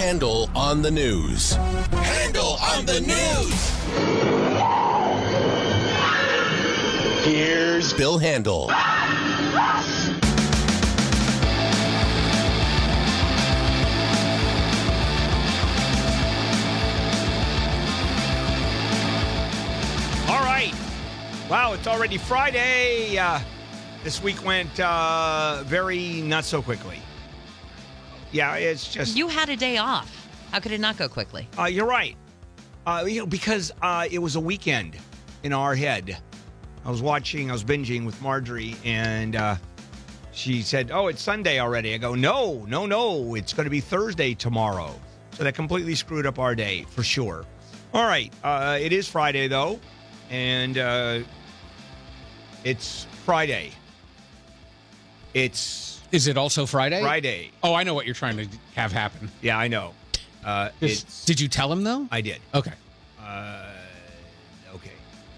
Handel on the news. Handel on the news. Here's Bill Handel. All right. Wow, it's already Friday. Uh, this week went uh, very not so quickly. Yeah, it's just. You had a day off. How could it not go quickly? Uh, you're right. Uh, you know, because uh, it was a weekend in our head. I was watching, I was binging with Marjorie, and uh, she said, "Oh, it's Sunday already." I go, "No, no, no! It's going to be Thursday tomorrow." So that completely screwed up our day for sure. All right, uh, it is Friday though, and uh, it's Friday. It's Is it also Friday? Friday. Oh, I know what you're trying to have happen. Yeah, I know. Uh, it's. did you tell him though? I did. okay. Uh, okay.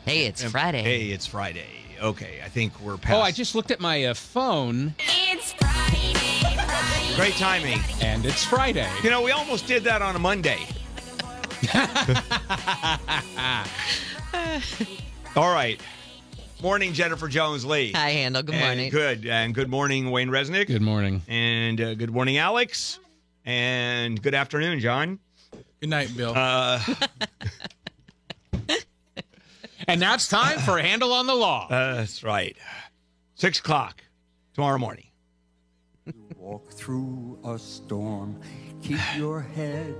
Hey, it's Um, Friday. Hey, it's Friday. Okay, I think we're past. Oh, I just looked at my uh, phone It's Friday, Friday. great timing. and it's Friday. You know, we almost did that on a Monday. All right. Morning, Jennifer Jones Lee. Hi, Handel. Good And morning. good. And good morning, Wayne Resnick. Good morning. And uh, good morning, Alex. And good afternoon, John. Good night, Bill. Uh, And now it's time for a Handel on the law. that's right. Six o'clock tomorrow morning. Walk through a storm. Keep your head.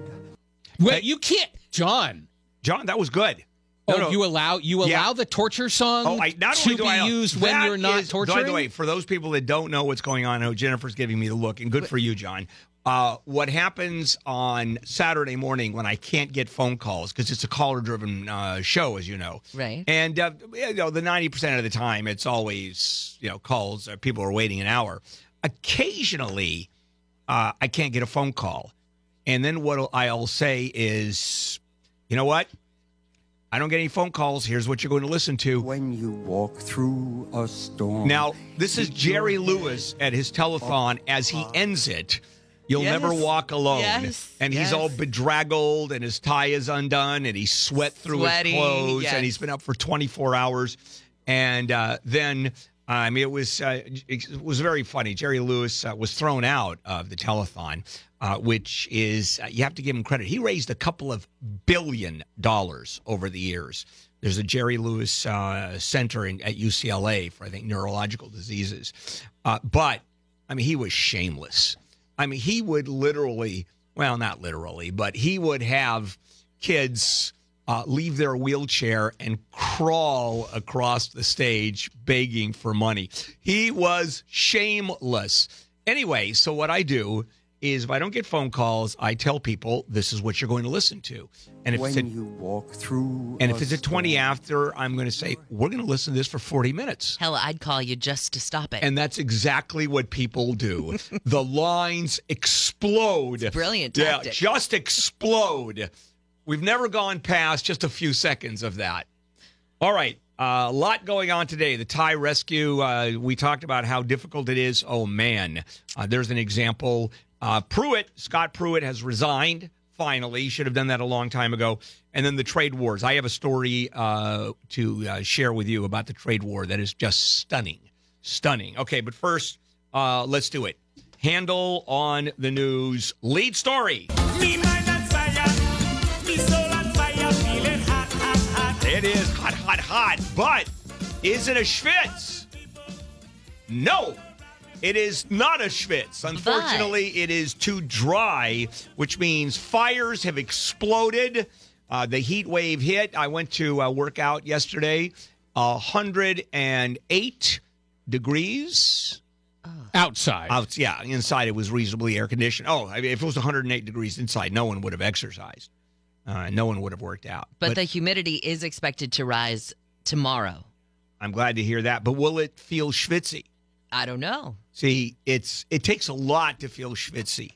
Wait, you can't, John. John, that was good. Oh, No, no. you allow you Yeah. allow the torture song Oh, I, not to be I used when you're not is- torturing. By the way, for those people that don't know what's going on, know Jennifer's giving me the look, and good for you, John. Uh, what happens on Saturday morning when I can't get phone calls because it's a caller-driven uh, show, as you know, Right. And uh, you know, the ninety percent of the time, it's always you know calls. Uh, people are waiting an hour. Occasionally, uh, I can't get a phone call, and then what I'll say is, you know what? I don't get any phone calls. Here's what you're going to listen to. When you walk through a storm. Now, this is Jerry Lewis at his telethon as he ends it. You'll Yes. never walk alone. Yes. And he's Yes. all bedraggled and his tie is undone and he's sweat through Sweaty, his clothes yes. and he's been up for 24 hours. And uh, then, I mean, it was uh, it was very funny. Jerry Lewis uh, was thrown out of the telethon, uh, which is uh, you have to give him credit. He raised a couple of billion dollars over the years. There's a Jerry Lewis uh, Center in, at UCLA for I think neurological diseases, uh, but I mean he was shameless. I mean he would literally, well, not literally, but he would have kids uh, leave their wheelchair and crawl across the stage begging for money. He was shameless. Anyway, so what I do is if I don't get phone calls, I tell people this is what you're going to listen to. And if when it's a, you walk through and if it's a 20 storm. after, I'm going to say we're going to listen to this for 40 minutes. Hell, I'd call you just to stop it. And that's exactly what people do. the lines explode. brilliant Yeah, tactic. just explode. We've never gone past just a few seconds of that. All right. uh, a lot going on today. The Thai rescue, uh, we talked about how difficult it is. Oh, man. Uh, there's an example. Uh, Pruitt, Scott Pruitt, has resigned finally. Should have done that a long time ago. And then the trade wars. I have a story uh, to uh, share with you about the trade war that is just stunning. Stunning. Okay, but first, uh, let's do it. Handel on the news. Lead story. Me. It is hot, hot, hot. But is it a Schwitz? No, it is not a Schwitz. Unfortunately, it is too dry, which means fires have exploded. Uh, the heat wave hit. I went to uh, work out yesterday. 108 degrees. Outside. Out, yeah, inside it was reasonably air conditioned. Oh, I mean, if it was 108 degrees inside, no one would have exercised. Uh, no one would have worked out. but, the humidity is expected to rise tomorrow. I'm glad to hear that. But will it feel schwitzy? I don't know. See, it's it takes a lot to feel schwitzy.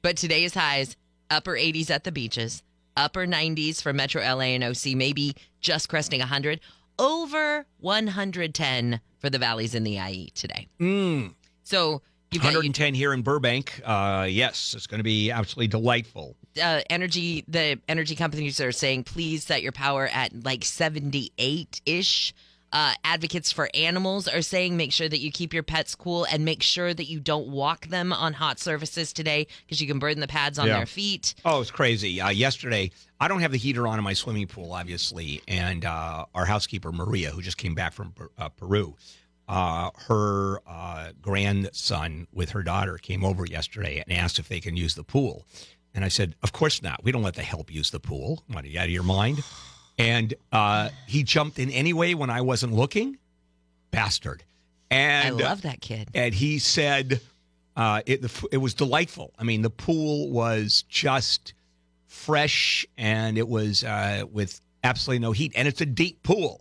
But today's highs upper 80s at the beaches, upper 90s for Metro LA and OC, maybe just cresting 100, over 110 for the valleys in the IE today. Mm. So You've got 110 here in Burbank. Uh, yes, it's going to be absolutely delightful. uh, energy. The energy companies are saying please set your power at like 78 ish. Uh, advocates for animals are saying make sure that you keep your pets cool and make sure that you don't walk them on hot surfaces today because you can burn the pads on Yeah. their feet. Oh, it's crazy. Uh, yesterday, I don't have the heater on in my swimming pool, obviously, and uh, our housekeeper Maria, who just came back from uh, Peru, uh, her uh, grandson with her daughter came over yesterday and asked if they can use the pool, and I said, "Of course not. We don't let the help use the pool. What are you out of your mind?" And uh, he jumped in anyway when I wasn't looking, bastard. And I love that kid. and he said uh, it it was delightful. I mean, the pool was just fresh, and it was uh, with absolutely no heat, and it's a deep pool.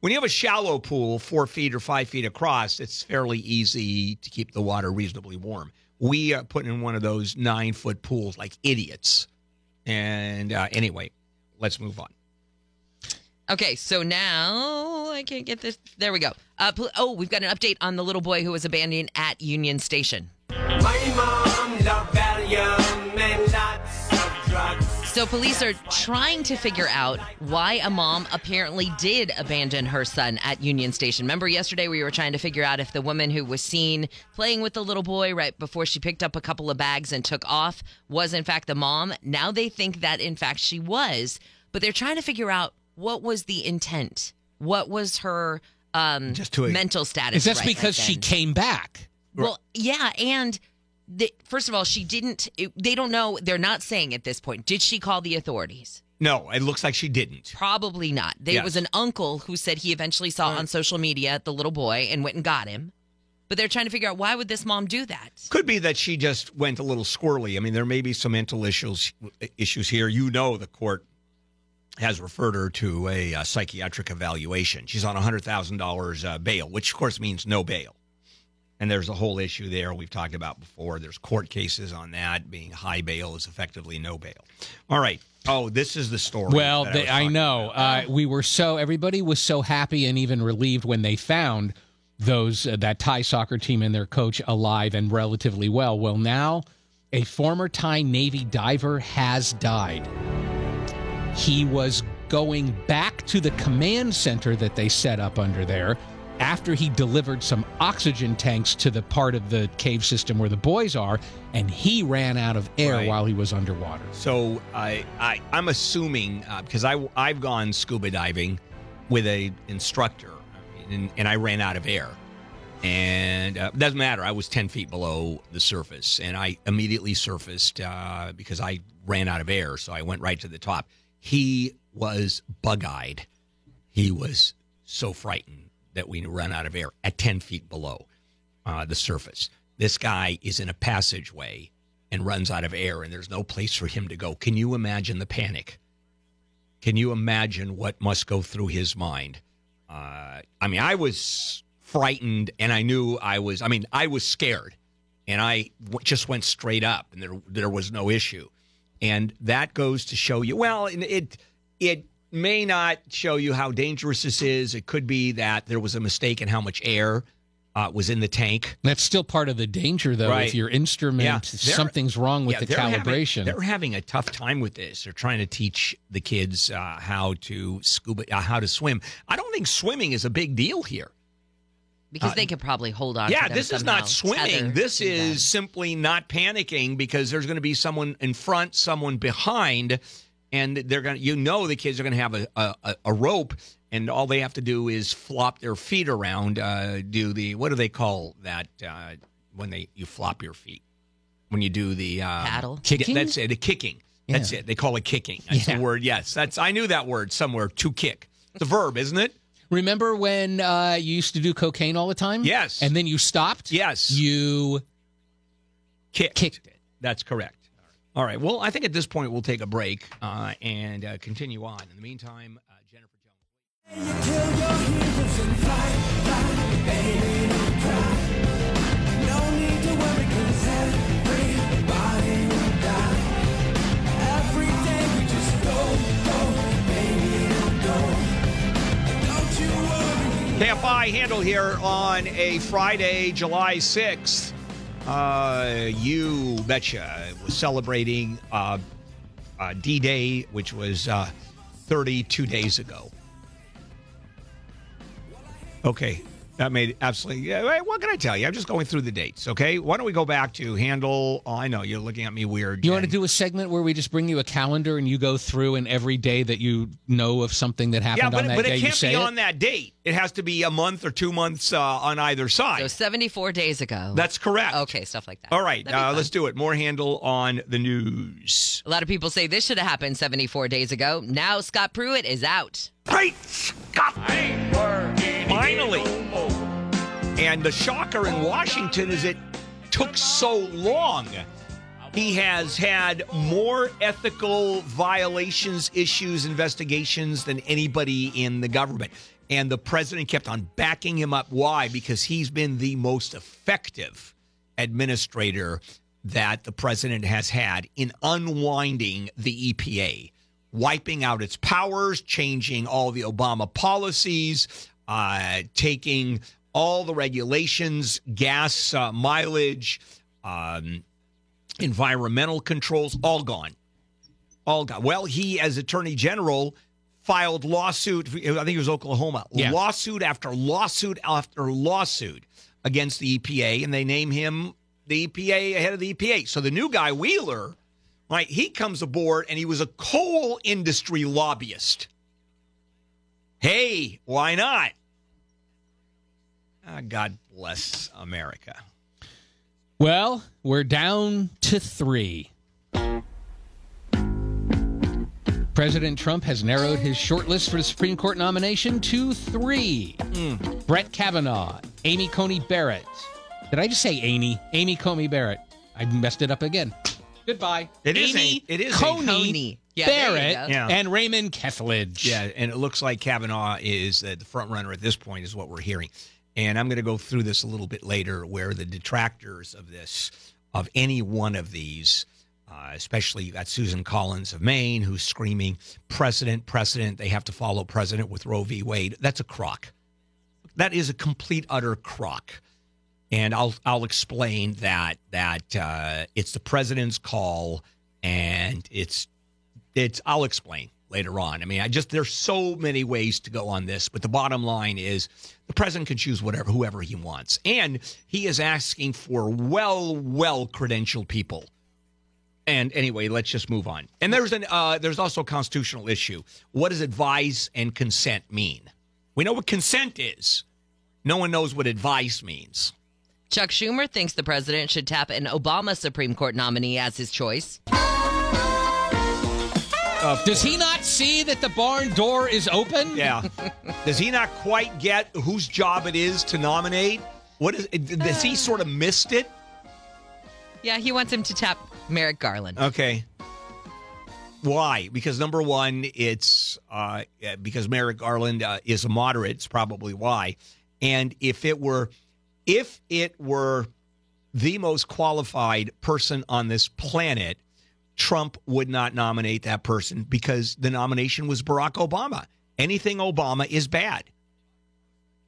When you have a shallow pool, four feet or five feet across, it's fairly easy to keep the water reasonably warm. We uh, put in one of those nine foot pools like idiots. And uh, anyway, let's move on. Okay, so now I can't get this. There we go. Uh, pl- oh, we've got an update on the little boy who was abandoned at Union Station. My mom loved Valium and lots of drugs. So police are trying to figure out why a mom apparently did abandon her son at Union Station. Remember yesterday we were trying to figure out if the woman who was seen playing with the little boy right before she picked up a couple of bags and took off was in fact the mom. Now they think that in fact she was, but they're trying to figure out what was the intent. What was her um Just to- mental status? Is that's right- right because she then? came back? Well, yeah, and the, first of all, she didn't. it- they don't know. They're not saying at this point. Did she call the authorities? No, it looks like she didn't. Probably not. There Yes. was an uncle who said he eventually saw on social media the little boy and went and got him. But they're trying to figure out why would this mom do that? Could be that she just went a little squirrely. I mean, there may be some mental issues issues here. You know, the court has referred her to a, uh psychiatric evaluation. She's on a hundred thousand dollars uh, bail, which of course means no bail. And there's a whole issue there we've talked about before. There's court cases on that. Being high bail is effectively no bail. All right. Oh, this is the story. Well, they, was I know. Uh, we were so everybody was so happy and even relieved when they found those uh, that Thai soccer team and their coach alive and relatively well. Well, now a former Thai Navy diver has died. He was going back to the command center that they set up under there after he delivered some oxygen tanks to the part of the cave system where the boys are, and he ran out of air Right. while he was underwater. So I, I I'm assuming uh, because I I've gone scuba diving with a instructor, and, and I ran out of air, and uh, doesn't matter. I was ten feet below the surface, and I immediately surfaced uh, because I ran out of air. So I went right to the top. He was bug-eyed. He was so frightened that we ran out of air at ten feet below uh, the surface. This guy is in a passageway and runs out of air, and there's no place for him to go. Can you imagine the panic? Can you imagine what must go through his mind? Uh, I mean, I was frightened, and I knew I was. I mean, I was scared, and I w- just went straight up, and there there was no issue, and that goes to show you. Well, it it may not show you how dangerous this is. It could be that there was a mistake in how much air uh, was in the tank. That's still part of the danger, though. Right. If your instrument, Yeah, something's wrong with Yeah, the they're having- calibration. they're having a tough time with this. They're trying to teach the kids uh, how to scuba, uh, how to swim. I don't think swimming is a big deal here. Because they could probably hold on. to yeah, them this is not swimming. This is them. simply not panicking because there's going to be someone in front, someone behind, and they're going. to You know, the kids are going to have a, a a rope, and all they have to do is flop their feet around. Uh, do the what do they call that uh, when they you flop your feet when you do the um, Paddle? Kicking? Yeah, that's it. The kicking. That's it. They call it kicking. That's Yeah. the word. Yes, that's. I knew that word somewhere. To kick. It's a verb, isn't it? Remember when uh, you used to do cocaine all the time? Yes. And then you stopped? Yes. You kicked. Kicked it. That's correct. All right. Well, I think at this point we'll take a break uh, and uh, continue on. In the meantime, uh, Jennifer Jones. KFI Handel here on a Friday, July 6th. Uh, you betcha was celebrating uh, uh, D Day, which was uh, 32 days ago. Okay, that made absolutely. Yeah, what can I tell you? I'm just going through the dates. Okay, why don't we go back to Handel? Oh, I know you're looking at me weird. You want to do a segment where we just bring you a calendar and you go through and every day that you know of something that happened Yeah, but, on that but day, it can't say be it? on that date. It has to be a month or two months uh, on either side. So 74 days ago. That's correct. okay, stuff like that. All right, uh, let's do it. More Handel on the news. A lot of people say this should have happened 74 days ago. Now Scott Pruitt is out. Great Scott! Finally. And the shocker in Washington is it took so long. He has had more ethical violations, issues, investigations than anybody in the government. And the president kept on backing him up. Why? Because he's been the most effective administrator that the president has had in unwinding the EPA, wiping out its powers, changing all the Obama policies, uh, taking all the regulations, gas uh, mileage, um, environmental controls, all gone. All gone. Well, he, as Attorney General, filed lawsuit. I think it was Oklahoma. Yeah. Lawsuit after lawsuit after lawsuit against the EPA, and they name him the EPA ahead of the EPA. So the new guy, Wheeler, right? He comes aboard, and he was a coal industry lobbyist. Hey, why not? Ah, God bless America. Well, we're down to three. President Trump has narrowed his shortlist for the Supreme Court nomination to three Brett Kavanaugh, Amy Coney Barrett. Did I just say Amy? Amy Coney Barrett. I messed it up again. Goodbye. It is Amy A- it is Coney, Coney. Yeah, Barrett. Yeah. and Raymond Kethledge. Yeah, and it looks like Kavanaugh is uh, the front runner at this point, is what we're hearing. And I'm going to go through this a little bit later, where the detractors of this, of any one of these, uh, especially you got Susan Collins of Maine, who's screaming, "President, President, they have to follow President with Roe v. Wade." That's a crock. That is a complete utter crock. And I'll I'll explain that that uh, it's the president's call, and it's it's I'll explain later on. I mean, I just there's so many ways to go on this, but the bottom line is the president can choose whatever whoever he wants. And he is asking for well well credentialed people. And anyway, let's just move on. And there's an uh, there's also a constitutional issue. What does advise and consent mean? We know what consent is. No one knows what advice means. Chuck Schumer thinks the president should tap an Obama Supreme Court nominee as his choice. Does he not see that the barn door is open? Yeah. Does he not quite get whose job it is to nominate? What is? Does he sort of missed it? Yeah, he wants him to tap Merrick Garland. Okay. Why? Because number one, it's uh, because Merrick Garland uh, is a moderate. It's probably why. And if it were, if it were the most qualified person on this planet, Trump would not nominate that person because the nomination was Barack Obama. Anything Obama is bad.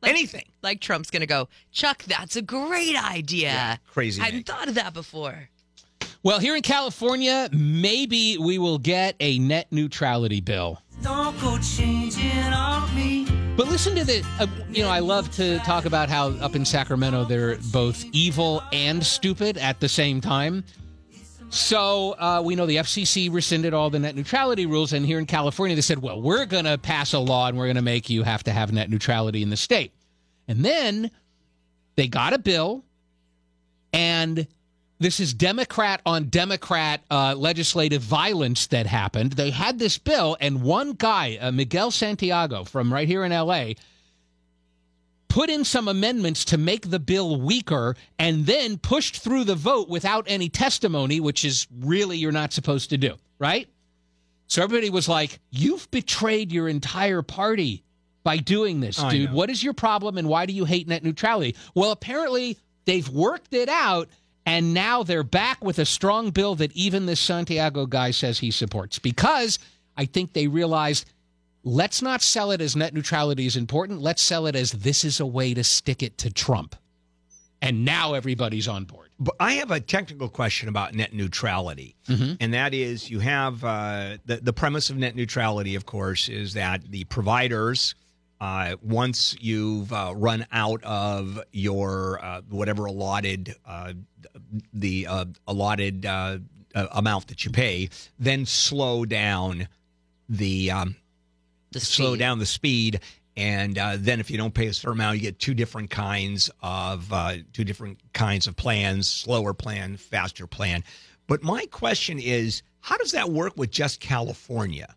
Like- Anything. Like Trump's going to go, Chuck, that's a great idea. Yeah, crazy I hadn't thought of that before. Well, here in California, maybe we will get a net neutrality bill. Don't go changing on me. But listen to the, uh, you know, I love to talk about how up in Sacramento they're both evil and stupid at the same time. So uh, we know the FCC rescinded all the net neutrality rules, and here in California they said, well, we're going to pass a law and we're going to make you have to have net neutrality in the state. And then they got a bill, and this is Democrat on Democrat uh, legislative violence that happened. They had this bill, and one guy, uh, Miguel Santiago from right here in LA, put in some amendments to make the bill weaker and then pushed through the vote without any testimony, which is really you're not supposed to do, right? So everybody was like, You've betrayed your entire party by doing this, dude. What is your problem and why do you hate net neutrality? Well, apparently they've worked it out and now they're back with a strong bill that even this Santiago guy says he supports because I think they realized let's not sell it as net neutrality is important. Let's sell it as this is a way to stick it to Trump. And now everybody's on board. But I have a technical question about net neutrality, and that is you have uh, the the premise of net neutrality, of course, is that the providers. Uh, once you've uh, run out of your uh, whatever allotted uh, the uh, allotted uh, uh, amount that you pay, then slow down the um, The slow down the speed. And uh, then, if you don't pay a certain amount, you get two different kinds of uh, two different kinds of plans: slower plan, faster plan. But my question is, how does that work with just California?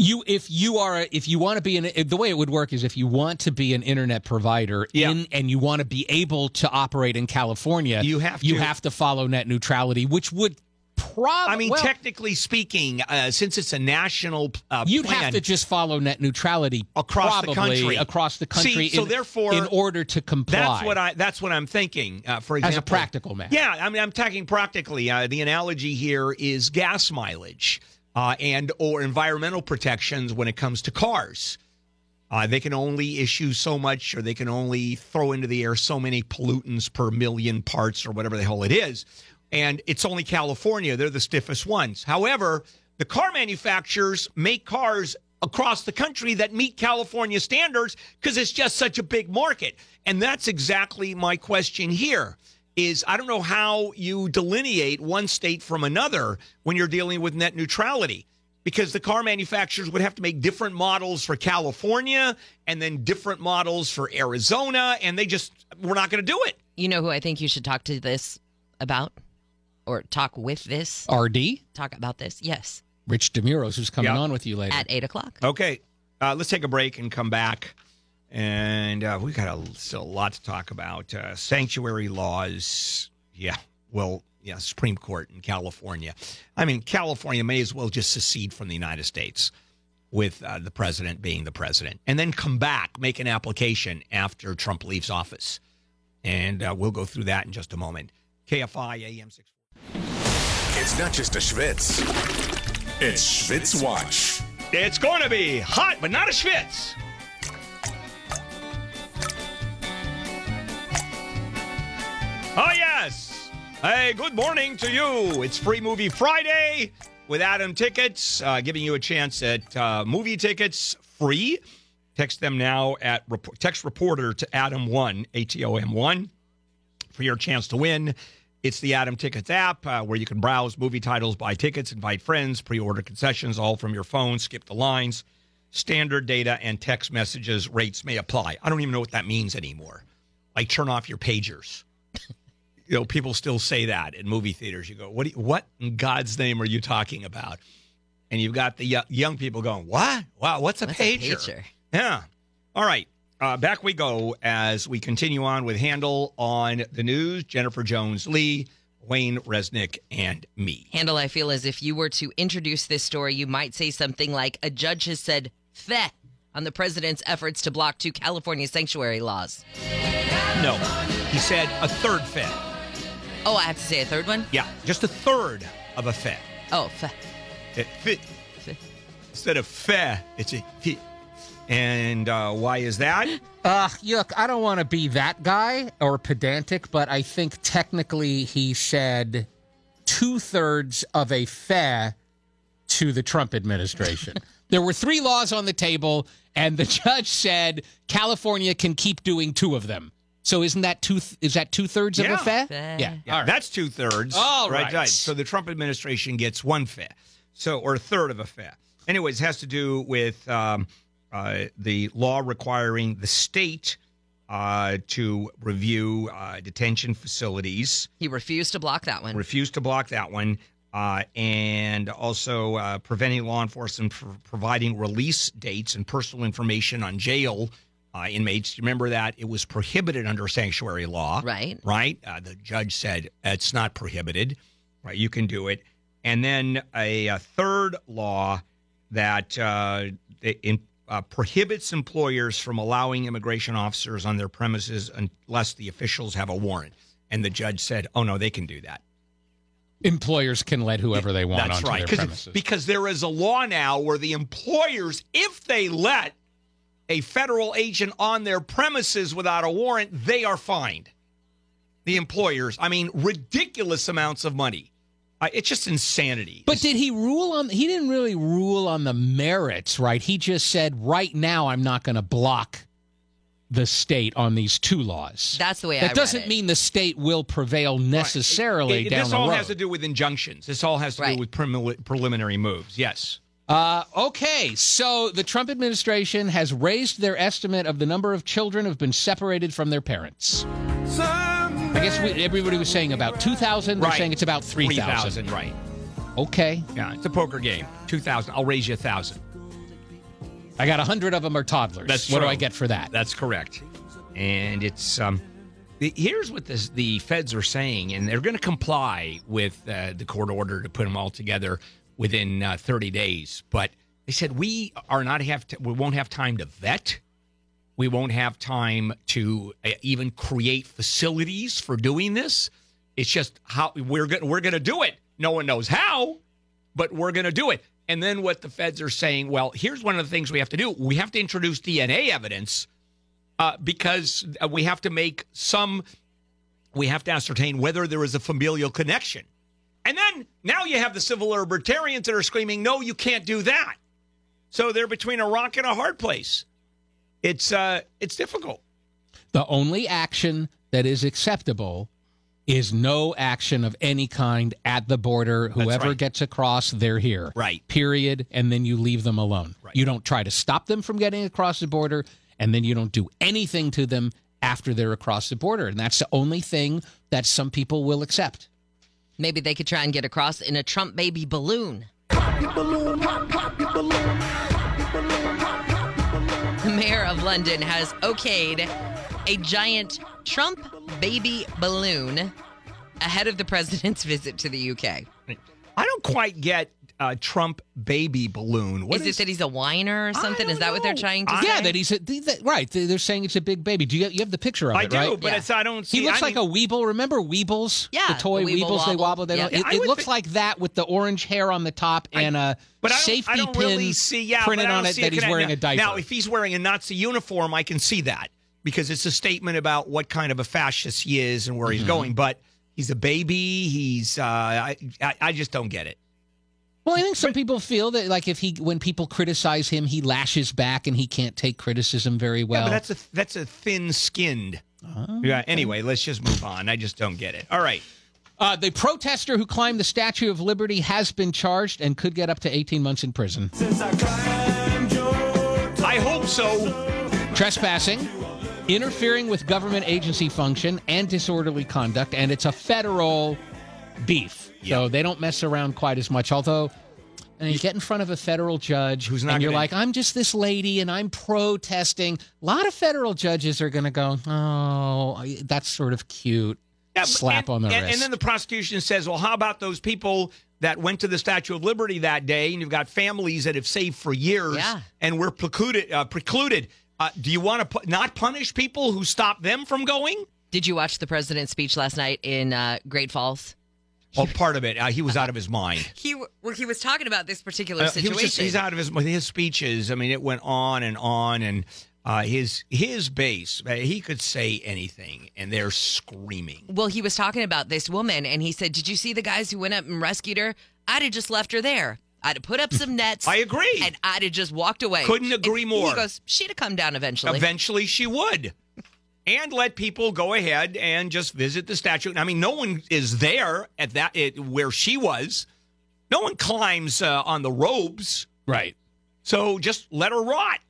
You, if you are, a, if you want to be an, the way it would work is if you want to be an internet provider Yeah. in, and you want to be able to operate in California, You have you to- have to follow net neutrality, which would probably. I mean, technically speaking, uh, since it's a national uh, You'd plan, have to just follow net neutrality Across the country. across the See, country. so in, therefore, in order to comply, That's what I. That's what I'm thinking. Uh, for as a practical matter. Yeah, I mean, I'm talking practically. Uh, the analogy here is gas mileage uh, and or environmental protections when it comes to cars. Uh, they can only issue so much, or they can only throw into the air so many pollutants per million parts, or whatever the hell it is. And it's only California; they're the stiffest ones. However, the car manufacturers make cars across the country that meet California standards because it's just such a big market. And that's exactly my question here. Is I don't know how you delineate one state from another when you're dealing with net neutrality because the car manufacturers would have to make different models for California and then different models for Arizona, and they just we're not going to do it. You know who I think you should talk to this about? Or talk with this? RD Talk about this? Yes. Rich DeMuro's, who's coming Yeah. on with you later. At 8 o'clock. Okay, uh, let's take a break and come back, and uh, we got a, still a lot to talk about. Uh, sanctuary laws, yeah, well, yeah, Supreme Court in California. I mean, California may as well just secede from the United States. With uh, the president being the president, and then come back, make an application after Trump leaves office. And uh, we'll go through that in just a moment. KFI AM 6. It's not just a schwitz. It's Schwitz Watch. It's going to be hot, but not a schwitz. Oh, yes. Hey, good morning to you. It's Free Movie Friday with Atom Tickets, uh, giving you a chance at uh, movie tickets free. Text them now at rep- text reporter to Atom1, A T O M 1 for your chance to win. It's the Atom Tickets app uh, where you can browse movie titles, buy tickets, invite friends, pre order concessions, all from your phone, skip the lines. Standard data and text messages rates may apply. I don't even know what that means anymore. Like turn off your pagers. You know, people still say that in movie theaters. You go, what? You, what in God's name are you talking about? And you've got the yo- young people going, what? Wow, what's a What's a pager? pager? Yeah. All right. Uh, back we go as we continue on with Handel on the news. Jennifer Jones Lee, Wayne Resnick, and me. Handel, I feel as if you were to introduce this story, you might say something like a judge has said "feh" on the president's efforts to block two California sanctuary laws. No, he said a third fed. Oh, I have to say a third one? Yeah, just a third of a fed. Oh, feh. It fit. Instead of fe, it's a fit. And uh, why is that? Uh, look, I don't want to be that guy or pedantic, but I think technically he said two thirds of a fair to the Trump administration. there were three laws on the table, and the judge said California can keep doing two of them. So isn't that two? Is that two thirds of a fair? Fair. Yeah. Yeah, All right. that's two thirds. All right. So the Trump administration gets one fed, so or a third of a fed. Anyways, it has to do with um, uh, the law requiring the state uh, to review uh, detention facilities. He refused to block that one. Refused to block that one. Uh, and also uh, preventing law enforcement from providing release dates and personal information on jail uh, inmates. Remember that it was prohibited under sanctuary law Right. right? Uh, the judge said it's not prohibited, right? You can do it. And then a, a third law that uh, in, uh, prohibits employers from allowing immigration officers on their premises unless the officials have a warrant. And the judge said, "Oh no, they can do that." Employers can let whoever they want That's onto right. their 'Cause- premises. Because there is a law now where the employers, if they let a federal agent on their premises without a warrant, they are fined. the employers. I mean, ridiculous amounts of money. Uh, it's just insanity. But did he rule on? He didn't really rule on the merits, right? He just said, right now, I'm not going to block the state on these two laws. That's the way I That read doesn't it. mean the state will prevail necessarily It- it- down this the all road. has to do with injunctions. This all has to Right. do with premili- preliminary moves. Yes. Uh, okay, so the Trump administration has raised their estimate of the number of children who've been separated from their parents. I guess we, everybody was saying about 2,000. They're saying it's about 3,000. 3,000, right. Okay. Yeah, it's a poker game. 2,000. I'll raise you a 1,000. I got 100 of them are toddlers. That's what do. I get for that? That's correct. And it's um, the, here's what this, the feds are saying, and they're going to comply with uh, the court order to put them all together within uh, 30 days. But they said we are not have to, we won't have time to vet. We won't have time to uh, even create facilities for doing this. It's just how we're going we're going to do it. No one knows how, but we're going to do it. And then what the feds are saying, well, here's one of the things we have to do. We have to introduce DNA evidence uh, because uh, we have to make some, we have to ascertain whether there is a familial connection. And then now you have the civil libertarians that are screaming, no, you can't do that. So they're between a rock and a hard place. It's uh, it's difficult. The only action that is acceptable is no action of any kind at the border. Whoever right. gets across, they're here. Right. Period. And then you leave them alone. Right. You don't try to stop them from getting across the border, and then you don't do anything to them after they're across the border. And that's the only thing that some people will accept. Maybe they could try and get across in a Trump baby balloon. The mayor of London has okayed a giant Trump baby balloon ahead of the president's visit to the UK. I don't quite get uh, Trump baby balloon. What is, it that he's a whiner or something? Is that what they're trying to I- say? Yeah, that he's a, that- right. they- They're saying it's a big baby. Do you, you have the picture of I it, do, right? but Yeah. it's I don't see. He looks I like mean, a Weeble. Remember Weebles? Yeah, the toy the Weeble Weebles. They wobble. wobble. They Yeah. don't- it it looks thi- like that with the orange hair on the top and a But I don't, safety I don't pin really see. Yeah, printed but I on don't it see that he's wearing now, a diaper. Now, if he's wearing a Nazi uniform, I can see that because it's a statement about what kind of a fascist he is and where he's Mm-hmm. going. But he's a baby. He's. Uh, I, I. I just don't get it. Well, I think some people feel that like if he when people criticize him, he lashes back and he can't take criticism very well. yeah, but that's a that's a thin skinned. Oh, yeah. Anyway, let's just move on. I just don't get it. All right. uh, the protester who climbed the Statue of Liberty has been charged and could get up to 18 months in prison. I, I hope so. Trespassing, interfering with government agency function, and disorderly conduct, and it's a federal beef. So they don't mess around quite as much. Although, and you get in front of a federal judge Who's not and you're gonna- like, I'm just this lady and I'm protesting. A lot of federal judges are going to go, oh, that's sort of cute. Yeah, Slap and, on the and, wrist. And then the prosecution says, well, how about those people that went to the Statue of Liberty that day and you've got families that have saved for years Yeah. and were precluded? Uh, precluded. Uh, do you want to pu- not punish people who stop them from going? Did you watch the president's speech last night in uh, Great Falls? Well, part of it. Uh, he was out of his mind. He well, he was talking about this particular Uh, he just, he's out of his his speeches. I mean, it went on and on, and uh, his his base. uh, He could say anything, and they're screaming. Well, he was talking about this woman, and he said, "Did you see the guys who went up and rescued her? I'd have just left her there. I'd have put up some nets. I agree. and I'd have just walked away. Couldn't agree And more. He goes, she'd have come down eventually. Eventually, she would. And let people go ahead and just visit the statue. I mean, no one is there at that it, where she was. No one climbs uh, on the robes, Right. so just let her rot.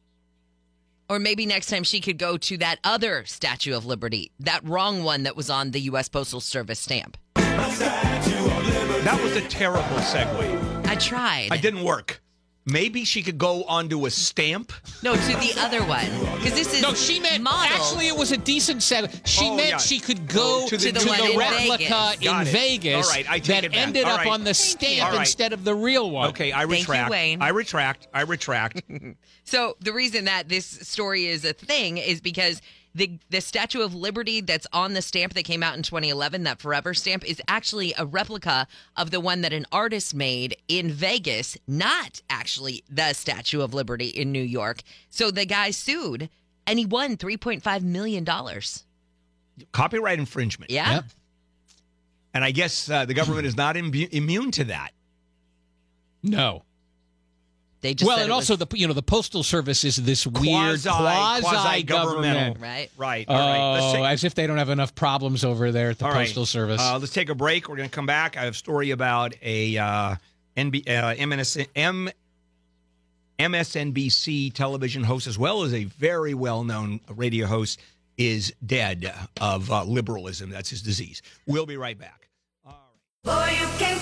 Or maybe next time she could go to that other Statue of Liberty, that wrong one that was on the U.S. Postal Service stamp. That was a terrible segue. I tried. I didn't work. Maybe she could go onto a stamp. No, to the other one because this is No, she meant modeled. actually it was a decent set. She Oh, meant yeah. she could go Oh, to to the- the, To the one in replica Vegas. in Got it. Vegas All right, I take that it back. ended All up right. on the stamp All right. instead of the real one. Okay, I Thank you, retract. Wayne. I retract. I retract. So the reason that this story is a thing is because the the Statue of Liberty that's on the stamp that came out in 2011, that Forever stamp, is actually a replica of the one that an artist made in Vegas, not actually the Statue of Liberty in New York. So the guy sued and he won 3.5 million dollars. copyright infringement. Yeah. Yep. And I guess uh, the government is not imbu- immune to that. No. They just well, and also the you know the postal service is this weird Quasi- quasi quasi-governmental. government. right. Right. All right. Let's Oh, take- as if they don't have enough problems over there at the All right. postal service. Uh, let's take a break. We're going to come back. I have a story about a uh, NB, uh, MNS, M, MSNBC television host, as well as a very well-known radio host, is dead of uh, liberalism. That's his disease. We'll be right back. Boy, you can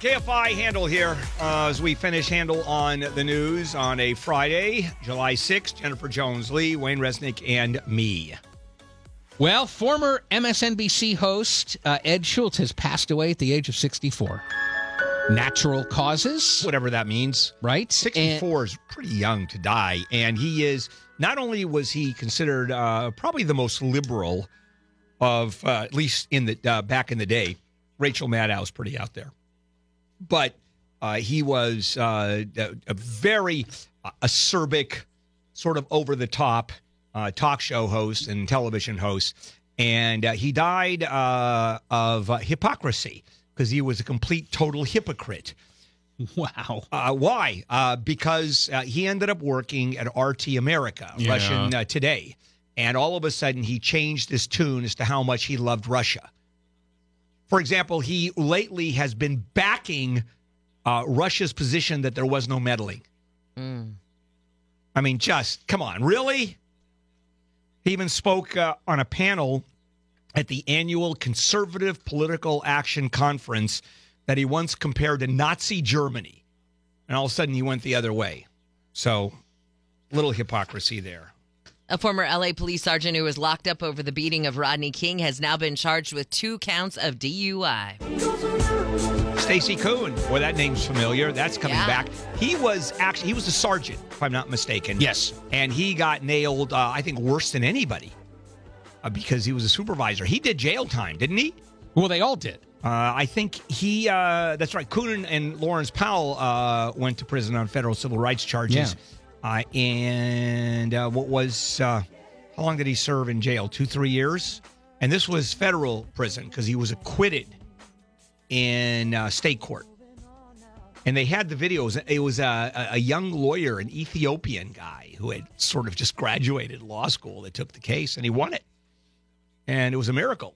KFI Handel here uh, as we finish Handel on the news on a Friday, July 6th. Jennifer Jones Lee, Wayne Resnick, and me. Well, former MSNBC host uh, Ed Schultz has passed away at the age of 64. Natural causes, Whatever that means. right? 64 is pretty young to die. And he is, not only was he considered uh, probably the most liberal of, uh, at least in the uh, back in the day, Rachel Maddow's pretty out there. But uh, he was uh, a, a very uh, acerbic, sort of over the top uh, talk show host and television host. And uh, he died uh, of uh, hypocrisy because he was a complete, total hypocrite. Wow. Uh, why? Uh, because uh, he ended up working at RT America, Yeah. Russian uh, Today, and all of a sudden he changed his tune as to how much he loved Russia. For example, he lately has been backing uh, Russia's position that there was no meddling. I mean, just come on, really? He even spoke uh, on a panel at the annual Conservative Political Action Conference that he once compared to Nazi Germany. And all of a sudden he went the other way. So, little hypocrisy there. A former LA police sergeant who was locked up over the beating of Rodney King has now been charged with two counts of DUI. Stacey Koon, boy, that name's familiar. That's coming Yeah. back. He was actually he was a sergeant, if I'm not mistaken. Yes. and he got nailed. Uh, I think worse than anybody uh, because he was a supervisor. He did jail time, didn't he? Well, they all did. Uh, I think he. Uh, that's right. Coonan and Lawrence Powell uh, went to prison on federal civil rights charges. Uh, and uh, what was uh, how long did he serve in jail? Two, three years. And this was federal prison because he was acquitted in uh, state court. And they had the videos. It was a, a- young lawyer, an Ethiopian guy who had sort of just graduated law school that took the case, and he won it. And it was a miracle.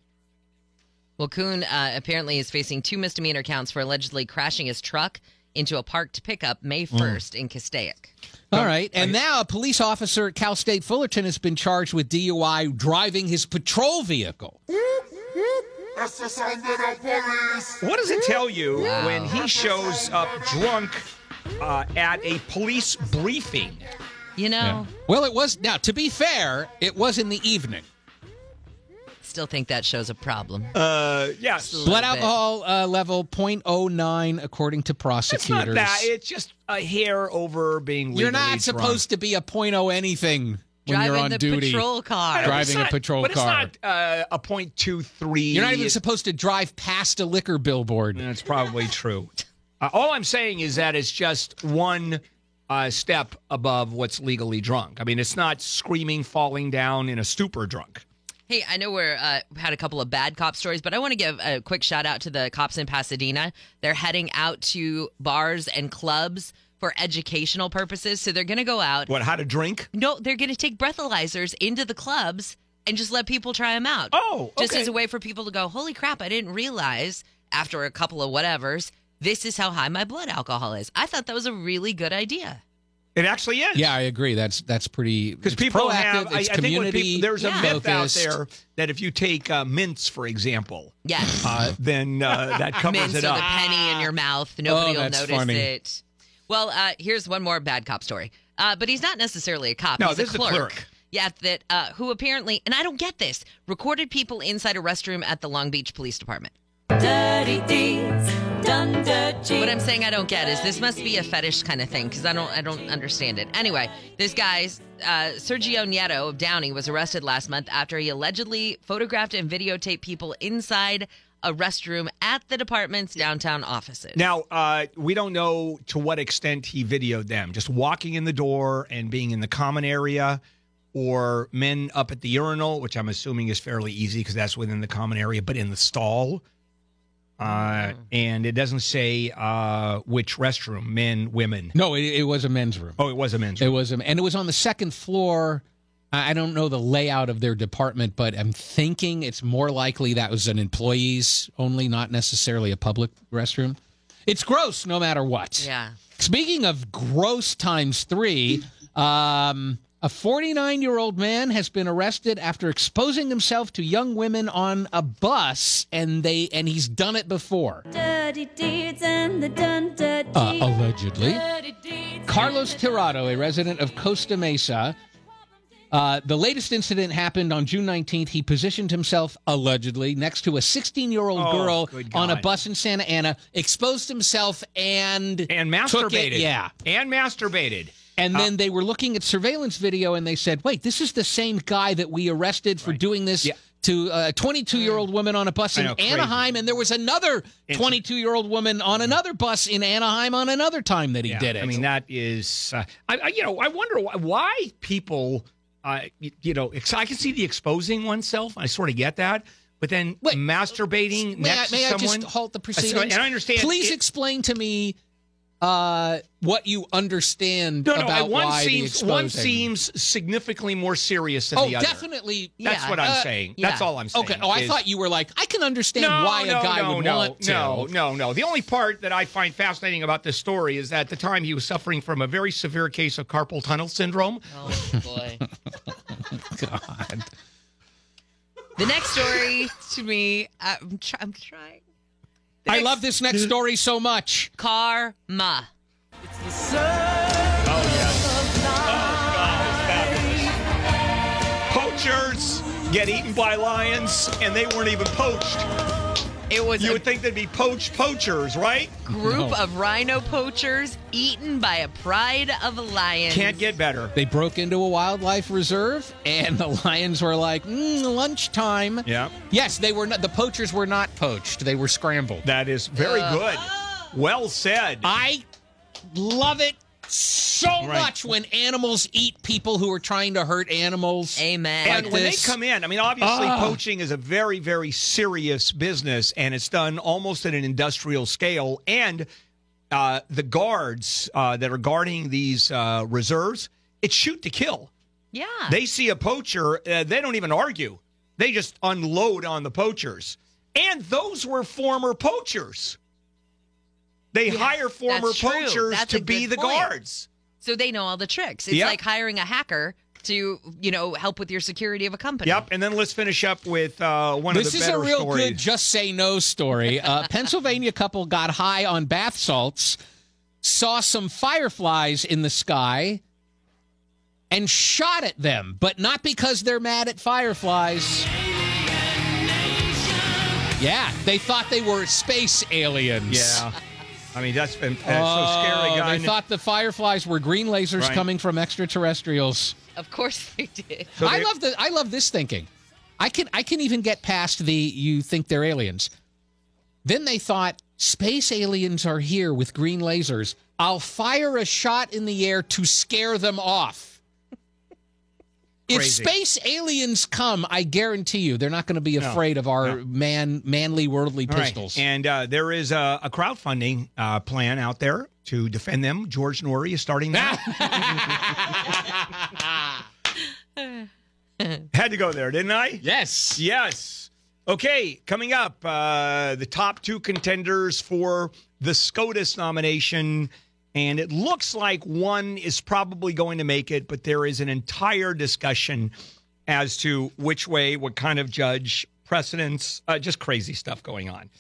Well, Koon uh, apparently is facing two misdemeanor counts for allegedly crashing his truck into a parked pickup May 1st in Castaic. All right. And now a police officer at Cal State Fullerton has been charged with DUI driving his patrol vehicle. What does it tell you when he shows up drunk uh, at a police briefing? You know, Well, it was now to be fair, it was in the evening. Still think that shows a problem. Uh, yes. Blood alcohol uh, level 0.09 according to prosecutors. It's prosecutors. not that. It's just a hair over being legally You're not drunk. supposed to be a 0.0 anything when Driving you're on the duty. patrol car. know, but it's driving a not- patrol but car. it's not uh, a point two three. You're not even It's- supposed to drive past a liquor billboard. That's probably true. Uh, all I'm saying is that it's just one uh, step above what's legally drunk. I mean, it's not screaming, falling down in a stupor drunk. Hey, I know we're uh, had a couple of bad cop stories, but I want to give a quick shout out to the cops in Pasadena. They're heading out to bars and clubs for educational purposes. So they're going to go out. What? How to drink? No, they're going to take breathalyzers into the clubs and just let people try them out. Oh, just as a way for people to go, holy crap! I didn't realize after a couple of whatevers, this is how high my blood alcohol is. I thought that was a really good idea. It actually is. Yeah, I agree. That's that's pretty Because people proactive, have, I, I it's think when community people, there's a Yeah. myth out there that if you take uh, mints, for example, Yes. uh, then uh, that covers mints it with up. a penny in your mouth. Nobody Oh, will notice funny. it. Well, uh, here's one more bad cop story. Uh, but he's not necessarily a cop. No, he's this a is a clerk. clerk. Yeah, that uh, who apparently, and I don't get this, recorded people inside a restroom at the Long Beach Police Department. Dirty deeds done dirty. What I'm saying I don't get is this must be a fetish kind of thing because I don't I don't understand it. Anyway, this guy's uh, Sergio Nieto of Downey was arrested last month after he allegedly photographed and videotaped people inside a restroom at the department's downtown offices. Now, uh, we don't know to what extent he videoed them. Just walking in the door and being in the common area, or men up at the urinal, which I'm assuming is fairly easy because that's within the common area, but in the stall. Uh, and it doesn't say uh, which restroom, men, women. No, it, it was a men's room. Oh, it was a men's It was, a, and it was on the second floor. I I don't know the layout of their department, but I'm thinking it's more likely that was an employees only, not necessarily a public restroom. It's gross, no matter what. Yeah. Speaking of gross times three, um, a 49 year old man has been arrested after exposing himself to young women on a bus, and they and he's done it before. Dirty deeds and the done dirty. Uh, allegedly. Dirty. Carlos Tirado, a resident of Costa Mesa. Uh, the latest incident happened on June 19th. He positioned himself, allegedly, next to a 16 year old Oh, girl good on a bus in Santa Ana, exposed himself and. and took masturbated. it- yeah. And masturbated. And Uh, then they were looking at surveillance video and they said, wait, this is the same guy that we arrested for doing this Yeah. to a 22 year old woman on a bus in know, crazy. Anaheim. And there was another 22 year old woman on another bus in Anaheim on another time that he Yeah, did it. I mean, that is, uh, I, I, you know, I wonder why, why people, uh, you, you know, ex- I can see the exposing oneself. I sort of get that. But then Wait, masturbating may I, next may I to someone. just halt the proceedings? and I understand. Please it- explain to me uh, what you understand no, no, about one why seems the one seems significantly more serious than Oh, the other. definitely. That's Yeah. what I'm Uh, saying. yeah. That's all I'm saying. Okay. Oh, I is- thought you were like, I can understand no, why no, a guy no, would no, want to. No, no, no. The only part that I find fascinating about this story is that at the time he was suffering from a very severe case of carpal tunnel syndrome. Oh boy. God. the next story to me, I'm, try- I'm trying. The I love this next story so much. Karma. Oh, oh, Poachers get eaten by lions, and they weren't even poached. It was You a would think they'd be poached poachers, right? group No. of rhino poachers eaten by a pride of lions. Can't get better. They broke into a wildlife reserve, and the lions were like, mm, lunchtime. Yeah. Yes, they were not. The poachers were not poached. They were scrambled. That is very good. Well said. I love it so Right. much when animals eat people who are trying to hurt animals. Amen. And like when this. they come in, I mean, obviously, Ah. poaching is a very, very serious business, and it's done almost at an industrial scale. And uh, the guards uh, that are guarding these uh, reserves, it's shoot to kill. yeah. They see a poacher, uh, they don't even argue. They just unload on the poachers. And those were former poachers. They hire former poachers to be the point. guards. so they know all the tricks. It's Yep. like hiring a hacker to, you know, help with your security of a company. Yep. And then let's finish up with uh, one This of the This is better a real stories. good just say no story. A Pennsylvania couple got high on bath salts, saw some fireflies in the sky, and shot at them, but not because they're mad at fireflies. Yeah, they thought they were space aliens. Yeah. I mean, that's been that's so oh, scary, Oh, guy. They thought the fireflies were green lasers Right. coming from extraterrestrials. Of course they did. So I they- love the I love this thinking. I can I can even get past the you think they're aliens. Then they thought space aliens are here with green lasers. I'll fire a shot in the air to scare them off. If Crazy. space aliens come, I guarantee you they're not going to be No, afraid of our no. man manly worldly All right. pistols. And uh, there is a, a crowdfunding uh, plan out there to defend them. George Noory is starting that. Had to go there, didn't I? yes. Yes. Okay, coming up, uh, the top two contenders for the SCOTUS nomination. And it looks like one is probably going to make it, but there is an entire discussion as to which way, what kind of judge, precedents, uh, just crazy stuff going on.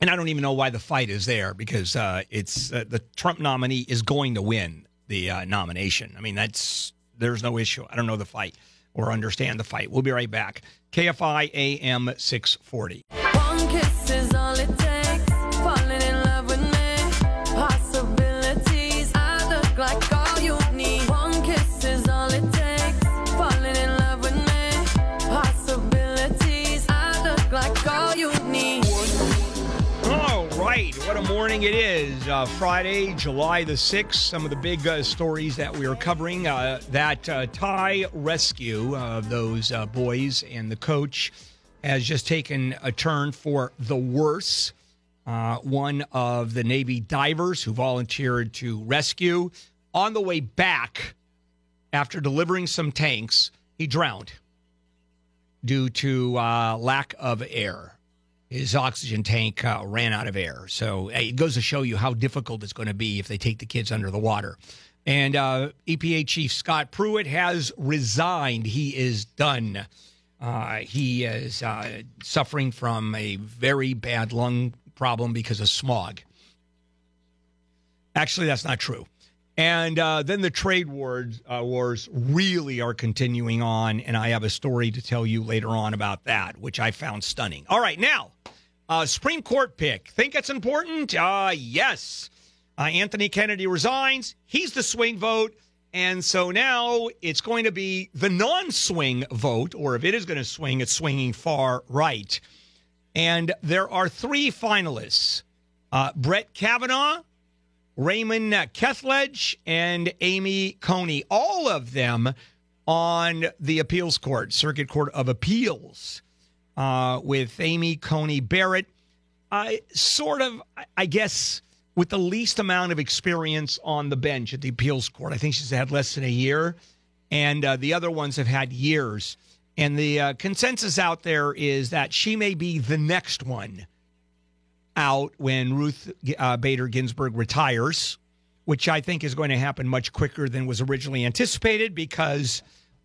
And I don't even know why the fight is there because uh, it's uh, the Trump nominee is going to win the uh, nomination. I mean, that's there's no issue. I don't know the fight or understand the fight. We'll be right back. KFI AM 640. Morning it is. Uh, Friday, July the 6th. Some of the big uh, stories that we are covering uh, that uh, Thai rescue of those uh, boys and the coach has just taken a turn for the worse. Uh, one of the Navy divers who volunteered to rescue on the way back after delivering some tanks, he drowned due to lack of air his oxygen tank uh, ran out of air. So uh, it goes to show you how difficult it's going to be if they take the kids under the water. And uh, EPA Chief Scott Pruitt has resigned. He is done. Uh, he is uh, suffering from a very bad lung problem because of smog. Actually, that's not true. And uh, then the trade wars, uh, wars really are continuing on, and I have a story to tell you later on about that, which I found stunning. All right, now, uh, Supreme Court pick. Think it's important? Uh, yes. Uh, Anthony Kennedy resigns. He's the swing vote. And so now it's going to be the non swing vote, or if it is going to swing, it's swinging far right. And there are three finalists uh, Brett Kavanaugh, Raymond Kethledge, and Amy Coney, all of them on the appeals court, Circuit Court of Appeals, uh, with Amy Coney Barrett. I sort of, I- guess, with the least amount of experience on the bench at the appeals court. I think she's had less than a year, and uh, the other ones have had years. And the uh, consensus out there is that she may be the next one out when Ruth uh, Bader Ginsburg retires, which I think is going to happen much quicker than was originally anticipated because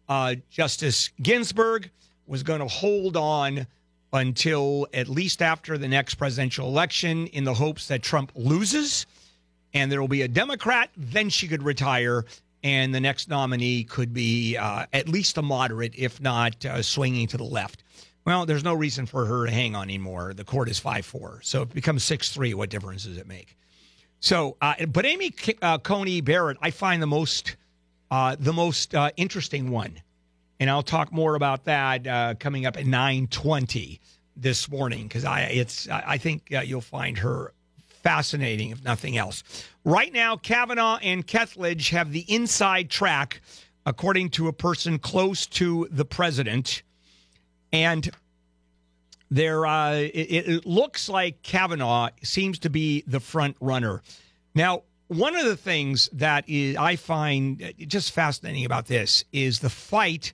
uh, Justice Ginsburg was going to hold on until at least after the next presidential election in the hopes that Trump loses and there will be a Democrat, then she could retire. And the next nominee could be uh, at least a moderate, if not uh, swinging to the left. Well, there's no reason for her to hang on anymore. The court is 5 4. So it becomes 6 3, what difference does it make? So, uh, but Amy uh, Coney Barrett, I find the most uh, the most uh, interesting one, and I'll talk more about that uh, coming up at nine twenty this morning because I it's I think uh, you'll find her fascinating if nothing else. Right now, Kavanaugh and Kethledge have the inside track, according to a person close to the president, and there uh, it, it looks like Kavanaugh seems to be the front runner. Now, one of the things that is I find just fascinating about this is the fight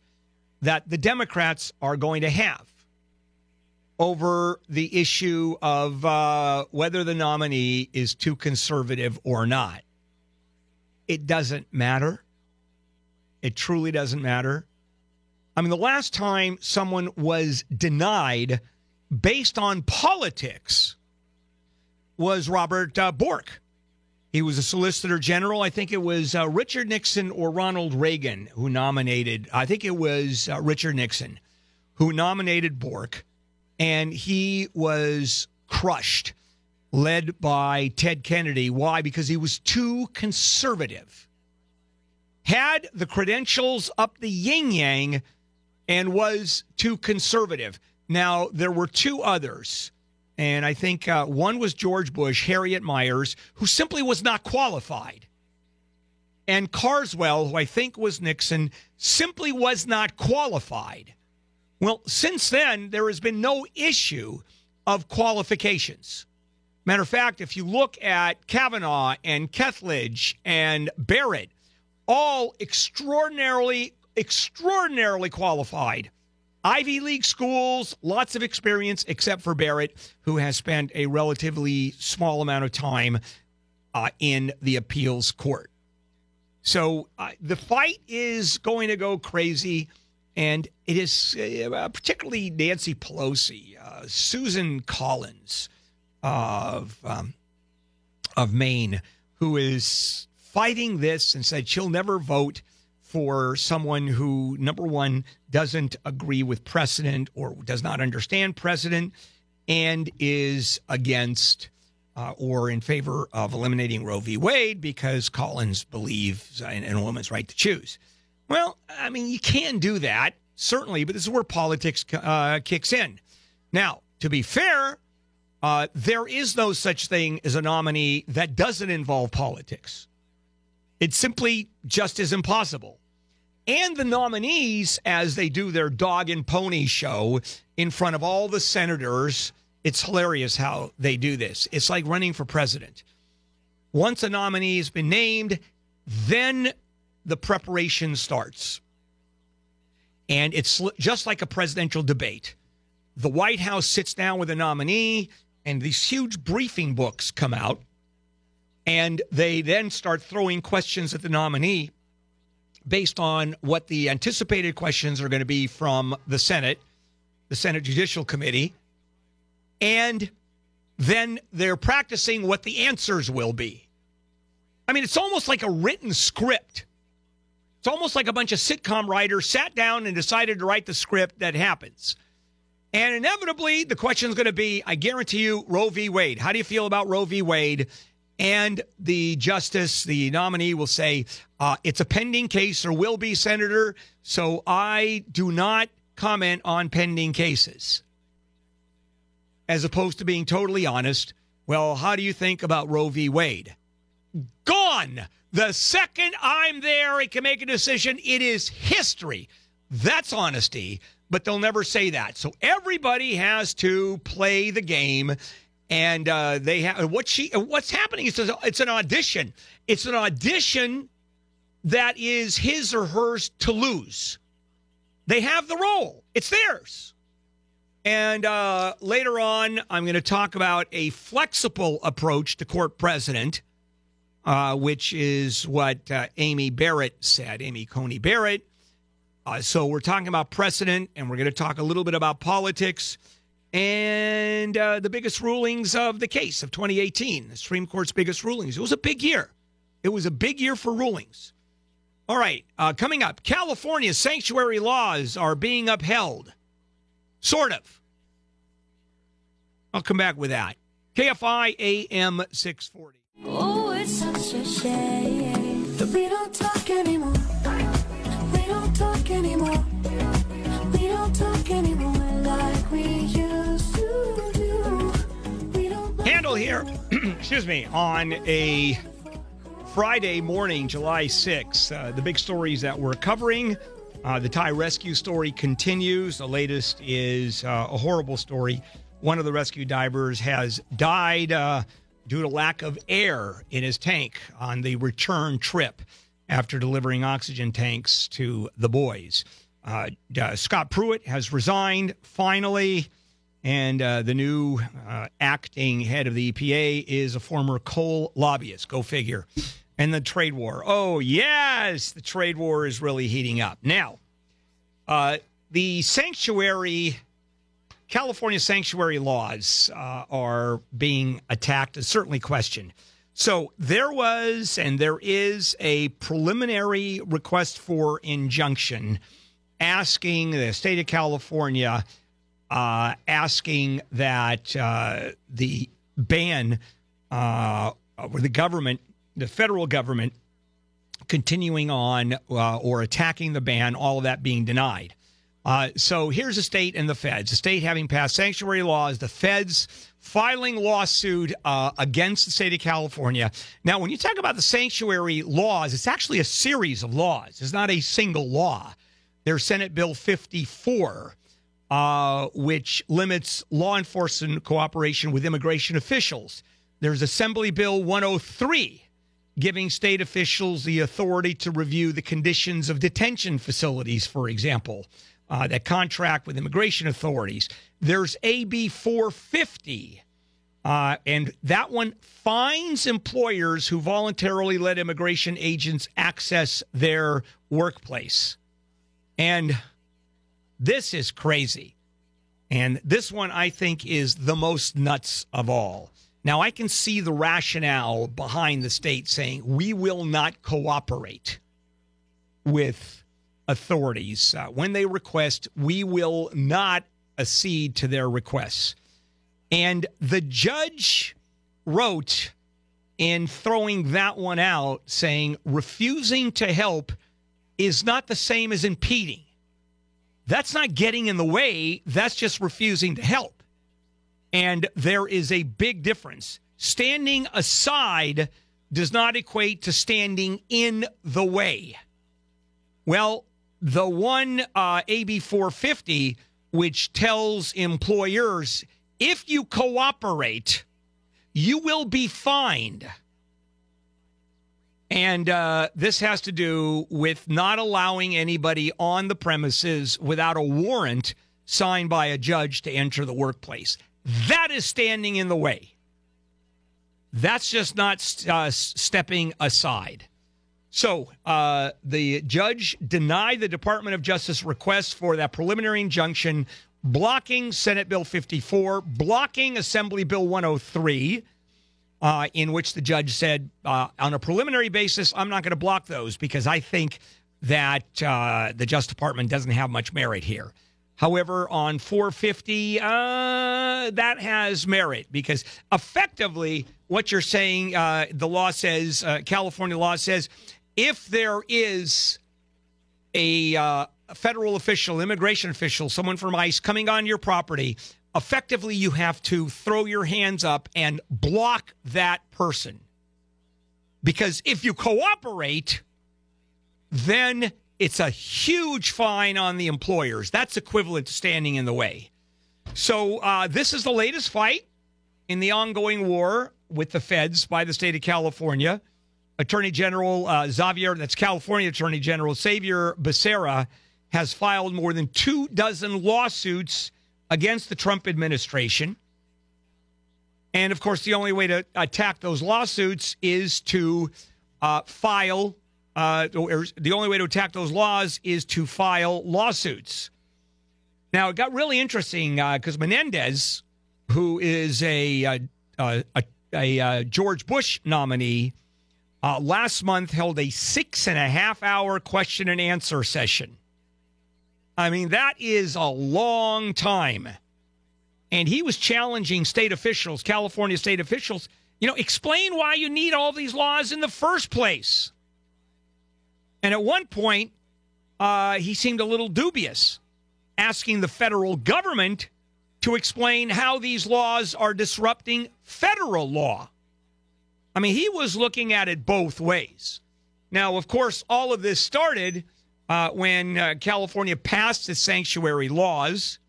that the Democrats are going to have over the issue of uh, whether the nominee is too conservative or not. It doesn't matter. It truly doesn't matter. I mean, the last time someone was denied based on politics was Robert uh, Bork. He was a solicitor general. I think it was uh, Richard Nixon or Ronald Reagan who nominated, I think it was uh, Richard Nixon who nominated Bork, and he was crushed, led by Ted Kennedy. Why? Because he was too conservative. Had the credentials up the yin yang and was too conservative. Now, there were two others, and I think uh, one was George Bush, Harriet Miers, who simply was not qualified. And Carswell, who I think was Nixon, simply was not qualified. Well, since then, there has been no issue of qualifications. Matter of fact, if you look at Kavanaugh and Kethledge and Barrett, all extraordinarily, extraordinarily qualified. Ivy League schools, lots of experience, except for Barrett, who has spent a relatively small amount of time uh, in the appeals court. So uh, the fight is going to go crazy, and it is uh, particularly Nancy Pelosi, uh, Susan Collins of um, of Maine, who is fighting this and said she'll never vote for someone who, number one, doesn't agree with precedent or does not understand precedent and is against uh, or in favor of eliminating Roe v. Wade because Collins believes in, in a woman's right to choose. Well, I mean, you can do that, certainly, but this is where politics uh, kicks in. Now, to be fair, uh, there is no such thing as a nominee that doesn't involve politics. It simply just is impossible. And the nominees, as they do their dog and pony show in front of all the senators, it's hilarious how they do this. It's like running for president. Once a nominee has been named, then the preparation starts. And it's just like a presidential debate. The White House sits down with a nominee, and these huge briefing books come out. And they then start throwing questions at the nominee based on what the anticipated questions are going to be from the Senate, the Senate Judicial Committee. And then they're practicing what the answers will be. I mean, it's almost like a written script. It's almost like a bunch of sitcom writers sat down and decided to write the script that happens. And inevitably, the question is going to be I guarantee you, Roe v. Wade. How do you feel about Roe v. Wade? And the justice, the nominee, will say, uh, It's a pending case or will be, Senator. So I do not comment on pending cases. As opposed to being totally honest, well, how do you think about Roe v. Wade? Gone. The second I'm there it can make a decision, it is history. That's honesty, but they'll never say that. So everybody has to play the game, and uh, they have what she. What's happening is it's an audition. It's an audition that is his or hers to lose. They have the role. It's theirs. And uh, later on, I'm going to talk about a flexible approach to court president uh, which is what uh, Amy Barrett said, Amy Coney Barrett. Uh, so we're talking about precedent, and we're going to talk a little bit about politics and uh, the biggest rulings of the case of 2018, the Supreme Court's biggest rulings. It was a big year. It was a big year for rulings. All right, uh, coming up, California's sanctuary laws are being upheld. Sort of. I'll come back with that. KFI AM 640. Oh, it's such a shame we don't talk anymore. We don't talk anymore. We don't talk anymore like we used Here, excuse me, on a Friday morning, July 6th. Uh, the big stories that we're covering. Uh, the Thai rescue story continues. The latest is uh, a horrible story. One of the rescue divers has died uh, due to lack of air in his tank on the return trip after delivering oxygen tanks to the boys. Uh, uh, Scott Pruitt has resigned finally, and uh, the new uh, acting head of the EPA is a former coal lobbyist. Go figure. And the trade war. Oh, yes, the trade war is really heating up. Now, uh, the sanctuary, California sanctuary laws uh, are being attacked and certainly questioned. So there was and there is a preliminary request for injunction asking the state of California, uh, asking that uh, the ban uh, or the government, the federal government, continuing on uh, or attacking the ban, all of that being denied. Uh, so here's the state and the feds. The state having passed sanctuary laws, the feds filing lawsuit uh, against the state of California. Now, when you talk about the sanctuary laws, it's actually a series of laws. It's not a single law. There's Senate Bill 54, uh, which limits law enforcement cooperation with immigration officials. There's Assembly Bill 103, giving state officials the authority to review the conditions of detention facilities, for example, uh, that contract with immigration authorities. There's AB 450, uh, and that one fines employers who voluntarily let immigration agents access their workplace. And this is crazy. And this one, I think, is the most nuts of all. Now, I can see the rationale behind the state saying we will not cooperate with authorities. Uh, when they request, we will not accede to their requests. And the judge wrote in throwing that one out saying refusing to help is not the same as impeding. That's not getting in the way, that's just refusing to help. And there is a big difference. Standing aside does not equate to standing in the way. Well, the one uh, AB 450, which tells employers if you cooperate, you will be fined. And uh, this has to do with not allowing anybody on the premises without a warrant signed by a judge to enter the workplace. That is standing in the way. That's just not uh, stepping aside. So uh, the judge denied the Department of Justice request for that preliminary injunction, blocking Senate Bill 54, blocking Assembly Bill 103, uh, in which the judge said, uh, on a preliminary basis, I'm not going to block those because I think that uh, the Justice Department doesn't have much merit here. However, on 450, uh, that has merit because effectively what you're saying, uh, the law says, uh, California law says, if there is a uh, federal official, immigration official, someone from ICE coming on your property, effectively you have to throw your hands up and block that person. Because if you cooperate, then it's a huge fine on the employers. That's equivalent to standing in the way. So, uh, this is the latest fight in the ongoing war with the feds by the state of California. Attorney General uh, Xavier, that's California Attorney General Xavier Becerra, has filed more than two dozen lawsuits against the Trump administration. And of course, the only way to attack those lawsuits is to uh, file, uh, or the only way to attack those laws is to file lawsuits. Now, it got really interesting because Menendez, who is a, uh, a, a, a uh, George Bush nominee, uh, last month held a six and a half hour question and answer session. I mean, that is a long time. And he was challenging state officials, California state officials, you know, explain why you need all these laws in the first place. And at one point, uh, he seemed a little dubious, asking the federal government to explain how these laws are disrupting federal law. I mean, he was looking at it both ways. Now, of course, all of this started uh, when uh, California passed the sanctuary laws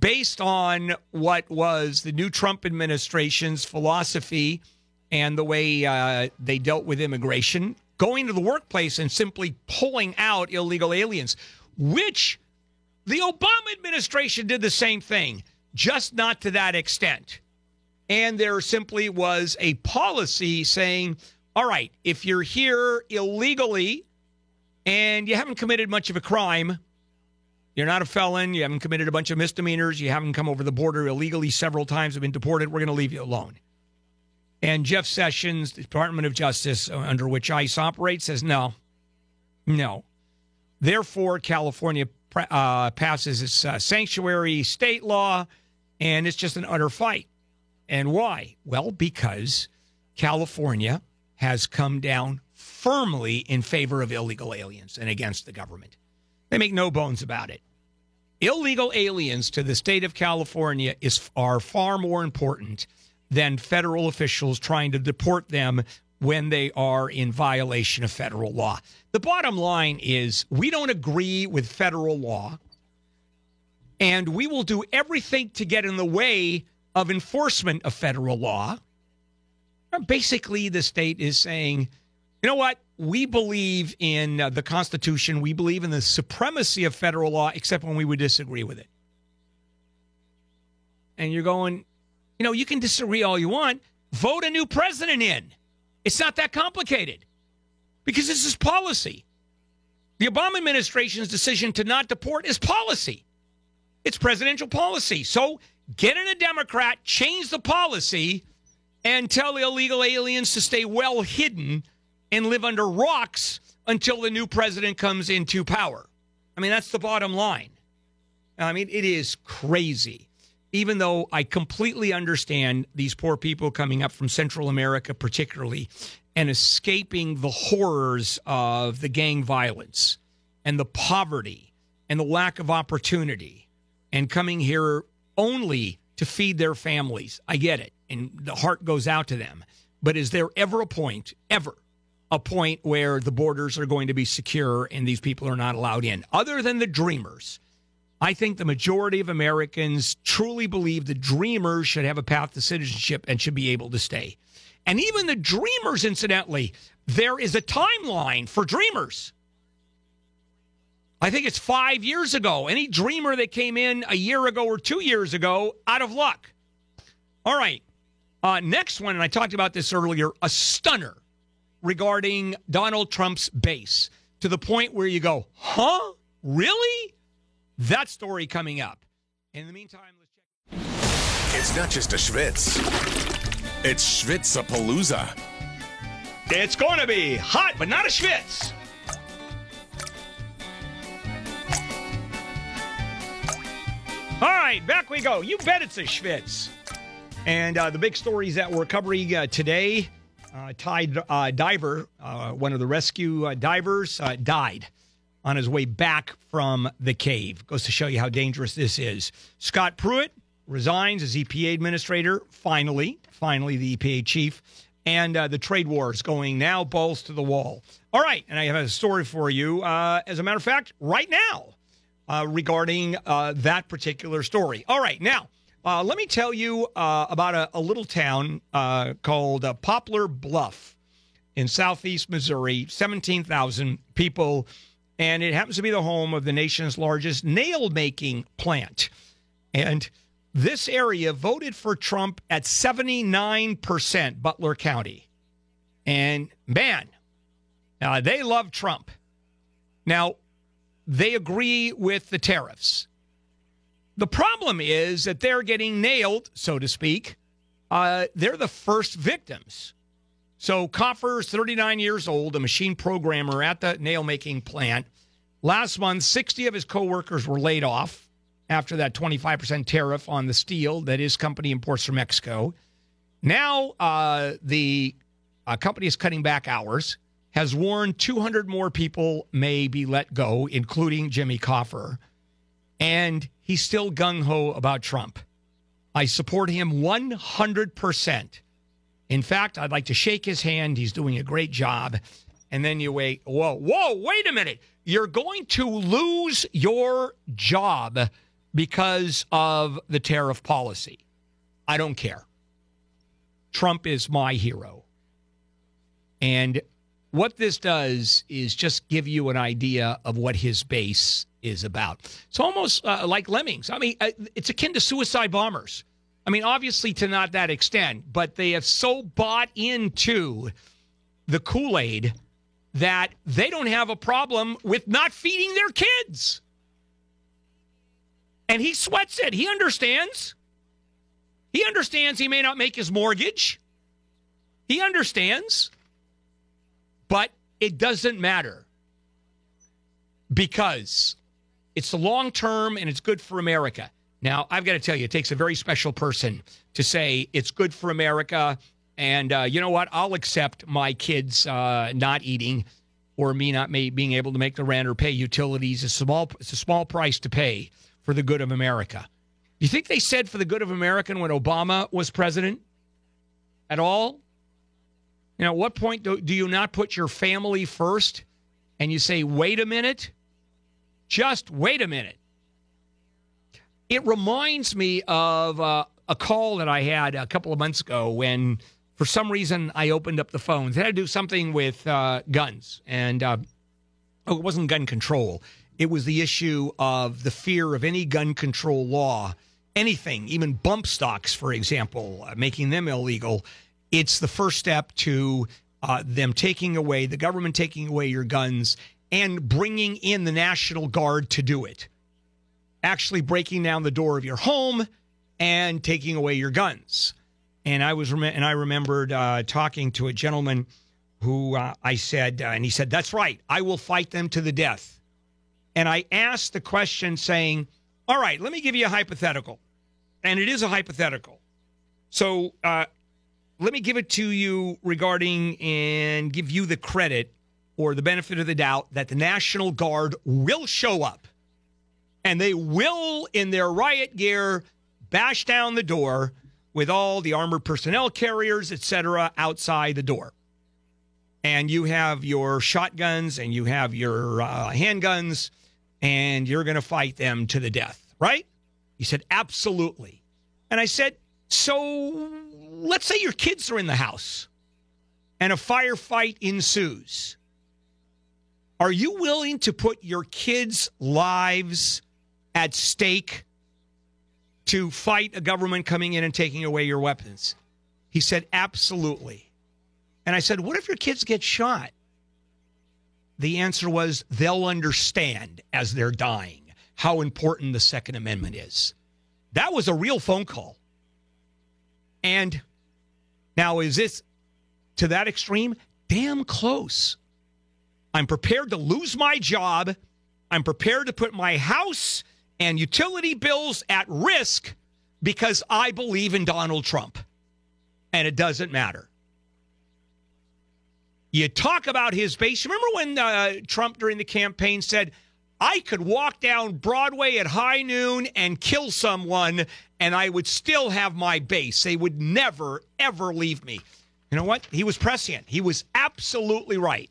based on what was the new Trump administration's philosophy and the way uh, they dealt with immigration, going to the workplace and simply pulling out illegal aliens, which the Obama administration did the same thing, just not to that extent. And there simply was a policy saying, all right, if you're here illegally and you haven't committed much of a crime, you're not a felon, you haven't committed a bunch of misdemeanors, you haven't come over the border illegally several times, have been deported, we're going to leave you alone. And Jeff Sessions, the Department of Justice, uh, under which ICE operates, says no, no. Therefore, California uh, passes its uh, sanctuary state law, and it's just an utter fight. And why? Well, because California has come down firmly in favor of illegal aliens and against the government. They make no bones about it. Illegal aliens to the state of California is are far more important than federal officials trying to deport them when they are in violation of federal law. The bottom line is we don't agree with federal law and we will do everything to get in the way of enforcement of federal law. Basically, the state is saying, you know what? We believe in uh, the Constitution. We believe in the supremacy of federal law, except when we would disagree with it. And you're going, you know, you can disagree all you want. Vote a new president in. It's not that complicated because this is policy. The Obama administration's decision to not deport is policy. It's presidential policy. So get in a Democrat, change the policy, and tell the illegal aliens to stay well hidden and live under rocks until the new president comes into power. I mean, that's the bottom line. I mean, it is crazy. Even though I completely understand these poor people coming up from Central America, particularly, and escaping the horrors of the gang violence and the poverty and the lack of opportunity, and coming here only to feed their families. I get it. And the heart goes out to them. But is there ever a point, ever, a point where the borders are going to be secure and these people are not allowed in? Other than the dreamers, I think the majority of Americans truly believe the dreamers should have a path to citizenship and should be able to stay. And even the dreamers, incidentally, there is a timeline for dreamers. I think it's five years ago. Any dreamer that came in a year ago or two years ago, out of luck. All right. Uh, next one, and I talked about this earlier, a stunner regarding Donald Trump's base to the point where you go, huh? Really? That story coming up. In the meantime, let's check. It's not just a schwitz. It's Schwitzapalooza. It's going to be hot, but not a schwitz. All right, back we go. You bet it's a schwitz. And uh, the big stories that we're covering uh, today uh, Thai uh, diver, uh, one of the rescue uh, divers, uh, died on his way back from the cave. Goes to show you how dangerous this is. Scott Pruitt resigns as EPA administrator, finally, finally, the EPA chief. And uh, the trade war is going now balls to the wall. All right, and I have a story for you. As a matter of fact, right now, regarding that particular story. All right, now uh, let me tell you uh, about a, a little town uh, called uh, Poplar Bluff in southeast Missouri, 17,000 people, and it happens to be the home of the nation's largest nail making plant. And this area voted for Trump at 79%, Butler County. And man, uh, they love Trump. Now, they agree with the tariffs. The problem is that they're getting nailed, so to speak. Uh, they're the first victims. So, Coffer's 39 years old, a machine programmer at the nail making plant. Last month, 60 of his coworkers were laid off after that 25% tariff on the steel that his company imports from Mexico. Now, uh, the uh, company is cutting back hours, has warned 200 more people may be let go, including Jimmy Coffer. And he's still gung ho about Trump. I support him 100%. In fact, I'd like to shake his hand. He's doing a great job. And then you wait, whoa, whoa, wait a minute. You're going to lose your job because of the tariff policy. I don't care. Trump is my hero. And what this does is just give you an idea of what his base is about. It's almost uh, like lemmings. I mean, uh, it's akin to suicide bombers. I mean, obviously to not that extent, but they have so bought into the Kool Aid that they don't have a problem with not feeding their kids. And he sweats it. He understands. He understands he may not make his mortgage. He understands. But it doesn't matter because it's the long term and it's good for America. Now, I've got to tell you, it takes a very special person to say it's good for America. And uh, you know what? I'll accept my kids uh, not eating or me not may, being able to make the rent or pay utilities. It's a small, it's a small price to pay for the good of America. You think they said for the good of America when Obama was president at all? You know, at what point do, do you not put your family first and you say, wait a minute? Just wait a minute. It reminds me of uh, a call that I had a couple of months ago when, for some reason, I opened up the phones. It had to do something with uh, guns. And uh, oh, it wasn't gun control, it was the issue of the fear of any gun control law, anything, even bump stocks, for example, uh, making them illegal. It's the first step to uh, them taking away, the government taking away your guns and bringing in the National Guard to do it. Actually breaking down the door of your home and taking away your guns. And I was and I remembered uh, talking to a gentleman who uh, I said, uh, and he said, "That's right. I will fight them to the death." And I asked the question, saying, "All right, let me give you a hypothetical, and it is a hypothetical. So uh, let me give it to you regarding and give you the credit or the benefit of the doubt that the National Guard will show up and they will, in their riot gear, bash down the door with all the armored personnel carriers, etc., outside the door. And you have your shotguns and you have your uh, handguns, and you're going to fight them to the death, right? He said, Absolutely. And I said, So let's say your kids are in the house and a firefight ensues. Are you willing to put your kids' lives at stake to fight a government coming in and taking away your weapons? He said, Absolutely. And I said, What if your kids get shot? The answer was, They'll understand as they're dying how important the Second Amendment is. That was a real phone call. And now, is this to that extreme? Damn close. I'm prepared to lose my job. I'm prepared to put my house and utility bills at risk because I believe in Donald Trump. And it doesn't matter. You talk about his base. Remember when uh, Trump during the campaign said, I could walk down Broadway at high noon and kill someone, and I would still have my base. They would never, ever leave me. You know what? He was prescient. He was absolutely right.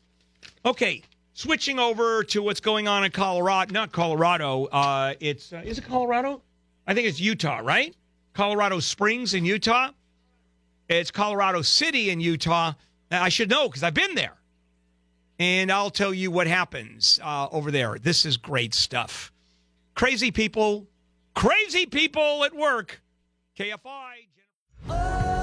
Okay, switching over to what's going on in Colorado. Not Colorado. Uh, it's uh, is it Colorado? I think it's Utah, right? Colorado Springs in Utah. It's Colorado City in Utah. I should know because I've been there. And I'll tell you what happens uh, over there. This is great stuff. Crazy people, crazy people at work. KFI.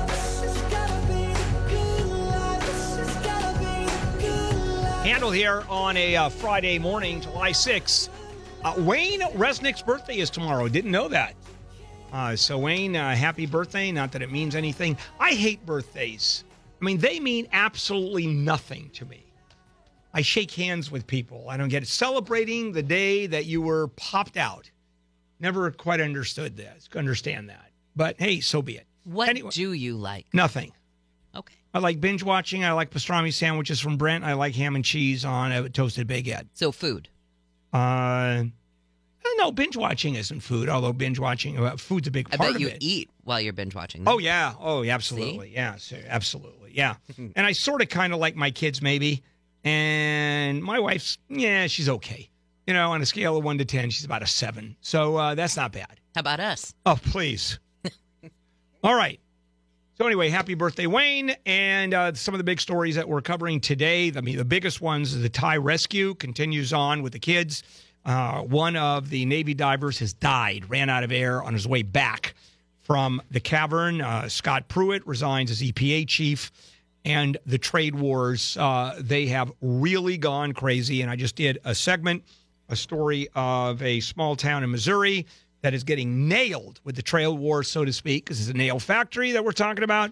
Handel here on a uh, Friday morning, July 6th. Uh, Wayne Resnick's birthday is tomorrow. Didn't know that. Uh, so, Wayne, uh, happy birthday. Not that it means anything. I hate birthdays. I mean, they mean absolutely nothing to me. I shake hands with people. I don't get it. Celebrating the day that you were popped out. Never quite understood that. Understand that. But hey, so be it. What Anyway. do you like? Nothing. I like binge watching. I like pastrami sandwiches from Brent. I like ham and cheese on a toasted baguette. So food. Uh, no, binge watching isn't food. Although binge watching, uh, food's a big I part bet of you it. eat while you're binge watching. Oh yeah. Oh, yeah, absolutely. Yeah, so- absolutely. Yeah. and I sort of kind of like my kids maybe, and my wife's yeah, she's okay. You know, on a scale of one to ten, she's about a seven. So uh, that's not bad. How about us? Oh, please. All right. So anyway, happy birthday, Wayne! And uh, some of the big stories that we're covering today. I mean, the biggest ones the Thai rescue continues on with the kids. Uh, one of the Navy divers has died, ran out of air on his way back from the cavern. Uh, Scott Pruitt resigns as EPA chief, and the trade wars uh, they have really gone crazy. And I just did a segment, a story of a small town in Missouri that is getting nailed with the trail war, so to speak, because it's a nail factory that we're talking about.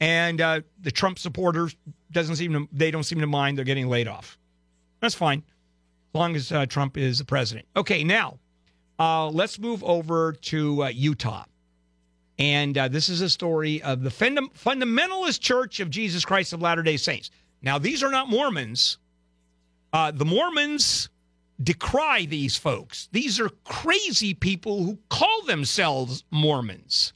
And uh, the Trump supporters doesn't seem to they don't seem to mind they're getting laid off. That's fine, as long as uh, Trump is the president. Okay, now uh, let's move over to uh, Utah. And uh, this is a story of the Funda- Fundamentalist Church of Jesus Christ of Latter day Saints. Now, these are not Mormons. Uh, the Mormons decry these folks. These are crazy people who call themselves Mormons.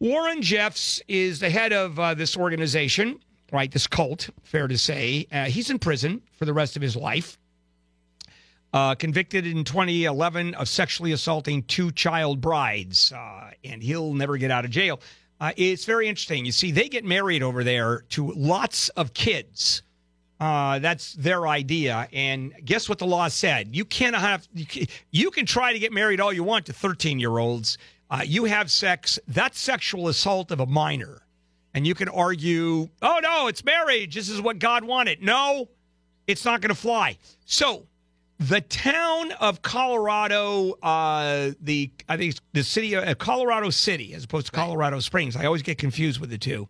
Warren Jeffs is the head of uh, this organization, right? This cult, fair to say. Uh, he's in prison for the rest of his life. Uh, convicted in 2011 of sexually assaulting two child brides, uh, and he'll never get out of jail. Uh, it's very interesting. You see, they get married over there to lots of kids. Uh, that's their idea. And guess what the law said? You can't have you can, you can try to get married all you want to 13 year olds. Uh, you have sex. That's sexual assault of a minor. And you can argue, oh no, it's marriage. This is what God wanted. No, it's not going to fly. So the town of Colorado, uh, the I think it's the city of uh, Colorado City, as opposed to Colorado Springs. I always get confused with the two.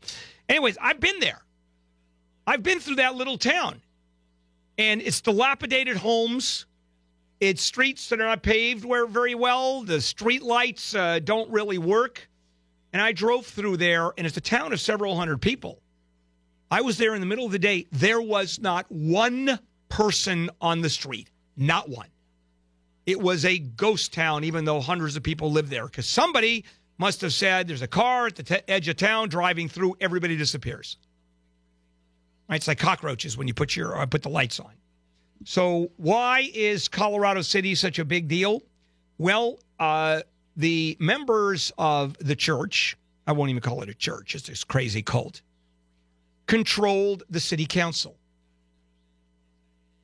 Anyways, I've been there. I've been through that little town, and it's dilapidated homes. It's streets that are not paved very well. The street lights uh, don't really work. And I drove through there, and it's a town of several hundred people. I was there in the middle of the day. There was not one person on the street, not one. It was a ghost town, even though hundreds of people live there, because somebody must have said, "There's a car at the t- edge of town driving through. Everybody disappears." Right? It's like cockroaches when you put your uh, put the lights on. So why is Colorado City such a big deal? Well, uh, the members of the church, I won't even call it a church, it's this crazy cult, controlled the city council,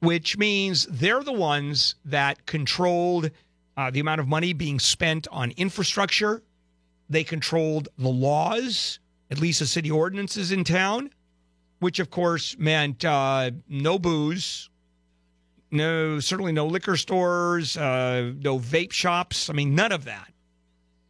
which means they're the ones that controlled uh, the amount of money being spent on infrastructure. They controlled the laws, at least the city ordinances in town, which of course meant uh, no booze, no, certainly no liquor stores, uh, no vape shops. I mean, none of that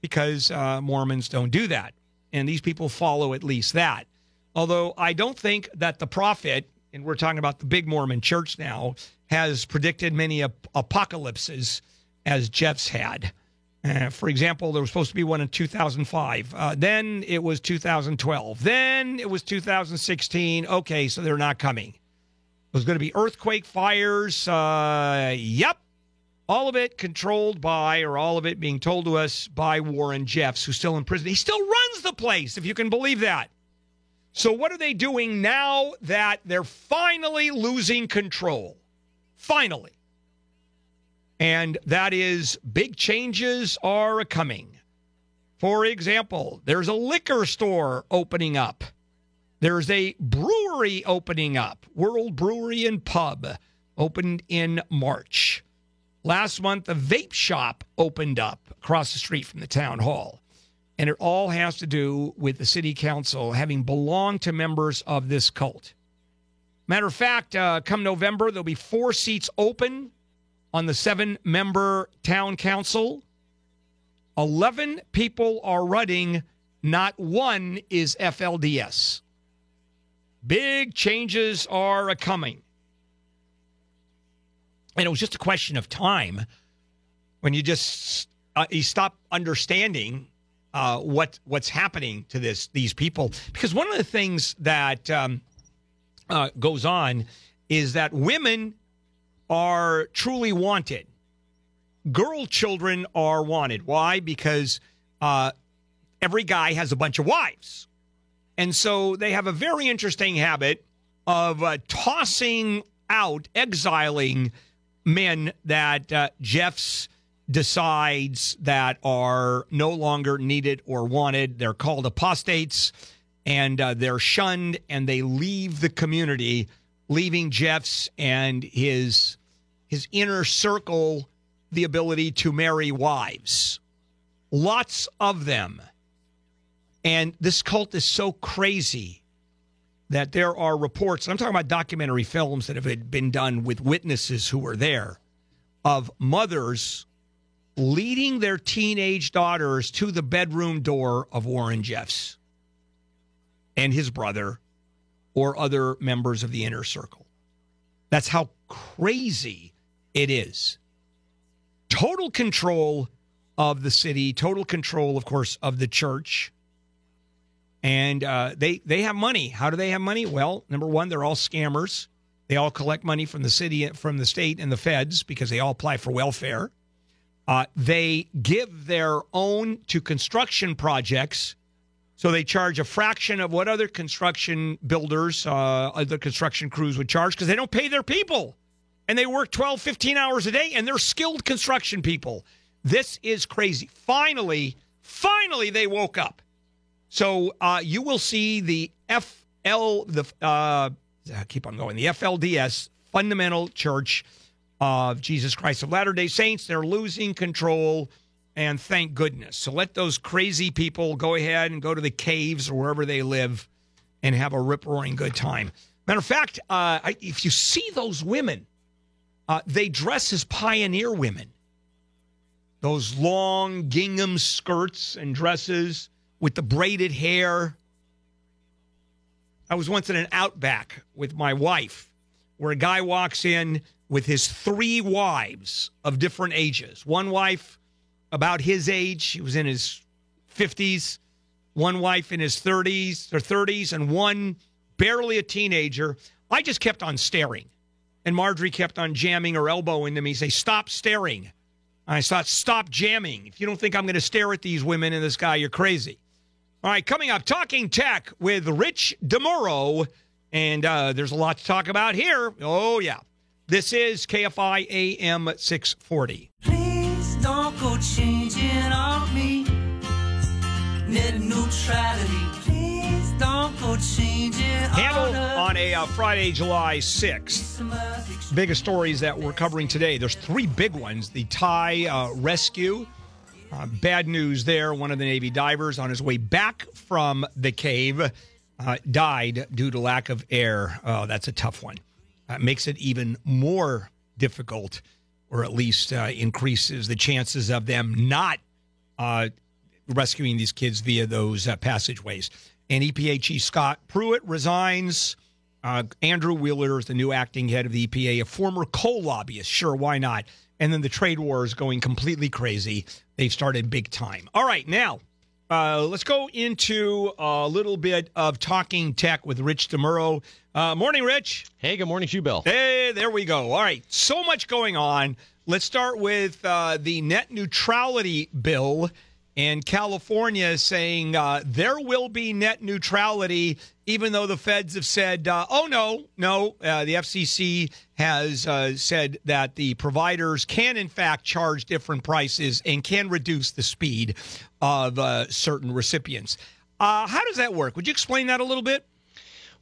because uh, Mormons don't do that. And these people follow at least that. Although I don't think that the prophet, and we're talking about the big Mormon church now, has predicted many ap- apocalypses as Jeffs had. Uh, for example, there was supposed to be one in 2005. Uh, then it was 2012. Then it was 2016. Okay, so they're not coming. It was going to be earthquake, fires. Uh, yep. All of it controlled by, or all of it being told to us by Warren Jeffs, who's still in prison. He still runs the place, if you can believe that. So, what are they doing now that they're finally losing control? Finally. And that is big changes are coming. For example, there's a liquor store opening up. There's a brewery opening up. World Brewery and Pub opened in March. Last month, a vape shop opened up across the street from the town hall. And it all has to do with the city council having belonged to members of this cult. Matter of fact, uh, come November, there'll be four seats open on the seven member town council. 11 people are running, not one is FLDS. Big changes are a coming. And it was just a question of time when you just uh, you stop understanding uh, what what's happening to this these people. Because one of the things that um, uh, goes on is that women are truly wanted. Girl children are wanted. Why? Because uh, every guy has a bunch of wives. And so they have a very interesting habit of uh, tossing out, exiling men that uh, Jeffs decides that are no longer needed or wanted. They're called apostates and uh, they're shunned and they leave the community, leaving Jeffs and his his inner circle the ability to marry wives. Lots of them. And this cult is so crazy that there are reports, I'm talking about documentary films that have been done with witnesses who were there, of mothers leading their teenage daughters to the bedroom door of Warren Jeffs and his brother or other members of the inner circle. That's how crazy it is. Total control of the city, total control, of course, of the church. And uh, they they have money. How do they have money? Well, number one, they're all scammers. They all collect money from the city, from the state, and the feds because they all apply for welfare. Uh, they give their own to construction projects, so they charge a fraction of what other construction builders, uh, other construction crews would charge because they don't pay their people, and they work 12, 15 hours a day, and they're skilled construction people. This is crazy. Finally, finally, they woke up. So uh, you will see the FL, the uh, keep on going, the FLDS, Fundamental Church of Jesus Christ of Latter day Saints. They're losing control, and thank goodness. So let those crazy people go ahead and go to the caves or wherever they live and have a rip roaring good time. Matter of fact, uh, I, if you see those women, uh, they dress as pioneer women. Those long gingham skirts and dresses with the braided hair. I was once in an outback with my wife where a guy walks in with his three wives of different ages. One wife about his age, she was in his 50s, one wife in his 30s or 30s, and one barely a teenager. I just kept on staring. And Marjorie kept on jamming her elbow into me, say, Stop staring. I thought, stop jamming. If you don't think I'm going to stare at these women and this guy, you're crazy. All right, coming up, Talking Tech with Rich DeMuro. And uh, there's a lot to talk about here. Oh, yeah. This is KFI AM 640. Please don't go changing on me. Net neutrality. Handel on a uh, Friday, July 6th. Biggest stories that we're covering today. There's three big ones. The Thai uh, rescue. Uh, bad news there. One of the Navy divers on his way back from the cave uh, died due to lack of air. Oh, that's a tough one. Uh, makes it even more difficult, or at least increases the chances of them not rescuing these kids via those passageways. And EPA Chief Scott Pruitt resigns. Uh, Andrew Wheeler is the new acting head of the EPA, a former coal lobbyist. Sure, why not? And then the trade war is going completely crazy. They've started big time. All right, now uh, let's go into a little bit of talking tech with Rich DeMuro. Uh, morning, Rich. Hey, good morning to you, Bill. Hey, there we go. All right, so much going on. Let's start with uh, the net neutrality bill. And California is saying uh, there will be net neutrality, even though the feds have said, uh, oh, no, no. Uh, the FCC has uh, said that the providers can, in fact, charge different prices and can reduce the speed of uh, certain recipients. Uh, how does that work? Would you explain that a little bit?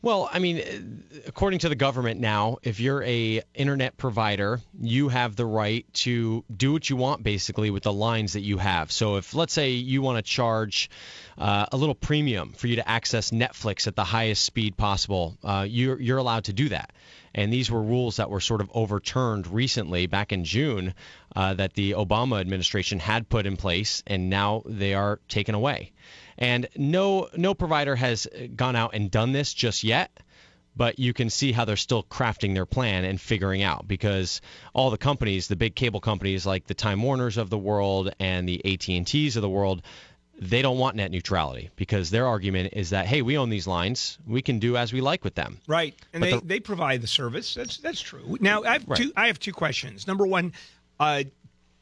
Well, I mean, according to the government now, if you're a internet provider, you have the right to do what you want basically with the lines that you have. So if let's say you want to charge uh, a little premium for you to access Netflix at the highest speed possible, uh, you're you're allowed to do that. And these were rules that were sort of overturned recently, back in June, uh, that the Obama administration had put in place, and now they are taken away. And no no provider has gone out and done this just yet, but you can see how they're still crafting their plan and figuring out because all the companies, the big cable companies like the Time Warners of the world and the AT&Ts of the world, they don't want net neutrality because their argument is that hey, we own these lines, we can do as we like with them. Right, and But they, the- they provide the service. That's that's true. Now I have Right. two. I have two questions. Number one, uh,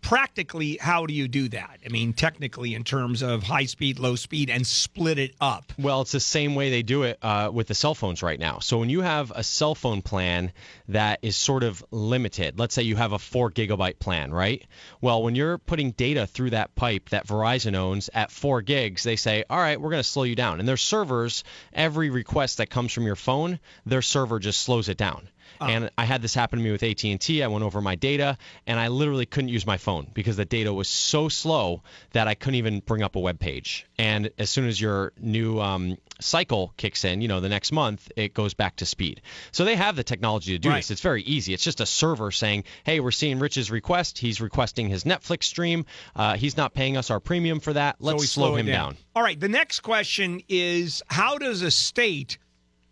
practically, how do you do that? I mean, technically, in terms of high speed, low speed, and split it up. Well, it's the same way they do it uh, with the cell phones right now. So when you have a cell phone plan that is sort of limited, let's say you have a four gigabyte plan, right? Well, when you're putting data through that pipe that Verizon owns at four gigs, they say, all right, we're going to slow you down. And their servers, every request that comes from your phone, their server just slows it down. And I had this happen to me with AT&T. I went over my data, and I literally couldn't use my phone because the data was so slow that I couldn't even bring up a web page. And as soon as your new um, cycle kicks in, you know, the next month, it goes back to speed. So they have the technology to do Right. this. It's very easy. It's just a server saying, "Hey, we're seeing Rich's request. He's requesting his Netflix stream. Uh, he's not paying us our premium for that. Let's we slow, it him down." All right. The next question is: How does a state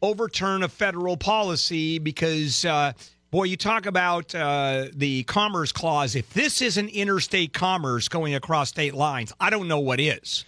overturn a federal policy? Because uh, boy, you talk about uh, the Commerce Clause. If this isn't interstate commerce going across state lines, I don't know what is.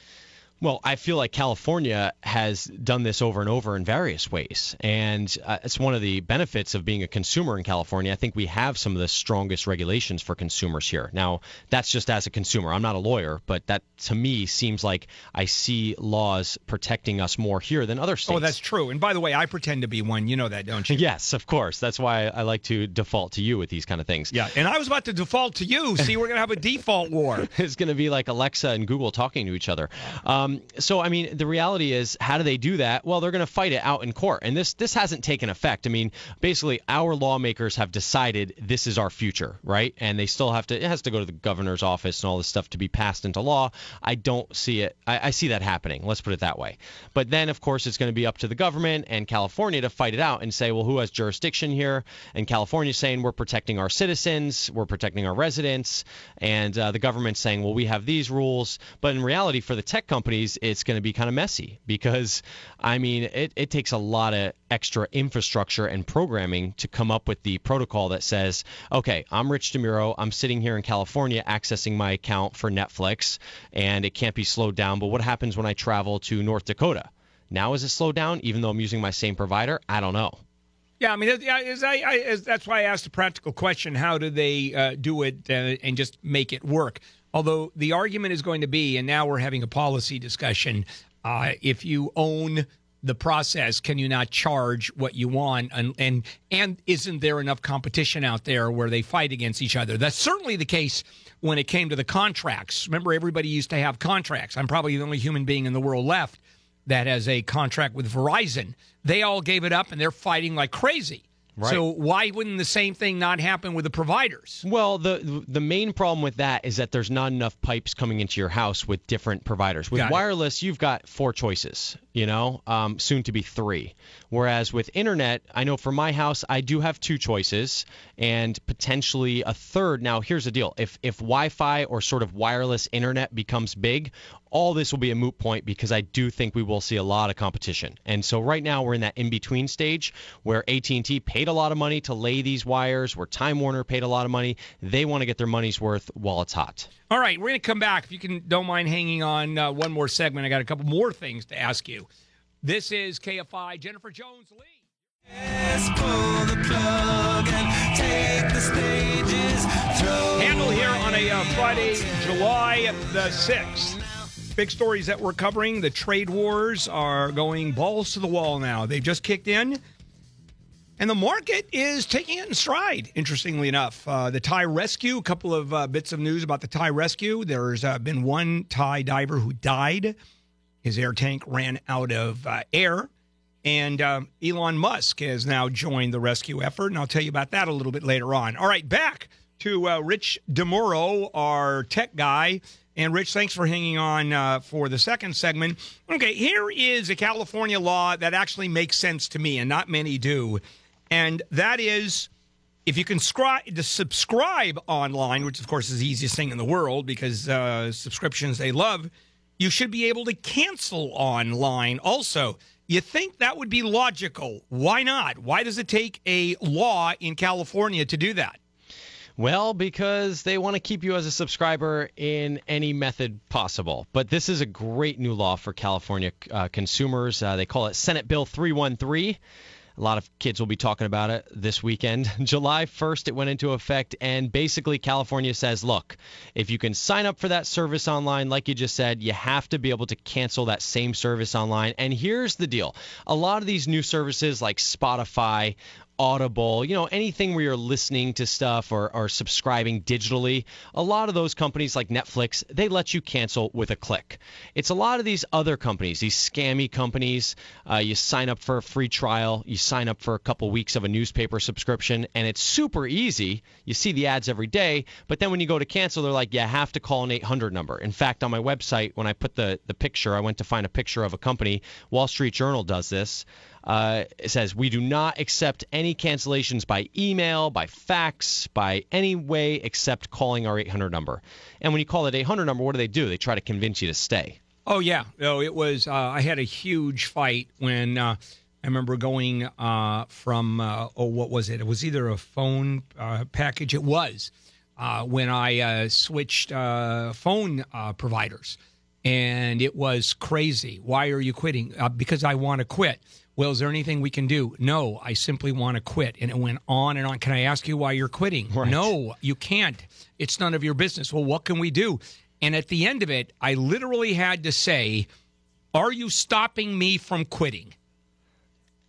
Well, I feel like California has done this over and over in various ways. And uh, it's one of the benefits of being a consumer in California. I think we have some of the strongest regulations for consumers here. Now, that's just as a consumer. I'm not a lawyer, but that to me seems like I see laws protecting us more here than other states. Oh, that's true. And by the way, I pretend to be one. You know that, don't you? Yes, of course. That's why I like to default to you with these kind of things. Yeah. And I was about to default to you. See, we're going to have a default war. it's going to be like Alexa and Google talking to each other. Um, so, I mean, the reality is, how do they do that? Well, they're going to fight it out in court, and this this hasn't taken effect. I mean, basically, our lawmakers have decided this is our future, right? And they still have to. It has to go to the governor's office and all this stuff to be passed into law. I don't see it. I, I see that happening. Let's put it that way. But then, of course, it's going to be up to the government and California to fight it out and say, well, who has jurisdiction here? And California's saying we're protecting our citizens, we're protecting our residents, and uh, the government's saying, well, we have these rules. But in reality, for the tech it's going to be kind of messy because, I mean, it, it takes a lot of extra infrastructure and programming to come up with the protocol that says, okay, I'm Rich DeMuro, I'm sitting here in California accessing my account for Netflix, and it can't be slowed down. But what happens when I travel to North Dakota? Now is it slowed down even though I'm using my same provider? I don't know. Yeah, I mean, yeah, I, is, that's why I asked a practical question: How do they uh, do it uh, and just make it work? Although the argument is going to be, and now we're having a policy discussion: uh, if you own the process, can you not charge what you want? And, and and isn't there enough competition out there where they fight against each other? That's certainly the case when it came to the contracts. Remember, everybody used to have contracts. I'm probably the only human being in the world left that has a contract with Verizon. They all gave it up and they're fighting like crazy. Right. So why wouldn't the same thing not happen with the providers? Well, the the main problem with that is that there's not enough pipes coming into your house with different providers. With Got it. wireless, you've got four choices, you know, um, soon to be three. Whereas with internet, I know for my house, I do have two choices and potentially a third. Now, here's the deal: if if Wi-Fi or sort of wireless internet becomes big, all this will be a moot point because I do think we will see a lot of competition. And so right now we're in that in-between stage where AT&T paid a lot of money to lay these wires, where Time Warner paid a lot of money. They want to get their money's worth while it's hot. All right, we're going to come back. If you can, don't mind hanging on uh, one more segment. I got a couple more things to ask you. This is KFI Jennifer Jones Lee. Let's pull the plug and take the stages. Handel here on a uh, Friday, July the 6th. Big stories that we're covering. The trade wars are going balls to the wall now. They've just kicked in. And the market is taking it in stride, interestingly enough. Uh, the Thai rescue, a couple of uh, bits of news about the Thai rescue. There's uh, been one Thai diver who died. His air tank ran out of uh, air. And um, Elon Musk has now joined the rescue effort. And I'll tell you about that a little bit later on. All right, back to uh, Rich DeMuro, our tech guy. And Rich, thanks for hanging on uh, for the second segment. Okay, here is a California law that actually makes sense to me, and not many do. And that is if you can scri- subscribe online, which of course is the easiest thing in the world because uh, subscriptions they love, you should be able to cancel online also. You think that would be logical. Why not? Why does it take a law in California to do that? Well, because they want to keep you as a subscriber in any method possible. But this is a great new law for California uh, consumers. Uh, they call it Senate Bill 313. A lot of kids will be talking about it this weekend. July 1st, it went into effect, and basically, California says look, if you can sign up for that service online, like you just said, you have to be able to cancel that same service online. And here's the deal a lot of these new services, like Spotify, Audible, you know, anything where you're listening to stuff or, or subscribing digitally, a lot of those companies like Netflix, they let you cancel with a click. It's a lot of these other companies, these scammy companies. Uh, you sign up for a free trial, you sign up for a couple weeks of a newspaper subscription, and it's super easy. You see the ads every day, but then when you go to cancel, they're like, you have to call an 800 number. In fact, on my website, when I put the, the picture, I went to find a picture of a company. Wall Street Journal does this. Uh, it says we do not accept any cancellations by email, by fax, by any way except calling our 800 number. And when you call that 800 number, what do they do? They try to convince you to stay. Oh yeah, no, it was. Uh, I had a huge fight when uh, I remember going uh, from uh, oh, what was it? It was either a phone uh, package. It was when I switched phone providers, and it was crazy. Why are you quitting? Because I want to quit. Well, is there anything we can do? No, I simply want to quit. And it went on and on. Can I ask you why you're quitting? No, you can't. It's none of your business. Well, what can we do? And at the end of it, I literally had to say, Are you stopping me from quitting?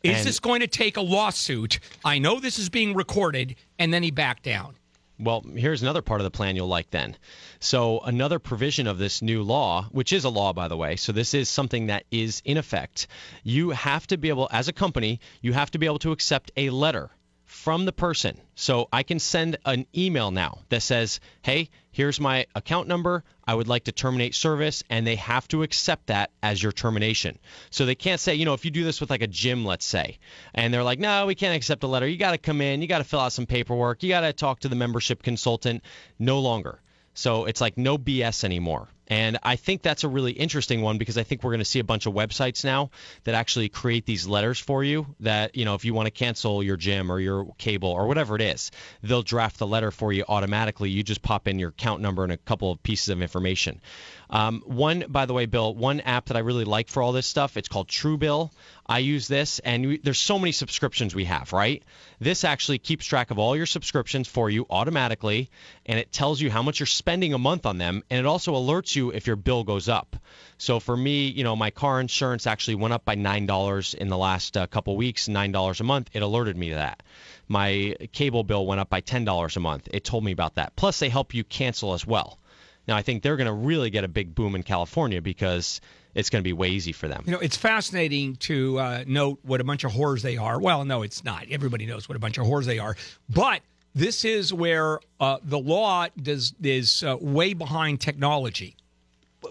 Is And- this going to take a lawsuit? I know this is being recorded. And then he backed down. Well, here's another part of the plan you'll like then. So, another provision of this new law, which is a law, by the way, so this is something that is in effect, you have to be able, as a company, you have to be able to accept a letter from the person. So, I can send an email now that says, hey, here's my account number. I would like to terminate service, and they have to accept that as your termination. So they can't say, you know, if you do this with like a gym, let's say, and they're like, no, we can't accept a letter. You got to come in, you got to fill out some paperwork, you got to talk to the membership consultant. No longer. So it's like no BS anymore. And I think that's a really interesting one because I think we're going to see a bunch of websites now that actually create these letters for you that, you know, if you want to cancel your gym or your cable or whatever it is, they'll draft the letter for you automatically. You just pop in your account number and a couple of pieces of information. Um, one, by the way, Bill, one app that I really like for all this stuff, it's called Truebill. I use this, and we, there's so many subscriptions we have, right? This actually keeps track of all your subscriptions for you automatically, and it tells you how much you're spending a month on them, and it also alerts you if your bill goes up. So for me, you know, my car insurance actually went up by nine dollars in the last uh, couple weeks, nine dollars a month. It alerted me to that. My cable bill went up by ten dollars a month. It told me about that. Plus, they help you cancel as well. Now, I think they're going to really get a big boom in California because it's going to be way easy for them. You know, it's fascinating to uh, note what a bunch of whores they are. Well, no, it's not. Everybody knows what a bunch of whores they are. But this is where uh, the law does is uh, way behind technology.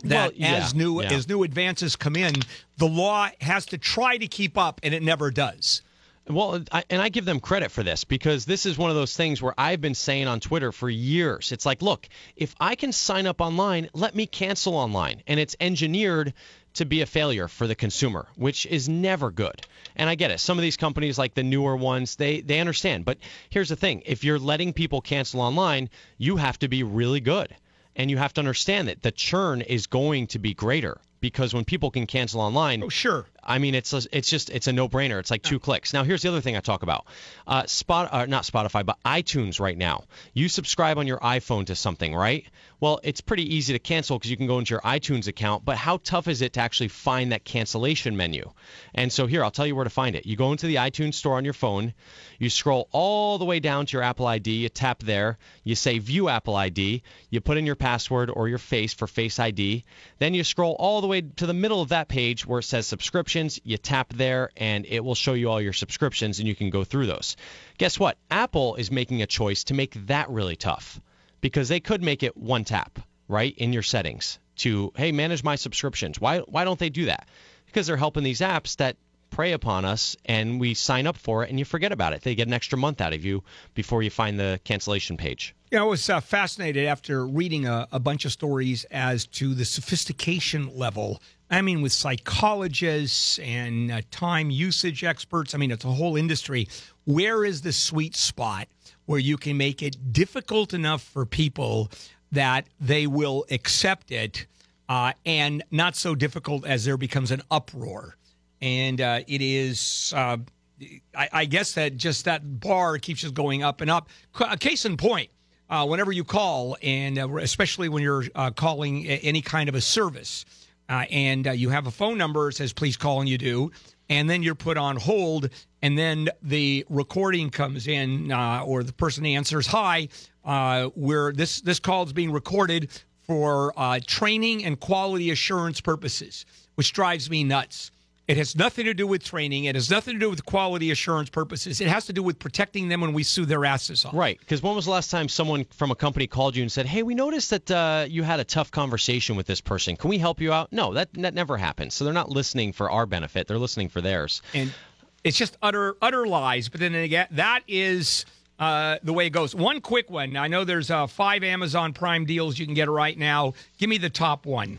That Well, yeah, as new yeah. as new advances come in, the law has to try to keep up, and it never does. Well, I, and I give them credit for this because this is one of those things where I've been saying on Twitter for years. It's like, look, if I can sign up online, let me cancel online. And it's engineered to be a failure for the consumer, which is never good. And I get it. Some of these companies, like the newer ones, they they understand. But here's the thing: if you're letting people cancel online, you have to be really good, and you have to understand that the churn is going to be greater because when people can cancel online, Oh, sure. I mean, it's a, it's just it's a no-brainer. It's like two clicks. Now, here's the other thing I talk about. Uh, Spot, uh, not Spotify, but iTunes right now. You subscribe on your iPhone to something, right? Well, it's pretty easy to cancel because you can go into your iTunes account. But how tough is it to actually find that cancellation menu? And so here, I'll tell you where to find it. You go into the iTunes store on your phone. You scroll all the way down to your Apple ID. You tap there. You say View Apple ID. You put in your password or your face for Face ID. Then you scroll all the way to the middle of that page where it says subscriptions. You tap there, and it will show you all your subscriptions, and you can go through those. Guess what? Apple is making a choice to make that really tough because they could make it one tap, right, in your settings to, hey, manage my subscriptions. Why, why don't they do that? Because they're helping these apps that prey upon us and we sign up for it and you forget about it. They get an extra month out of you before you find the cancellation page. Yeah, I was uh, fascinated after reading a, a bunch of stories as to the sophistication level. I mean, with psychologists and uh, time usage experts. I mean, it's a whole industry. Where is the sweet spot where you can make it difficult enough for people that they will accept it uh, and not so difficult as there becomes an uproar? And uh, it is. Uh, I, I guess that just that bar keeps just going up and up. C- Case in point, uh, whenever you call, and uh, especially when you're calling any kind of a service, uh, and uh, you have a phone number, it says please call, and you do, and then you're put on hold, and then the recording comes in, uh, or the person answers, "Hi, uh, we're this this call is being recorded for uh, training and quality assurance purposes," which drives me nuts. It has nothing to do with training. It has nothing to do with quality assurance purposes. It has to do with protecting them when we sue their asses off. Right. Because when was the last time someone from a company called you and said, hey, we noticed that uh, you had a tough conversation with this person. Can we help you out? No, that, that never happens. So they're not listening for our benefit, they're listening for theirs. And it's just utter utter lies. But then again, that is uh, the way it goes. One quick one. I know there's uh, five Amazon Prime deals you can get right now. Give me the top one.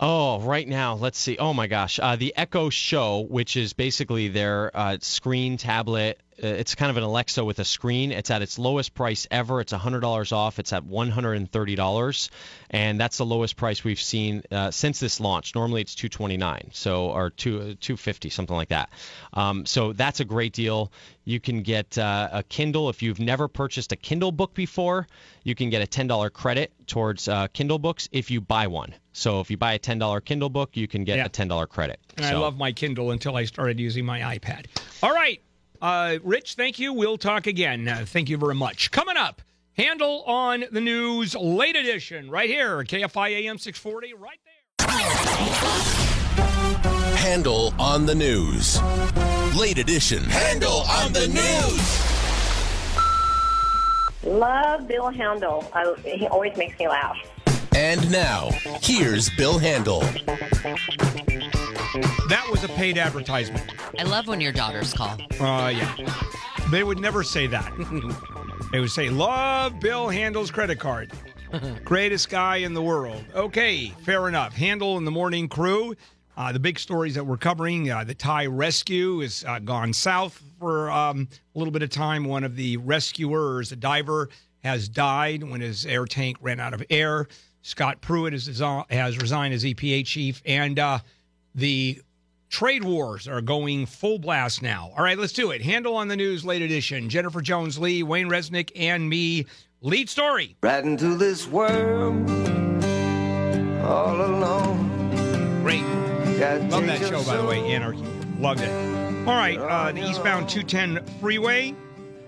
Oh, right now, let's see. Oh my gosh, uh, the Echo Show, which is basically their uh, screen tablet. Uh, it's kind of an Alexa with a screen. It's at its lowest price ever. It's $100 off. It's at $130, and that's the lowest price we've seen uh, since this launch. Normally it's 229, so or two 250, something like that. Um, so that's a great deal. You can get uh, a Kindle if you've never purchased a Kindle book before. You can get a $10 credit towards uh, Kindle books if you buy one. So if you buy a $10 Kindle book, you can get Yeah. a $10 credit. And I love my Kindle until I started using my iPad. All right. Uh, Rich, thank you. We'll talk again. Uh, thank you very much. Coming up, Handel on the News, late edition, right here, KFI AM 640, right there. Handel on the news. Late edition. Handel on the news. Love Bill Handel. I, he always makes me laugh. And now, here's Bill Handel. That was a paid advertisement. I love when your daughters call. Uh, yeah. They would never say that. they would say, Love Bill Handel's credit card. Greatest guy in the world. Okay, fair enough. Handel in the morning crew. Uh, the big stories that we're covering uh, the Thai rescue has uh, gone south for um, a little bit of time. One of the rescuers, a diver, has died when his air tank ran out of air. Scott Pruitt is, has resigned as EPA chief. And uh, the trade wars are going full blast now. All right, let's do it. Handel on the news, late edition. Jennifer Jones Lee, Wayne Resnick, and me. Lead story. Right into this world, all alone. Great. Love that show, by the way, Anarchy. Loved it. All right, uh, the eastbound 210 freeway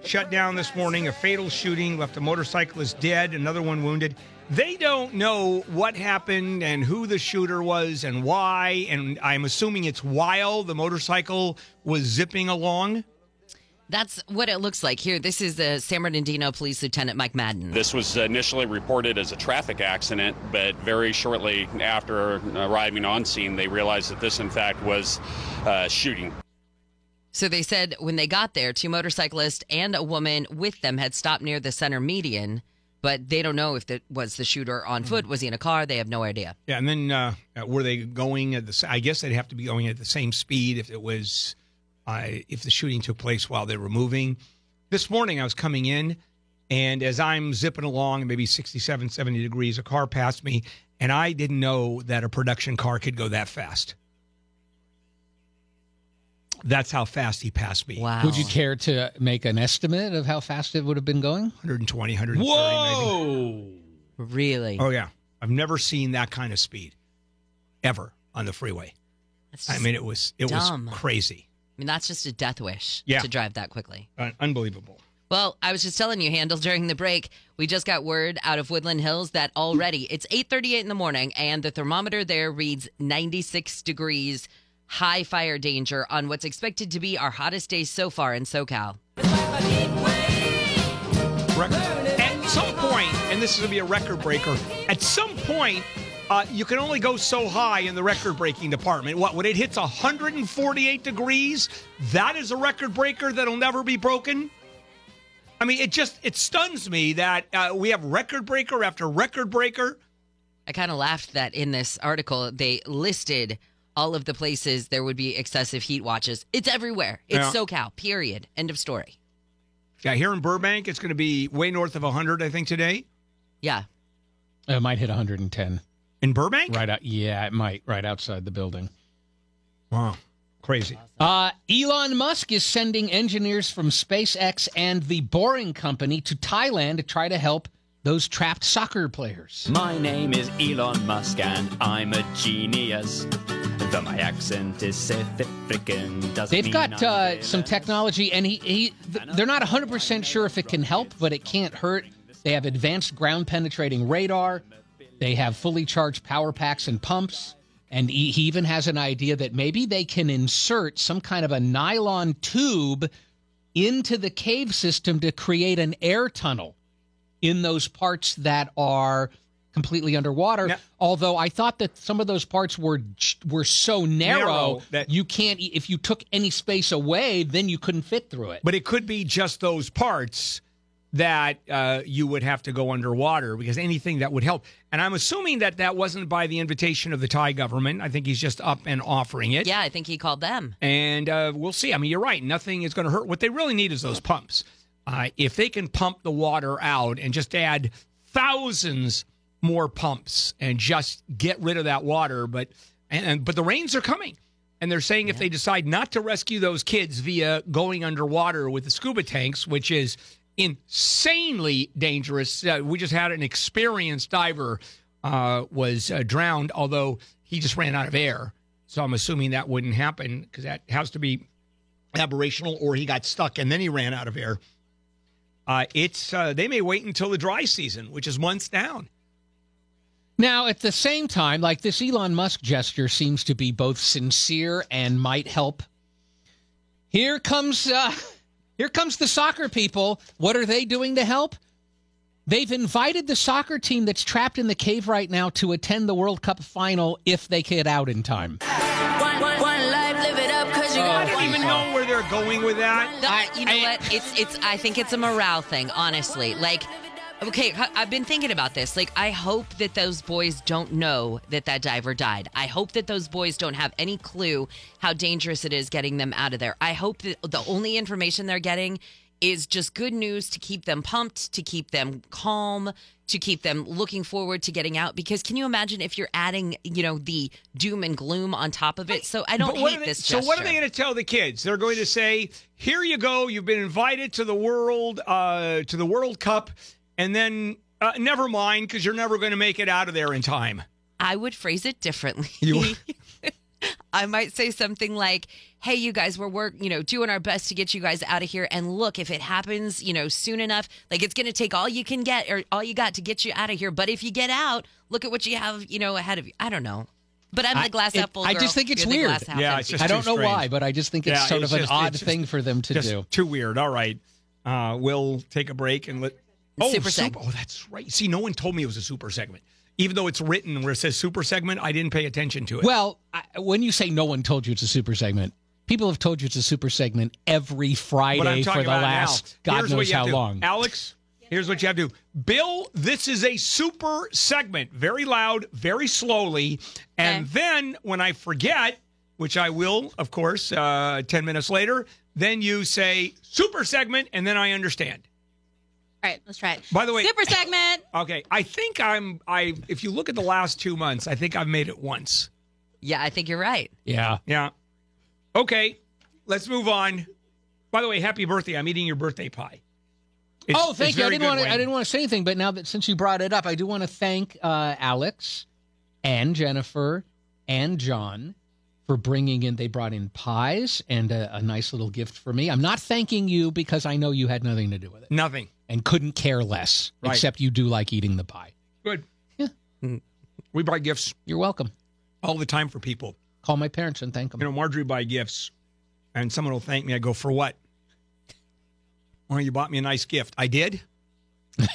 shut down this morning. A fatal shooting left a motorcyclist dead, another one wounded. They don't know what happened and who the shooter was and why. And I'm assuming it's while the motorcycle was zipping along. That's what it looks like here. This is the San Bernardino Police Lieutenant Mike Madden. This was initially reported as a traffic accident, but very shortly after arriving on scene, they realized that this, in fact, was uh, shooting. So they said when they got there, two motorcyclists and a woman with them had stopped near the center median, but they don't know if it was the shooter on foot. Was he in a car? They have no idea. Yeah, and then uh, were they going at the? I guess they'd have to be going at the same speed if it was, uh, if the shooting took place while they were moving. This morning I was coming in, and as I'm zipping along, maybe 67, 70 degrees, a car passed me, and I didn't know that a production car could go that fast. That's how fast he passed me. Wow. Would you care to make an estimate of how fast it would have been going? 120, 130 maybe. Whoa! Really? Oh yeah, I've never seen that kind of speed, ever on the freeway. That's I mean, it was it dumb. was crazy, I mean, that's just a death wish Yeah. to drive that quickly. uh, unbelievable. Well, I was just telling you, Handel, during the break, we just got word out of Woodland Hills that already it's 8:38 in the morning, and the thermometer there reads 96 degrees, high fire danger on what's expected to be our hottest day so far in SoCal. At some point, and this is going to be a record breaker. At some point, uh, you can only go so high in the record breaking department. What when it hits 148 degrees, that is a record breaker that'll never be broken. I mean, it just it stuns me that uh, we have record breaker after record breaker. I kind of laughed that in this article they listed all of the places there would be excessive heat watches. It's everywhere. It's Yeah. SoCal. Period. End of story. Yeah, here in Burbank, it's going to be way north of 100, I think, today. Yeah. It might hit 110. In Burbank? Right out. Yeah, it might. Right outside the building. Wow. Crazy. Uh, Elon Musk is sending engineers from SpaceX and the Boring Company to Thailand to try to help those trapped soccer players. My name is Elon Musk and I'm a genius. Though my accent is South African, doesn't They've got uh, some technology, and he, he th- they're not 100% sure if it can help, but it can't hurt. They have advanced ground penetrating radar. They have fully charged power packs and pumps. And he, he even has an idea that maybe they can insert some kind of a nylon tube into the cave system to create an air tunnel in those parts that are completely underwater. Although I thought that some of those parts were were so narrow, Narrow that- you can't e, if you took any space away, then you couldn't fit through it. But it could be just those parts that uh, you would have to go underwater because anything that would help. And I'm assuming that that wasn't by the invitation of the Thai government. I think he's just up and offering it. Yeah, I think he called them. And uh, we'll see. I mean, you're right. Nothing is going to hurt. What they really need is those pumps. Uh, if they can pump the water out and just add thousands more pumps and just get rid of that water, but and, and but the rains are coming. And they're saying if they decide not to rescue those kids via going underwater with the scuba tanks, which is insanely dangerous. Uh, we just had an experienced diver uh, was uh, drowned, although he just ran out of air. So I'm assuming that wouldn't happen because that has to be aberrational, or he got stuck and then he ran out of air. Uh, it's uh, they may wait until the dry season, which is months down. Now, at the same time, like this Elon Musk gesture seems to be both sincere and might help. Here comes uh, here comes the soccer people. What are they doing to help? They've invited the soccer team that's trapped in the cave right now to attend the World Cup final if they get out in time. Going with that. The- you know what? It's it's. I think it's a morale thing. Honestly, like Okay, I- I've been thinking about this. Like, I hope that those boys don't know that that diver died. I hope that those boys don't have any clue how dangerous it is getting them out of there. I hope that the only information they're getting is just good news to keep them pumped, to keep them calm, to keep them looking forward to getting out. Because can you imagine if you're adding, you know, the doom and gloom on top of it? So I don't hate they- this. So what are they going to tell the kids? They're going to say, "Here you go. You've been invited to the world uh, to the World Cup, and then uh, never mind because you're never going to make it out of there in time." I would phrase it differently. You- I might say something like, "Hey, you guys, we're work, you know, doing our best to get you guys out of here. And look, if it happens, you know, soon enough, like it's going to take all you can get or all you got to get you out of here. But if you get out, look at what you have, you know, ahead of you. I don't know, but I'm the glass it- apple. I just think it's You're weird. glass half Yeah, it's just I don't know strange. why, but I just think it's Yeah, sort it's of an odd just- thing for them to Just do. too weird. All right, uh, we'll take a break and let. Oh, Super seg. Oh, that's right. See, no one told me it was a super segment. Even though it's written where it says super segment, I didn't pay attention to it. Well, I, when you say no one told you it's a super segment, people have told you it's a super segment every Friday for the last now. God Here's knows how to do. long. Alex, here's what you have to do. Bill, this is a super segment, very loud, very slowly, and then when I forget, which I will, of course, uh, ten minutes later, then you say super segment, and then I understand. All right, let's try it. By the way- super segment. Okay, I think I'm. I if you look at the last two months, I think I've made it once. Yeah, I think you're right. Yeah. Yeah. Okay, let's move on. By the way, happy birthday! I'm eating your birthday pie. It's- oh, thank you. I didn't want to. I didn't want to say anything, but now that since you brought it up, I do want to thank uh, Alex and Jennifer and John for bringing in. They brought in pies and a, a nice little gift for me. I'm not thanking you because I know you had nothing to do with it Nothing. and couldn't care less. Right. Except you do like eating the pie. Good. Yeah. We buy gifts You're welcome. all the time for people. Call my parents and thank them. You know, Marjorie buy gifts, and someone will thank me. I go, for what? Well, you bought me a nice gift. I did.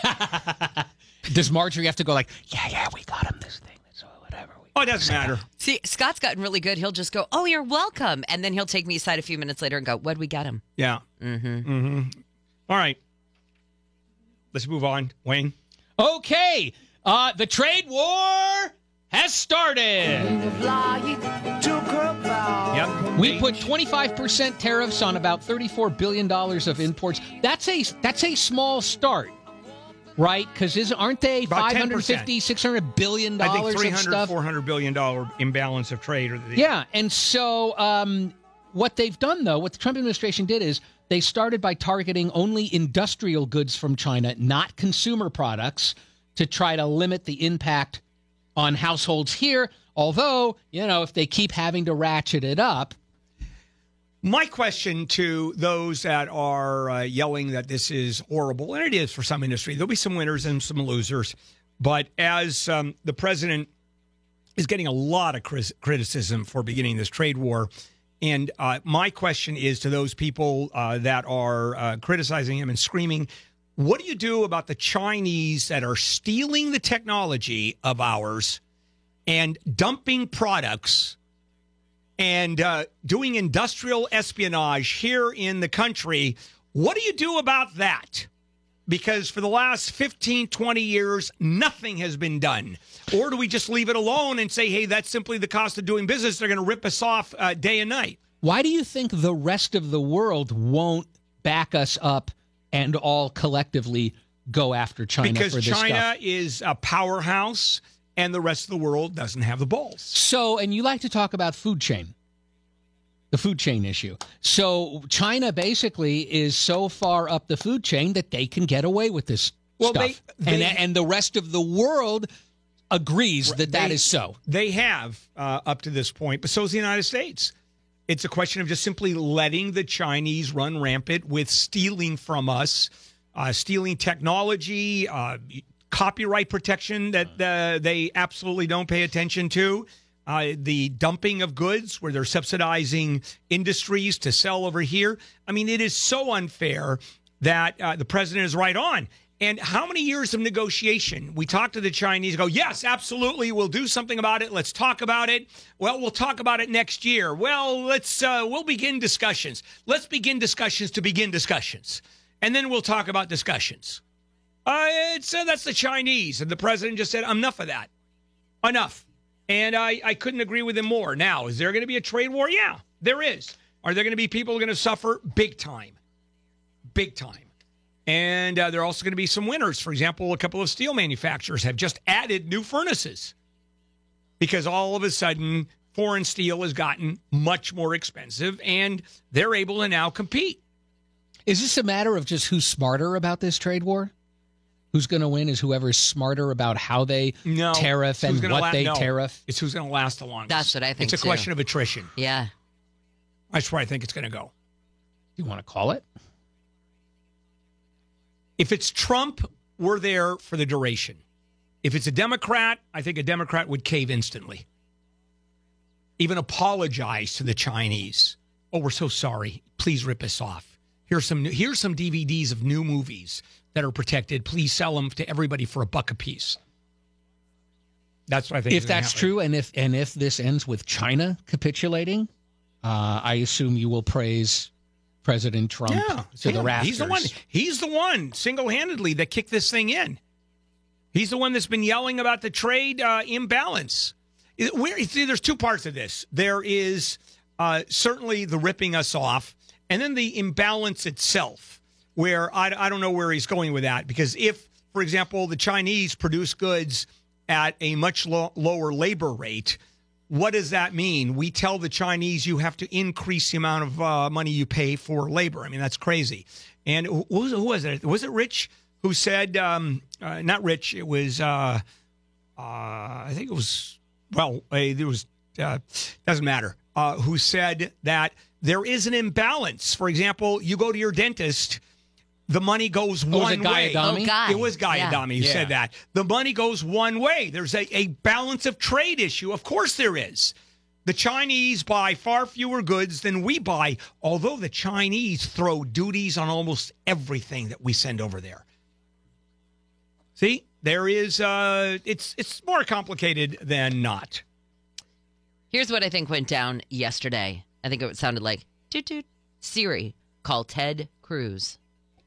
Does Marjorie have to go like, yeah, yeah, we got him this thing. So whatever. We Oh, it doesn't matter. See, Scott's gotten really good. He'll just go, "Oh, you're welcome," and then he'll take me aside a few minutes later and go, "What would we get him?" Yeah. Mm-hmm. Mm-hmm. All right. Let's move on, Wayne. Okay. Uh, the trade war has started. Yep. We put 25% tariffs on about $34 billion of imports. That's a that's a small start, right? Because is aren't they About 10%. 550, 600 billion I think dollars of 300, stuff? 400 billion dollar imbalance of trade. Or the, Yeah, and so um, what they've done though, what the Trump administration did is they started by targeting only industrial goods from China, not consumer products, to try to limit the impact on households here. Although, you know, if they keep having to ratchet it up, My question to those that are uh, yelling that this is horrible, and it is for some industry, there'll be some winners and some losers. But as um, the president is getting a lot of criticism for beginning this trade war, and uh, my question is to those people uh, that are uh, criticizing him and screaming, what do you do about the Chinese that are stealing the technology of ours and dumping products? and uh, doing industrial espionage here in the country. What do you do about that? Because for the last 15, 20 years, nothing has been done. Or do we just leave it alone and say, hey, that's simply the cost of doing business? They're going to rip us off uh, day and night. why do you think the rest of the world won't back us up and all collectively go after China because for this China stuff? is a powerhouse and the rest of the world doesn't have the balls. So, and you like to talk about food chain, the food chain issue. So, China basically is so far up the food chain that they can get away with this Well, stuff, they- and they- and the rest of the world agrees that that They- is so. They have uh, up to this point, but so is the United States. It's a question of just simply letting the Chinese run rampant with stealing from us, uh, stealing technology, uh, copyright protection that uh, they absolutely don't pay attention to. Uh, the dumping of goods where they're subsidizing industries to sell over here. I mean, it is so unfair that uh, the president is right on. And how many years of negotiation? We talk to the Chinese, go, yes, absolutely, we'll do something about it. Let's talk about it. Well, we'll talk about it next year. Well, let's uh, we'll begin discussions. Let's begin discussions to begin discussions, and then we'll talk about discussions. Uh, it's uh, that's the Chinese, and the president just said enough of that, enough. And I I couldn't agree with him more. Now, is there going to be a trade war? Yeah, there is. Are there going to be people going to suffer big time, big time? And uh, there are also going to be some winners. For example, a couple of steel manufacturers have just added new furnaces because all of a sudden foreign steel has gotten much more expensive, and they're able to now compete. Is this a matter of just who's smarter about this trade war? Who's going to win is whoever's smarter about how they No, tariff it's and who's gonna what la- they no. tariff. It's who's going to last the longest. That's what I think, It's a too. question of attrition. Yeah. That's where I think it's going to go. You want to call it? If it's Trump, we're there for the duration. If it's a Democrat, I think a Democrat would cave instantly. Even apologize to the Chinese. Oh, we're so sorry. Please rip us off. Here's some here's some DVDs of new movies that are protected. Please sell them to everybody for a buck a piece. That's what I think. If that's happen. true, and if and if this ends with China capitulating, uh, I assume you will praise President Trump Yeah, to the rafters. He's the one. He's the one single-handedly that kicked this thing in. He's the one that's been yelling about the trade uh, imbalance. Where see, there's two parts of this. There is uh, certainly the ripping us off, and then the imbalance itself. Where I, I don't know where he's going with that because if, for example, the Chinese produce goods at a much lo- lower labor rate, what does that mean? We tell the Chinese you have to increase the amount of uh, money you pay for labor. I mean, that's crazy. And who, who was- it? Was it Rich who said, um, uh, not Rich, it was, uh, uh, I think it was, well, there was, uh, doesn't matter, uh, who said that there is an imbalance. For example, you go to your dentist, the money goes Oh, was one it Guy way. Oh, Guy. It was Guy Yeah. Who Yeah. said that. The money goes one way. There's a, a balance of trade issue. Of course there is. The Chinese buy far fewer goods than we buy, although the Chinese throw duties on almost everything that we send over there. See, there is uh it's it's more complicated than not. Here's what I think went down yesterday. I think it sounded like toot toot. Siri, call Ted Cruz.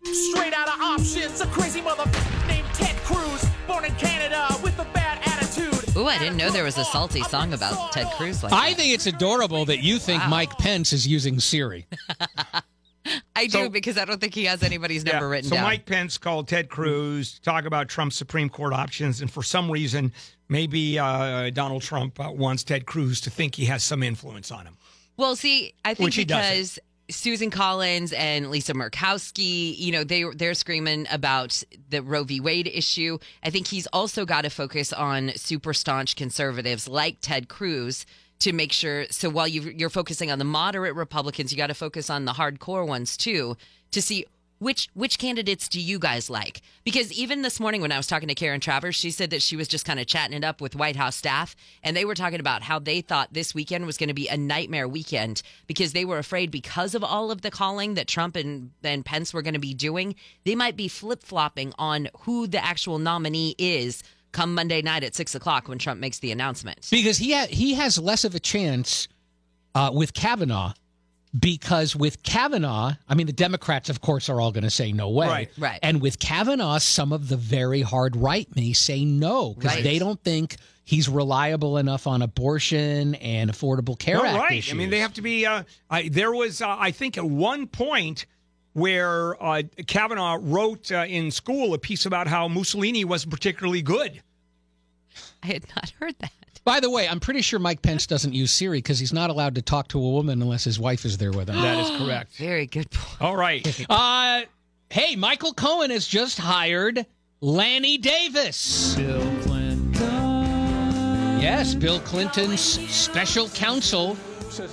Straight out of options, a crazy mother named Ted Cruz, born in Canada with a bad attitude. Ooh, I didn't know there was a salty song about Ted Cruz like I that. think it's adorable that you think Wow. Mike Pence is using Siri. I do because I don't think he has anybody's number Yeah. written so down. Mike Pence called Ted Cruz to talk about Trump's Supreme Court options, and for some reason, maybe uh, Donald Trump uh, wants Ted Cruz to think he has some influence on him. Well, see, I think Which he doesn't. because Susan Collins and Lisa Murkowski, you know, they they're screaming about the Roe v. Wade issue. I think he's also got to focus on super staunch conservatives like Ted Cruz to make sure. So while you you're focusing on the moderate Republicans, you got to focus on the hardcore ones too to see. Which which candidates do you guys like? Because even this morning when I was talking to Karen Travers, she said that she was just kind of chatting it up with White House staff, and they were talking about how they thought this weekend was going to be a nightmare weekend because they were afraid because of all of the calling that Trump and, and Pence were going to be doing, they might be flip flopping on who the actual nominee is come Monday night at six o'clock when Trump makes the announcement. because he ha- he has less of a chance uh, with Kavanaugh because with Kavanaugh, I mean the Democrats, of course, are all going to say no way, Right, right. And with Kavanaugh, some of the very hard right may say no because Right. they don't think he's reliable enough on abortion and affordable care No, act right. issues. I mean, they have to be. Uh, I, there was, uh, I think, at one point where uh, Kavanaugh wrote uh, in school a piece about how Mussolini wasn't particularly good. I had not heard that. By the way, I'm pretty sure Mike Pence doesn't use Siri because he's not allowed to talk to a woman unless his wife is there with him. That is correct. Very good point. All right. Uh, hey, Michael Cohen has just hired Lanny Davis. Bill Clinton. Yes, Bill Clinton's special counsel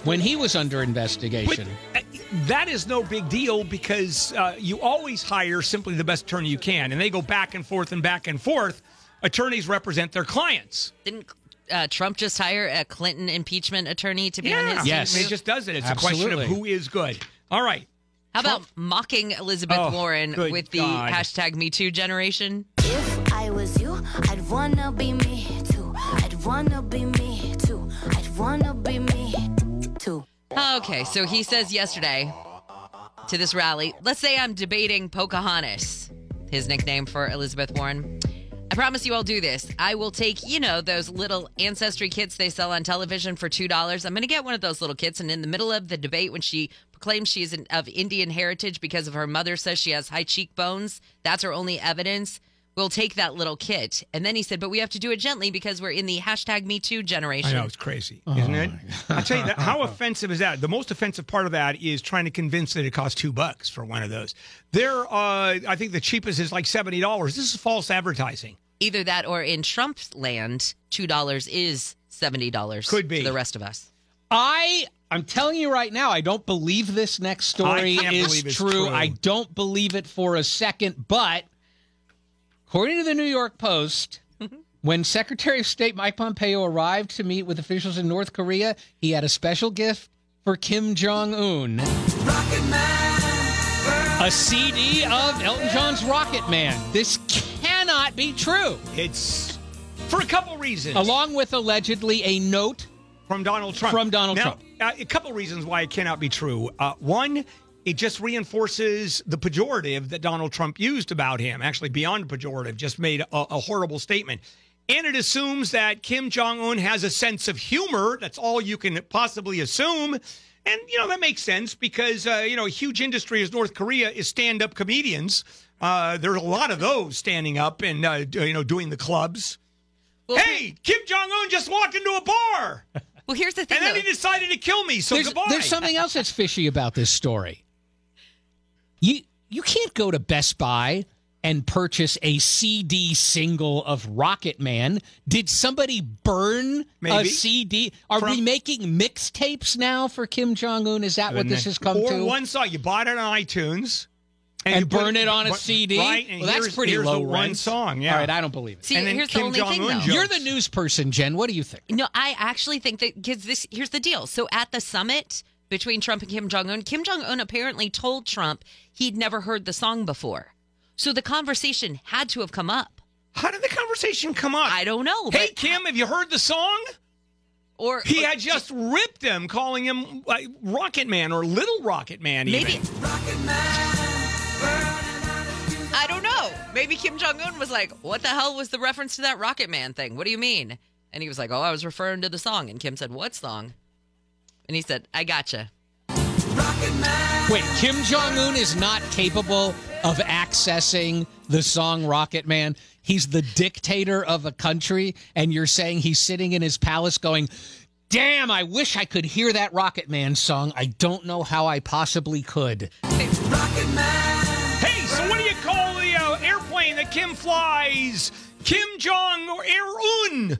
when he was under investigation. Uh, That is no big deal because uh, you always hire simply the best attorney you can, and they go back and forth and back and forth. Attorneys represent their clients. Didn't uh, Trump just hire a Clinton impeachment attorney to be on his team? Yes. It just does it. It's a question of who is good. All right. How about mocking Elizabeth Oh, Warren with the God. hashtag Me Too generation? If I was you, I'd wanna be me too. I'd wanna be me too. I'd wanna be me too. Okay, so he says yesterday to this rally, let's say I'm debating Pocahontas, his nickname for Elizabeth Warren. I promise you I'll do this. I will take, you know, those little ancestry kits they sell on television for $2. I'm going to get one of those little kits. And in the middle of the debate, when she proclaims she is of Indian heritage because of her mother says she has high cheekbones, that's her only evidence. We'll take that little kit. And then he said, but we have to do it gently because we're in the hashtag Me Too I generation. know it's crazy, isn't it? I tell you that. How offensive is that? The most offensive part of that is trying to convince that it costs two bucks for one of those. There, uh, I think the cheapest is like seventy dollars. This is false advertising. Either that or in Trump's land, $2 is $70 Could be. to the rest of us. I I'm telling you right now, I don't believe this next story is true. true. I don't believe it for a second, but according to the New York Post, when Secretary of State Mike Pompeo arrived to meet with officials in North Korea, he had a special gift for Kim Jong Un. A CD of Elton John's Rocket Man. This cannot be true. It's for a couple reasons. Along with allegedly a note from Donald Trump. From Donald Now, Trump. Uh, a couple reasons why it cannot be true. Uh, one, it just reinforces the pejorative that Donald Trump used about him. Actually, beyond pejorative, just made a, a horrible statement. And it assumes that Kim Jong Un has a sense of humor. That's all you can possibly assume. And, you know, that makes sense because, uh, you know, a huge industry as North Korea is stand up comedians. Uh, there's a lot of those standing up and, uh, you know, doing the clubs. hey, Kim Jong Un just walked into a bar. Well, here's the thing. And then though. he decided to kill me. So there's, goodbye. there's something else that's fishy about this story. You you can't go to Best Buy and purchase a CD single of Rocket Man. Did somebody burn a CD? Are we making mixtapes now for Kim Jong Un? Is that what this has come or to? one song you bought it on iTunes and you put burn it on a but- CD? Right, well, that's pretty here's low the one song. Yeah. All right, I don't believe it. See, And then here's the only thing, Jong-un though. jokes. You're the news person, Jen. What do you think? No, I actually think that because this here's the deal. So at the summit between Trump and Kim Jong Un, Kim Jong Un apparently told Trump he'd never heard the song before. So the conversation had to have come up. How did the conversation come up? I don't know. Hey Kim, have you heard the song? or He or- had just ripped him, calling him like, Rocket Man or Little Rocket Man. maybe. Even. I don't know. Maybe Kim Jong Un was like, "What the hell was the reference to that Rocket Man thing? What do you mean?" And he was like, "Oh, I was referring to the song." And Kim said, "What song?" And he said, "I gotcha." Wait, Kim Jong Un is not capable of accessing the song Rocket Man. He's the dictator of a country, and you're saying he's sitting in his palace going, Damn, I wish I could hear that Rocket Man song. I don't know how I possibly could. Hey, so what do you call the uh, airplane that Kim flies? Kim Jong or Air Un?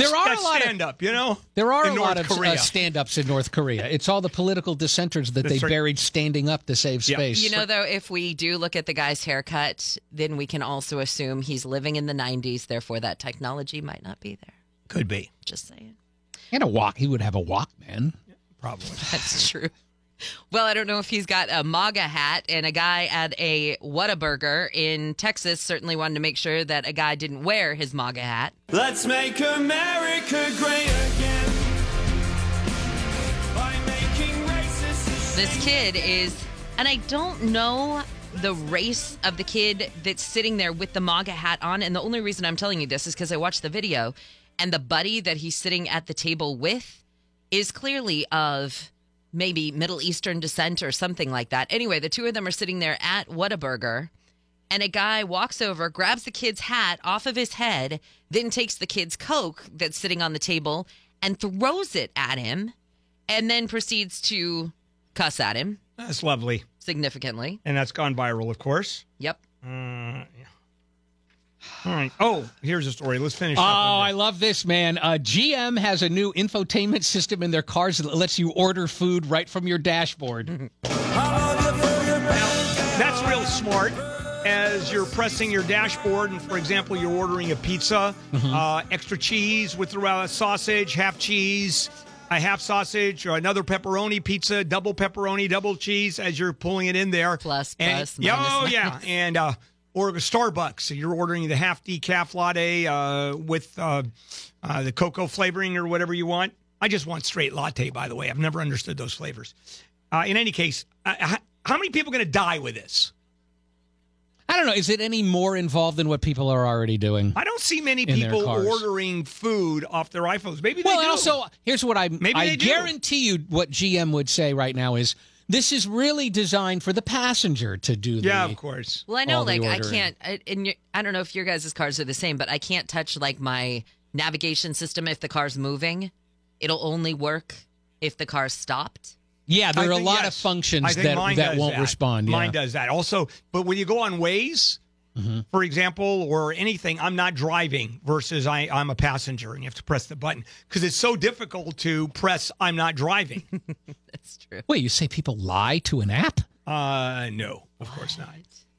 There are a lot stand of up, you know. there are a North lot of uh, stand-ups in North Korea. It's all the political dissenters that That's they right. buried standing up to save Yeah. space. You know, though, if we do look at the guy's haircut, then we can also assume he's living in the 90s. Therefore, that technology might not be there. Could be. Just saying. and a walk, he would have a Walkman. Probably. That's true. Well, I don't know if he's got a MAGA hat, and a guy at a Whataburger in Texas certainly wanted to make sure that a guy didn't wear his MAGA hat. Let's make America great again by making racist This kid is, and I don't know the race of the kid that's sitting there with the MAGA hat on. And the only reason I'm telling you this is because I watched the video, and the buddy that he's sitting at the table with is clearly of maybe Middle Eastern descent or something like that. Anyway, the two of them are sitting there at Whataburger, and a guy walks over, grabs the kid's hat off of his head, then takes the kid's Coke that's sitting on the table and throws it at him, and then proceeds to cuss at him That's lovely. significantly. And that's gone viral, of course. Yep. Uh. All right. Oh, here's a story. Let's finish Oh, up. I love this, man. Uh, GM has a new infotainment system in their cars that lets you order food right from your dashboard. now, That's real smart. As you're pressing your dashboard, and for example, you're ordering a pizza, Mm-hmm. uh, extra cheese with uh, sausage, half cheese, a half sausage, or another pepperoni pizza, double pepperoni, double cheese. As you're pulling it in there, Plus, and, plus, yeah, minus, oh minus. yeah, and uh, or Starbucks. So you're ordering the half decaf latte uh, with uh, uh, the cocoa flavoring or whatever you want. I just want straight latte, by the way. I've never understood those flavors. Uh, in any case, I, how many people are going to die with this? I don't know. Is it any more involved than what people are already doing? I don't see many people ordering food off their iPhones. Maybe they well, also here's what I Maybe I they do. guarantee you what GM would say right now is this is really designed for the passenger to do. yeah, the, of course. Well, I know, like I can't. I, and your, I don't know if your guys' cars are the same, but I can't touch like my navigation system if the car's moving. It'll only work if the car's stopped. Yeah, there I are a lot yes. of functions that that won't that. respond. Yeah. Mine does that. Also, but when you go on Waze, Mm-hmm. for example, or anything, I'm not driving versus I, I'm a passenger, and you have to press the button because it's so difficult to press I'm not driving. That's true. Wait, you say people lie to an app? uh, no, of course not.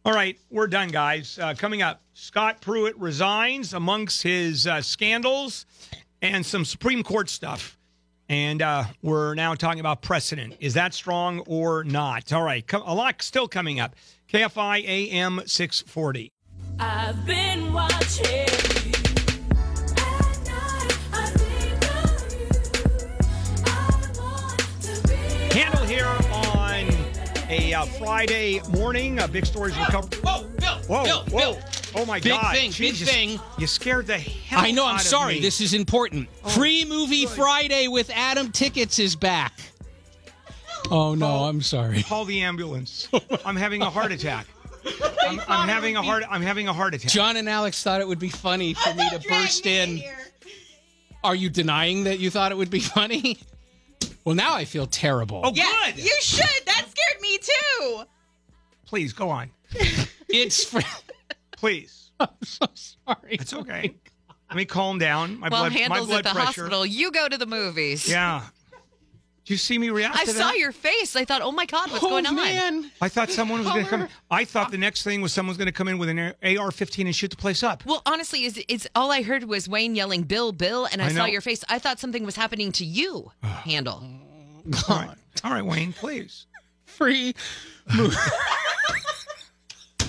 All right, we're done, guys. Uh, coming up, Scott Pruitt resigns amongst his uh, scandals and some Supreme Court stuff. And uh, we're now talking about precedent. Is that strong or not? All right, co- a lot still coming up. KFI AM 640. I've been watching. Handel here on a uh, Friday morning. Uh, big stories were covered. Whoa, Bill! Whoa, Bill, whoa. Bill. Oh, my Big God. Big thing, big thing. You scared the hell I know. I'm sorry. This is important. Free movie Friday with Atom Tickets is back. Oh no, I'm sorry. Call the ambulance. I'm having a heart attack. I'm, I'm having a heart. I'm having a heart attack. John and Alex thought it would be funny for me to burst in. Are you denying that you thought it would be funny? Well, now I feel terrible. Oh, Yeah, good. you should. That scared me too. Please go on. It's for. Please. I'm so sorry. It's oh okay. Let me calm down. My well, blood, my Handel's blood at the pressure. hospital. You go to the movies. Yeah. Did you see me react I to saw that? your face. I thought, oh my God, what's oh, going on? man. I thought someone was oh, going to come. I thought the next thing was someone was going to come in with an AR-15 and shoot the place up. Well, honestly, is it's all I heard was Wayne yelling "Bill, Bill," and I, I saw know. your face. I thought something was happening to you. Handel. All right, all right, Wayne, please. Free. Movie.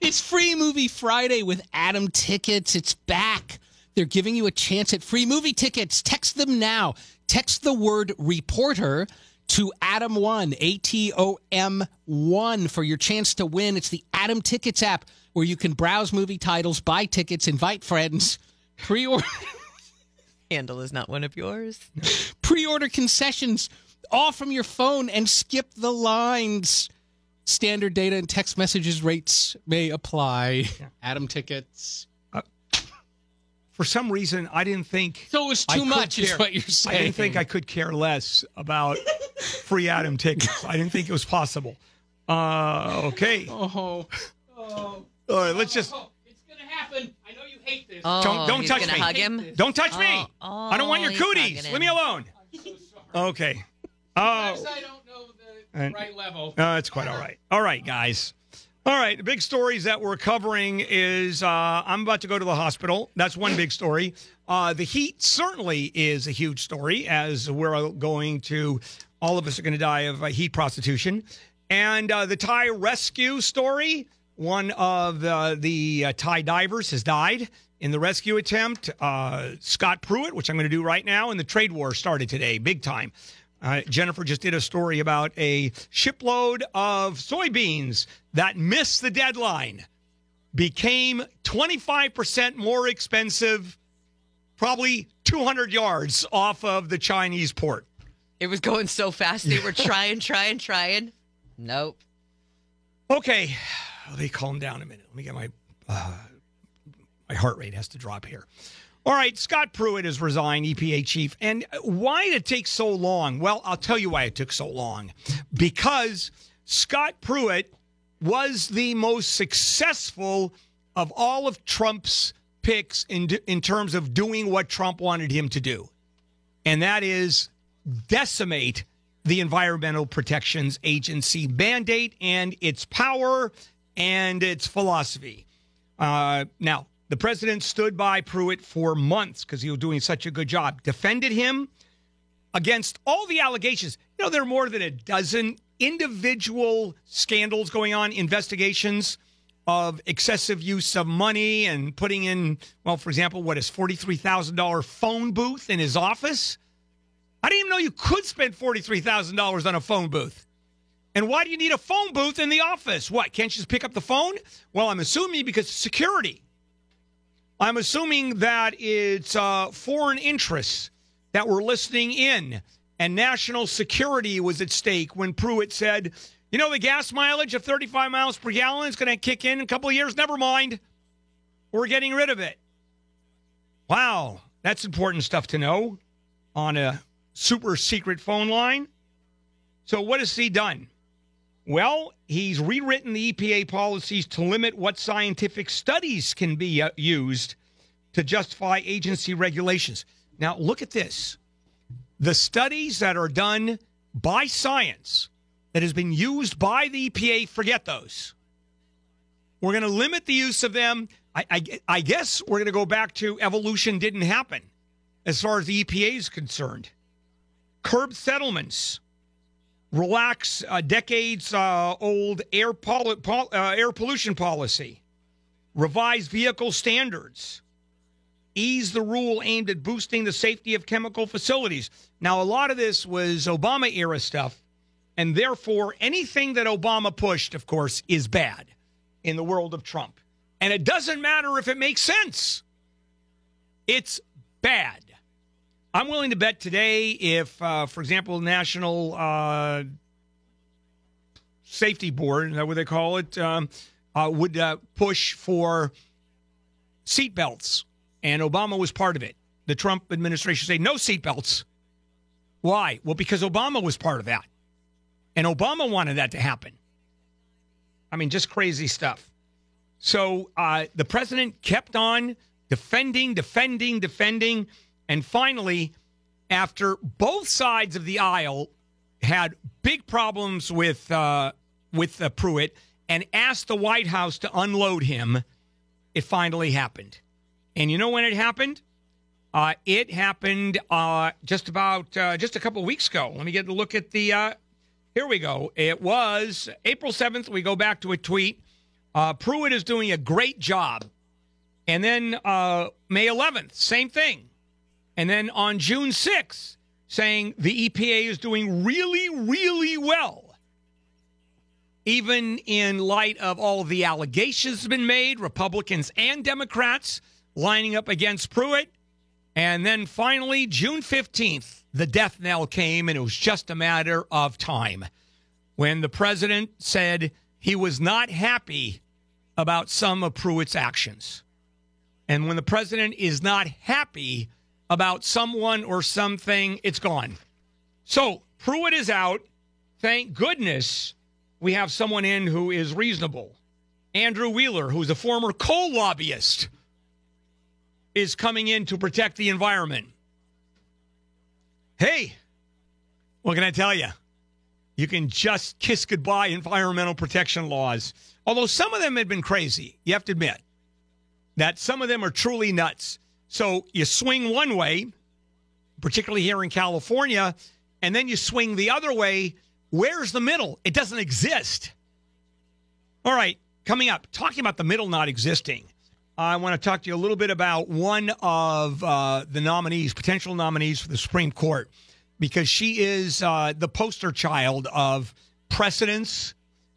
it's free movie Friday with Atom Tickets. It's back. They're giving you a chance at free movie tickets. Text them now. Text the word reporter to Atom1, A T O M 1 for your chance to win. It's the Atom Tickets app where you can browse movie titles, buy tickets, invite friends, pre order. Handel is not one of yours. pre-order concessions all from your phone and skip the lines. Standard data and text messages rates may apply. Atom tickets. For some reason, I didn't think. So it was I too could much, is what you're saying. I didn't think I could care less about free Atom tickets. I didn't think it was possible. Uh, okay. Oh, oh, All right, let's just it's gonna happen. I know you hate this. Oh, don't don't touch gonna me. hug him. Don't touch me. Oh, I don't want your cooties. him. Leave me alone. Okay. Oh, I don't know the And- right level. Uh, it's quite all right. All right, guys. All right, the big stories that we're covering is uh, I'm about to go to the hospital. That's one big story. Uh, the heat certainly is a huge story, as we're going to, all of us are going to die of uh, heat prostration. And uh, the Thai rescue story one of the uh, Thai divers has died in the rescue attempt. Uh, Scott Pruitt, which I'm going to do right now, and the trade war started today, big time. Uh, Jennifer just did a story about a shipload of soybeans that missed the deadline, became 25% more expensive, probably 200 yards off of the Chinese port. It was going so fast. They were trying, trying, trying. Nope. Okay, let me calm down a minute. Let me get my uh, my heart rate has to drop here. All right, Scott Pruitt has resigned, EPA chief. And why did it take so long? Well, I'll tell you why it took so long. Because Scott Pruitt was the most successful of all of Trump's picks in in terms of doing what Trump wanted him to do. And that is decimate the Environmental Protections Agency mandate and its power and its philosophy. Uh, now, the president stood by Pruitt for months because he was doing such a good job, defended him against all the allegations. You know, there are more than a dozen individual scandals going on, investigations of excessive use of money and putting in, well, for example, what is $43,000 phone booth in his office? I didn't even know you could spend $43,000 on a phone booth. And why do you need a phone booth in the office? What, can't you just pick up the phone? Well, I'm assuming because security. I'm assuming that it's uh, foreign interests that were listening in, and national security was at stake when Pruitt said, you know, the gas mileage of 35 miles per gallon is going to kick in in a couple of years. Never mind. We're getting rid of it. Wow, that's important stuff to know on a super secret phone line. So, what has he done? Well, he's rewritten the EPA policies to limit what scientific studies can be uh, used to justify agency regulations. Now, look at this. The studies that are done by science that has been used by the EPA, forget those. We're going to limit the use of them. I, I, I guess we're going to go back to evolution didn't happen as far as the EPA is concerned. Curb settlements, relax decades uh, old air, pol- uh, air pollution policy, revise vehicle standards, ease the rule aimed at boosting the safety of chemical facilities. Now, a lot of this was Obama era stuff, and therefore anything that Obama pushed, of course, is bad in the world of Trump. And it doesn't matter if it makes sense, it's bad. I'm willing to bet today if, uh, for example, National uh, Safety Board, is that what they call it, um, uh, would uh, push for seatbelts, and Obama was part of it. The Trump administration say no seatbelts. Why? Well, because Obama was part of that, and Obama wanted that to happen. I mean, just crazy stuff. So uh, the president kept on defending, defending, defending. And finally, after both sides of the aisle had big problems with uh, with uh, Pruitt and asked the White House to unload him, it finally happened. And you know when it happened? Uh, it happened uh, just about uh, just a couple of weeks ago. Let me get a look at the. Uh, here we go. It was April seventh. We go back to a tweet. Pruitt is doing a great job. And then May 11th, same thing. And then on June 6th, saying the EPA is doing really, really well. Even in light of all the allegations been made, Republicans and Democrats lining up against Pruitt. And then finally, June 15th, the death knell came, and it was just a matter of time when the president said he was not happy about some of Pruitt's actions. And when the president is not happy about someone or something, it's gone. So Pruitt is out. Thank goodness we have someone in who is reasonable. Andrew Wheeler, who's a former coal lobbyist, is coming in to protect the environment. Hey, what can I tell you? You can just kiss goodbye environmental protection laws. Although some of them had been crazy, you have to admit that some of them are truly nuts. So you swing one way, particularly here in California, and then you swing the other way. Where's the middle? It doesn't exist. All right, coming up, talking about the middle not existing. I want to talk to you a little bit about one of uh, the nominees, potential nominees for the Supreme Court, because she is uh, the poster child of precedence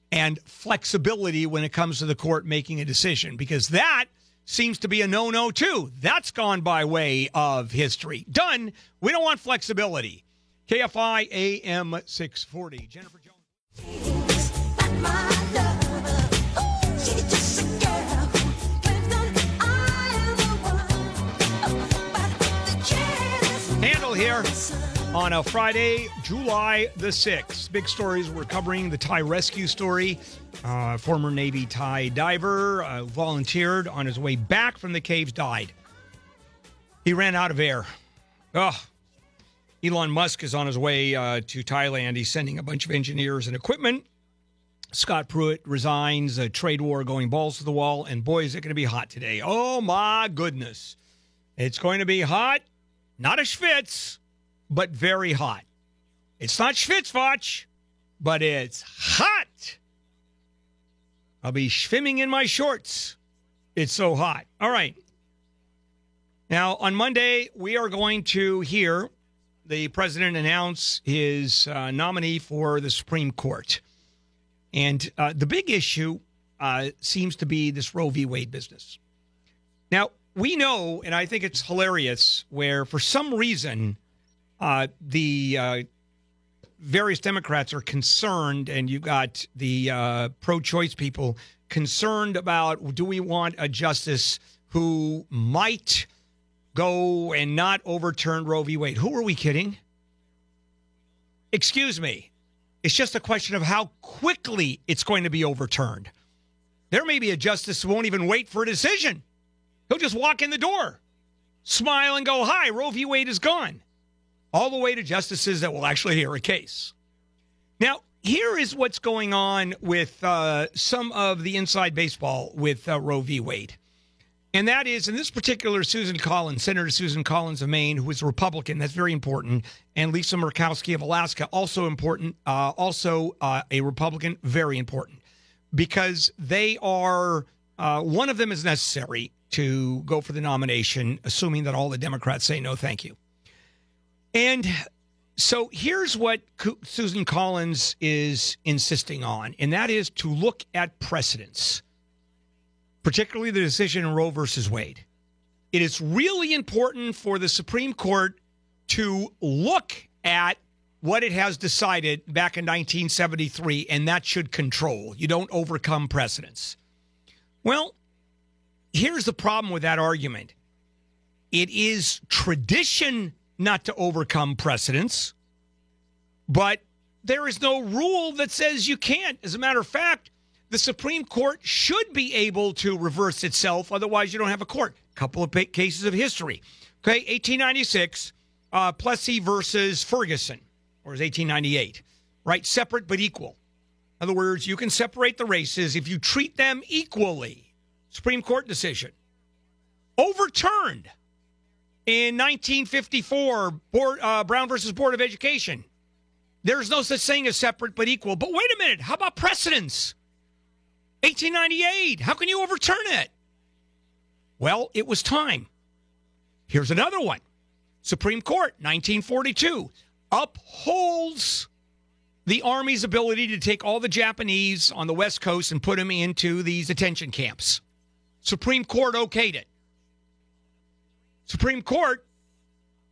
and flexibility when it comes to the court making a decision, because that seems to be a no no, too. That's gone by way of history. Done. We don't want flexibility. KFI AM 640. Jennifer Jones. Handel here on a Friday, July the 6th. Big stories. We're covering the Thai rescue story. Uh, former Navy Thai diver uh, volunteered on his way back from the caves, died. He ran out of air. Ugh. Elon Musk is on his way uh, to Thailand. He's sending a bunch of engineers and equipment. Scott Pruitt resigns, a trade war going balls to the wall, and boy, is it going to be hot today. Oh my goodness. It's going to be hot, not a schwitz, but very hot. It's not schwitzwatch, but it's hot. I'll be swimming in my shorts. It's so hot. All right. Now, on Monday, we are going to hear the president announce his uh, nominee for the Supreme Court. And uh, the big issue uh, seems to be this Roe v. Wade business. Now, we know, and I think it's hilarious, where for some reason uh, the uh, various Democrats are concerned, and you've got the uh, pro choice people concerned about do we want a justice who might go and not overturn Roe v. Wade? Who are we kidding? Excuse me. It's just a question of how quickly it's going to be overturned. There may be a justice who won't even wait for a decision. He'll just walk in the door, smile, and go, Hi, Roe v. Wade is gone. All the way to justices that will actually hear a case. Now, here is what's going on with uh, some of the inside baseball with uh, Roe v. Wade. And that is, in this particular, Susan Collins, Senator Susan Collins of Maine, who is a Republican, that's very important, and Lisa Murkowski of Alaska, also important, uh, also uh, a Republican, very important, because they are, uh, one of them is necessary to go for the nomination, assuming that all the Democrats say no, thank you. And so here's what Susan Collins is insisting on, and that is to look at precedents particularly the decision in Roe versus Wade. It is really important for the Supreme Court to look at what it has decided back in 1973, and that should control. You don't overcome precedents. Well, here's the problem with that argument it is tradition not to overcome precedents, but there is no rule that says you can't. As a matter of fact, the Supreme Court should be able to reverse itself. Otherwise, you don't have a court. A Couple of cases of history. Okay, 1896, uh, Plessy versus Ferguson, or is 1898, right? Separate but equal. In other words, you can separate the races if you treat them equally. Supreme Court decision. Overturned in 1954, board, uh, Brown versus Board of Education. There's no such thing as separate but equal. But wait a minute, how about precedents? 1898. How can you overturn it? Well, it was time. Here's another one Supreme Court, 1942, upholds the Army's ability to take all the Japanese on the West Coast and put them into these detention camps. Supreme Court okayed it. Supreme Court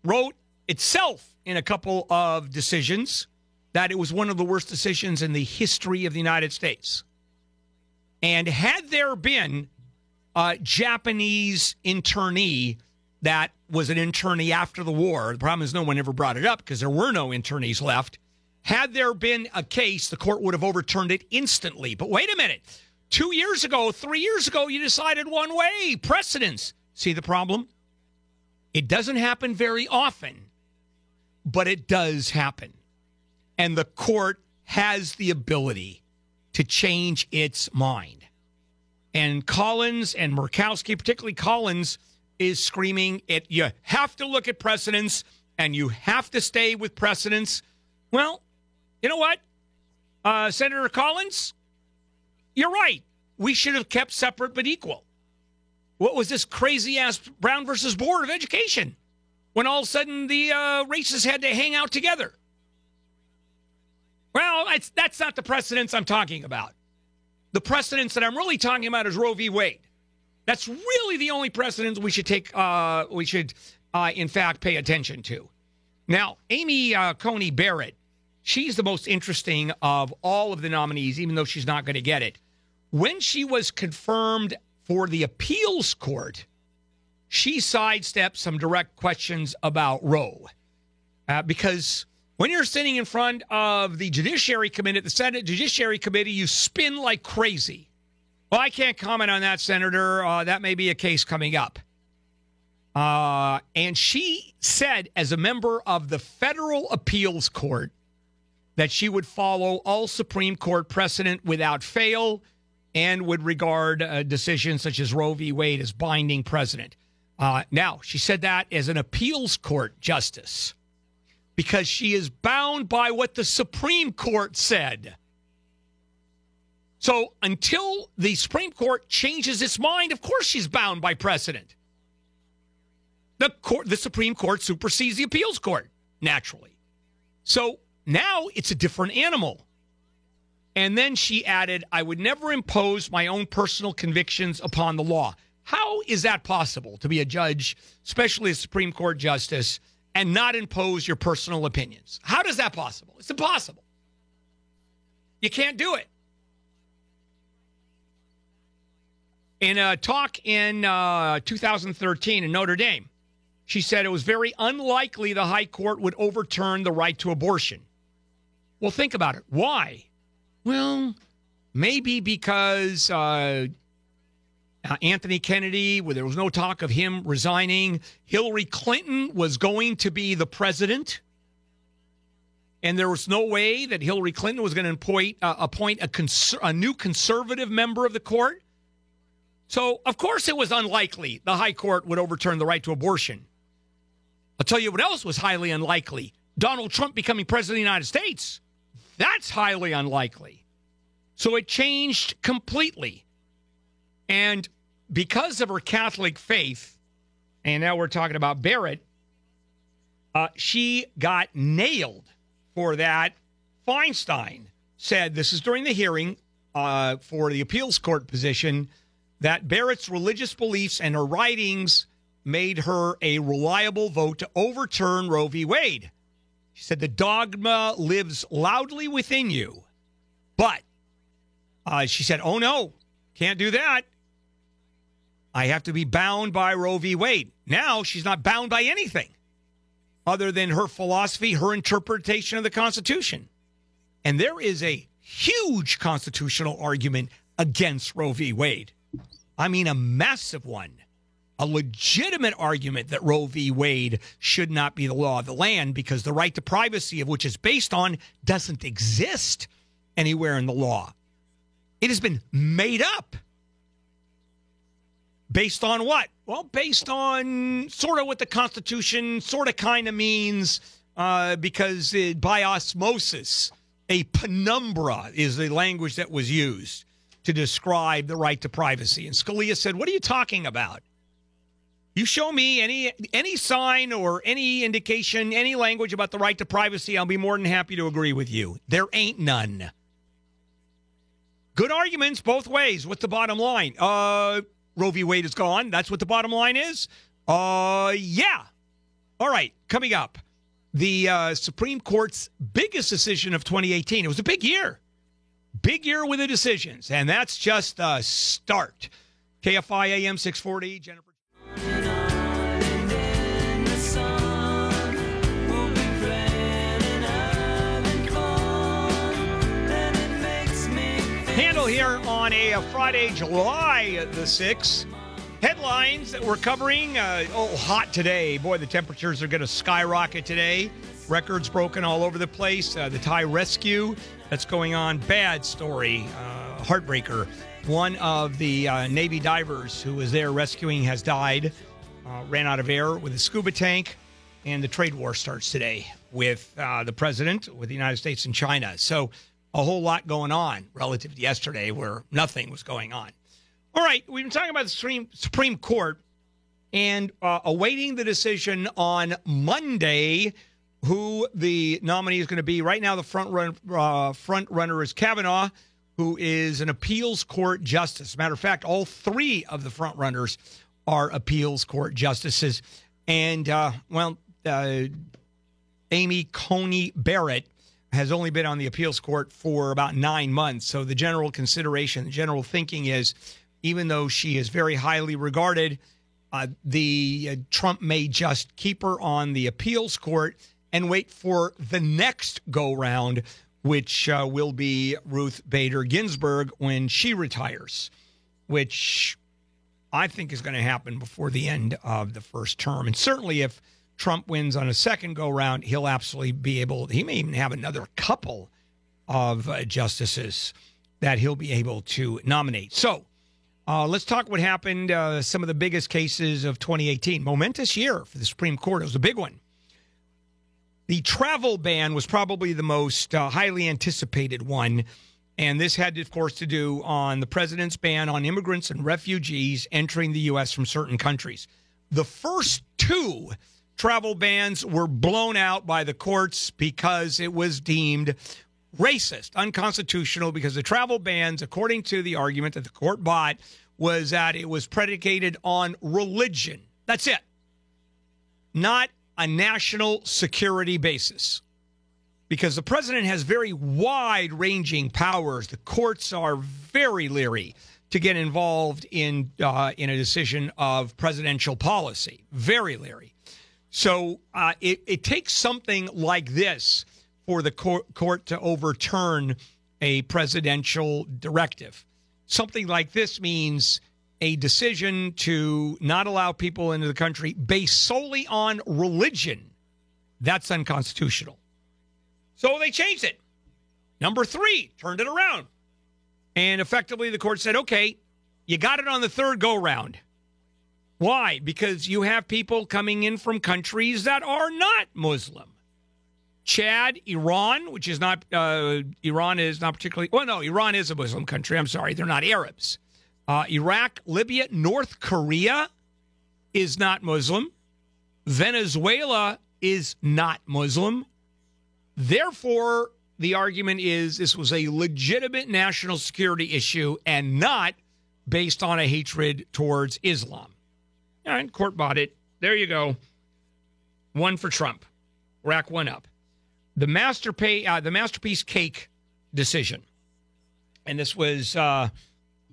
wrote itself in a couple of decisions that it was one of the worst decisions in the history of the United States. And had there been a Japanese internee that was an internee after the war, the problem is no one ever brought it up because there were no internees left. Had there been a case, the court would have overturned it instantly. But wait a minute. Two years ago, three years ago, you decided one way. Precedence. See the problem? It doesn't happen very often, but it does happen. And the court has the ability to change its mind. And Collins and Murkowski, particularly Collins, is screaming it. You have to look at precedents and you have to stay with precedents. Well, you know what? Uh, Senator Collins, you're right. We should have kept separate but equal. What was this crazy ass Brown versus Board of Education when all of a sudden the uh, races had to hang out together? Well, that's, not the precedents I'm talking about. The precedents that I'm really talking about is Roe v. Wade. That's really the only precedents we should take. Uh, we should, uh, in fact, pay attention to. Now, Amy uh, Coney Barrett, she's the most interesting of all of the nominees, even though she's not going to get it. When she was confirmed for the appeals court, she sidestepped some direct questions about Roe, uh, because when you're sitting in front of the Judiciary Committee, the Senate Judiciary Committee, you spin like crazy. Well, I can't comment on that, Senator. Uh, that may be a case coming up. Uh, and she said, as a member of the federal appeals court, that she would follow all Supreme Court precedent without fail and would regard uh, decisions such as Roe v. Wade as binding precedent. Uh, now, she said that as an appeals court justice because she is bound by what the Supreme Court said. So until the Supreme Court changes its mind, of course she's bound by precedent. The court, the Supreme Court supersedes the appeals court naturally. So now it's a different animal. And then she added, I would never impose my own personal convictions upon the law. How is that possible to be a judge, especially a Supreme Court justice, and not impose your personal opinions? How does that possible? It's impossible. You can't do it. In a talk in uh, 2013 in Notre Dame, she said it was very unlikely the High Court would overturn the right to abortion. Well, think about it. Why? Well, maybe because uh, uh, Anthony Kennedy, where there was no talk of him resigning, Hillary Clinton was going to be the president. And there was no way that Hillary Clinton was going to appoint, uh, appoint a, cons- a new conservative member of the court. So, of course, it was unlikely the High Court would overturn the right to abortion. I'll tell you what else was highly unlikely Donald Trump becoming president of the United States. That's highly unlikely. So it changed completely. And because of her Catholic faith, and now we're talking about Barrett, uh, she got nailed for that. Feinstein said this is during the hearing uh, for the appeals court position that Barrett's religious beliefs and her writings made her a reliable vote to overturn Roe v. Wade. She said the dogma lives loudly within you, but uh, she said, "Oh no, can't do that. I have to be bound by Roe v. Wade." Now she's not bound by anything other than her philosophy, her interpretation of the Constitution, and there is a huge constitutional argument against Roe v. Wade. I mean, a massive one a legitimate argument that Roe v. Wade should not be the law of the land because the right to privacy of which it's based on doesn't exist anywhere in the law. It has been made up. Based on what? Well, based on sort of what the Constitution sort of kind of means, uh, because it, by osmosis, a penumbra is the language that was used to describe the right to privacy. And Scalia said, What are you talking about? You show me any any sign or any indication, any language about the right to privacy, I'll be more than happy to agree with you. There ain't none. Good arguments both ways. What's the bottom line? Uh Roe v. Wade is gone. That's what the bottom line is? Uh yeah. All right, coming up. The uh, Supreme Court's biggest decision of 2018. It was a big year. Big year with the decisions, and that's just the start. KFI AM 640, Jennifer. Handel here on a, Friday, July the 6th. Headlines that we're covering. Uh, oh, hot today. Boy, the temperatures are going to skyrocket today. Records broken all over the place. Uh, the Thai rescue that's going on. Bad story. Uh, heartbreaker. One of the uh, Navy divers who was there rescuing has died. Uh, ran out of air with a scuba tank. And the trade war starts today with uh, the president, with the United States and China. So a whole lot going on relative to yesterday where nothing was going on. All right, we've been talking about the Supreme, Supreme Court and uh, awaiting the decision on Monday who the nominee is going to be. Right now, the front run uh, front runner is Kavanaugh, who is an appeals court justice. Matter of fact, all three of the front runners are appeals court justices, and uh, well, uh, Amy Coney Barrett has only been on the appeals court for about nine months. So the general consideration, the general thinking is, even though she is very highly regarded, uh, the uh, Trump may just keep her on the appeals court and wait for the next go round, which uh, will be Ruth Bader Ginsburg when she retires, which I think is going to happen before the end of the first term. And certainly if Trump wins on a second go round, he'll absolutely be able, he may even have another couple of uh, justices that he'll be able to nominate. So uh, let's talk what happened, uh, some of the biggest cases of 2018. Momentous year for the Supreme Court. It was a big one. The travel ban was probably the most uh, highly anticipated one. And this had, of course, to do on the president's ban on immigrants and refugees entering the U.S. from certain countries. The first two travel bans were blown out by the courts because it was deemed racist, unconstitutional, because the travel bans, according to the argument that the court bought, was that it was predicated on religion. That's it. Not a national security basis. Because the president has very wide ranging powers. The courts are very leery to get involved in uh, in a decision of presidential policy. Very leery. So uh, it, it takes something like this for the court, court to overturn a presidential directive. Something like this means a decision to not allow people into the country based solely on religion. That's unconstitutional. So they changed it. Number three, turned it around. And effectively, the court said, okay, you got it on the third go round. Why? Because you have people coming in from countries that are not Muslim. Chad, Iran, which is not, uh, Iran is not particularly, well, no, Iran is a Muslim country. I'm sorry, they're not Arabs. Uh, Iraq, Libya, North Korea is not Muslim. Venezuela is not Muslim. Therefore, the argument is this was a legitimate national security issue and not based on a hatred towards Islam. All right, court bought it. There you go. One for Trump. Rack one up. The master pay, uh, the masterpiece cake decision, and this was uh,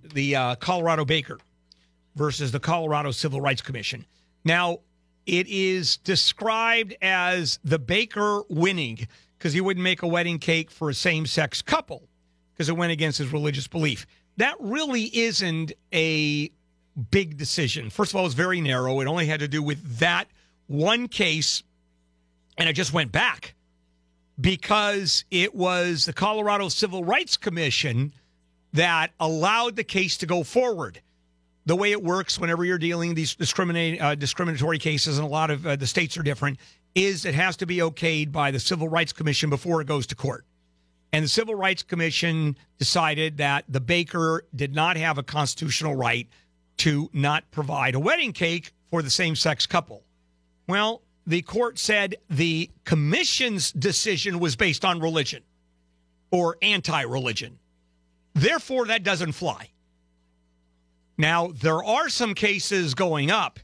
the uh, Colorado Baker versus the Colorado Civil Rights Commission. Now, it is described as the baker winning because he wouldn't make a wedding cake for a same sex couple because it went against his religious belief. That really isn't a big decision. First of all, it was very narrow. It only had to do with that one case, and it just went back because it was the Colorado Civil Rights Commission that allowed the case to go forward. The way it works whenever you're dealing these uh, discriminatory cases, and a lot of uh, the states are different, is it has to be okayed by the Civil Rights Commission before it goes to court. And the Civil Rights Commission decided that the baker did not have a constitutional right to not provide a wedding cake for the same sex couple. Well, the court said the commission's decision was based on religion or anti religion. Therefore, that doesn't fly. Now, there are some cases going up.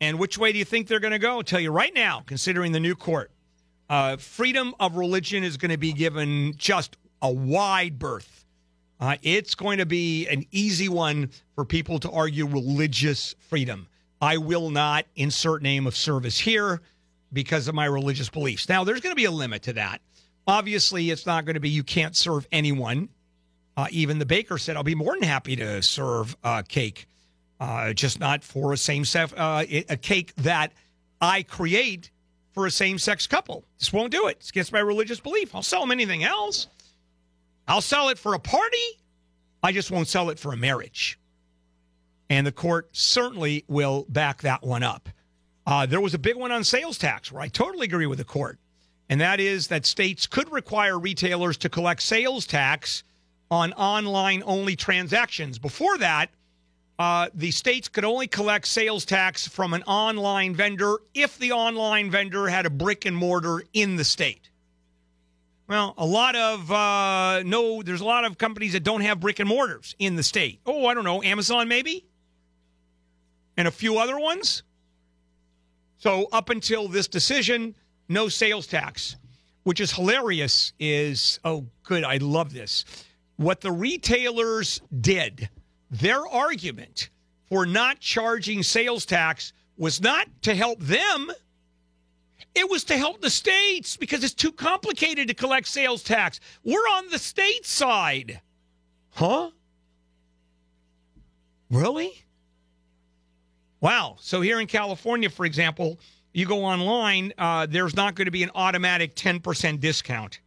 And which way do you think they're going to go? I'll tell you right now, considering the new court. Uh, freedom of religion is going to be given just a wide berth. Uh, it's going to be an easy one for people to argue religious freedom. I will not insert name of service here because of my religious beliefs. Now, there's going to be a limit to that. Obviously, it's not going to be you can't serve anyone. Uh, even the baker said, I'll be more than happy to serve uh, cake, just not for a same sex, uh, a cake that I create for a same sex couple. Just won't do it. It's against my religious belief. I'll sell them anything else. I'll sell it for a party. I just won't sell it for a marriage. And the court certainly will back that one up. Uh, there was a big one on sales tax where I totally agree with the court. And that is that states could require retailers to collect sales tax on online only transactions. Before that, uh, the states could only collect sales tax from an online vendor if the online vendor had a brick and mortar in the state. Well, a lot of uh, no, there's a lot of companies that don't have brick and mortars in the state. Oh, I don't know, Amazon maybe, and a few other ones. So up until this decision, no sales tax, which is hilarious. Is oh, good, I love this. What the retailers did, their argument for not charging sales tax was not to help them. It was to help the states because it's too complicated to collect sales tax. We're on the state side. Huh? Really? Wow. So here in California, for example, you go online, uh, there's not going to be an automatic 10% discount.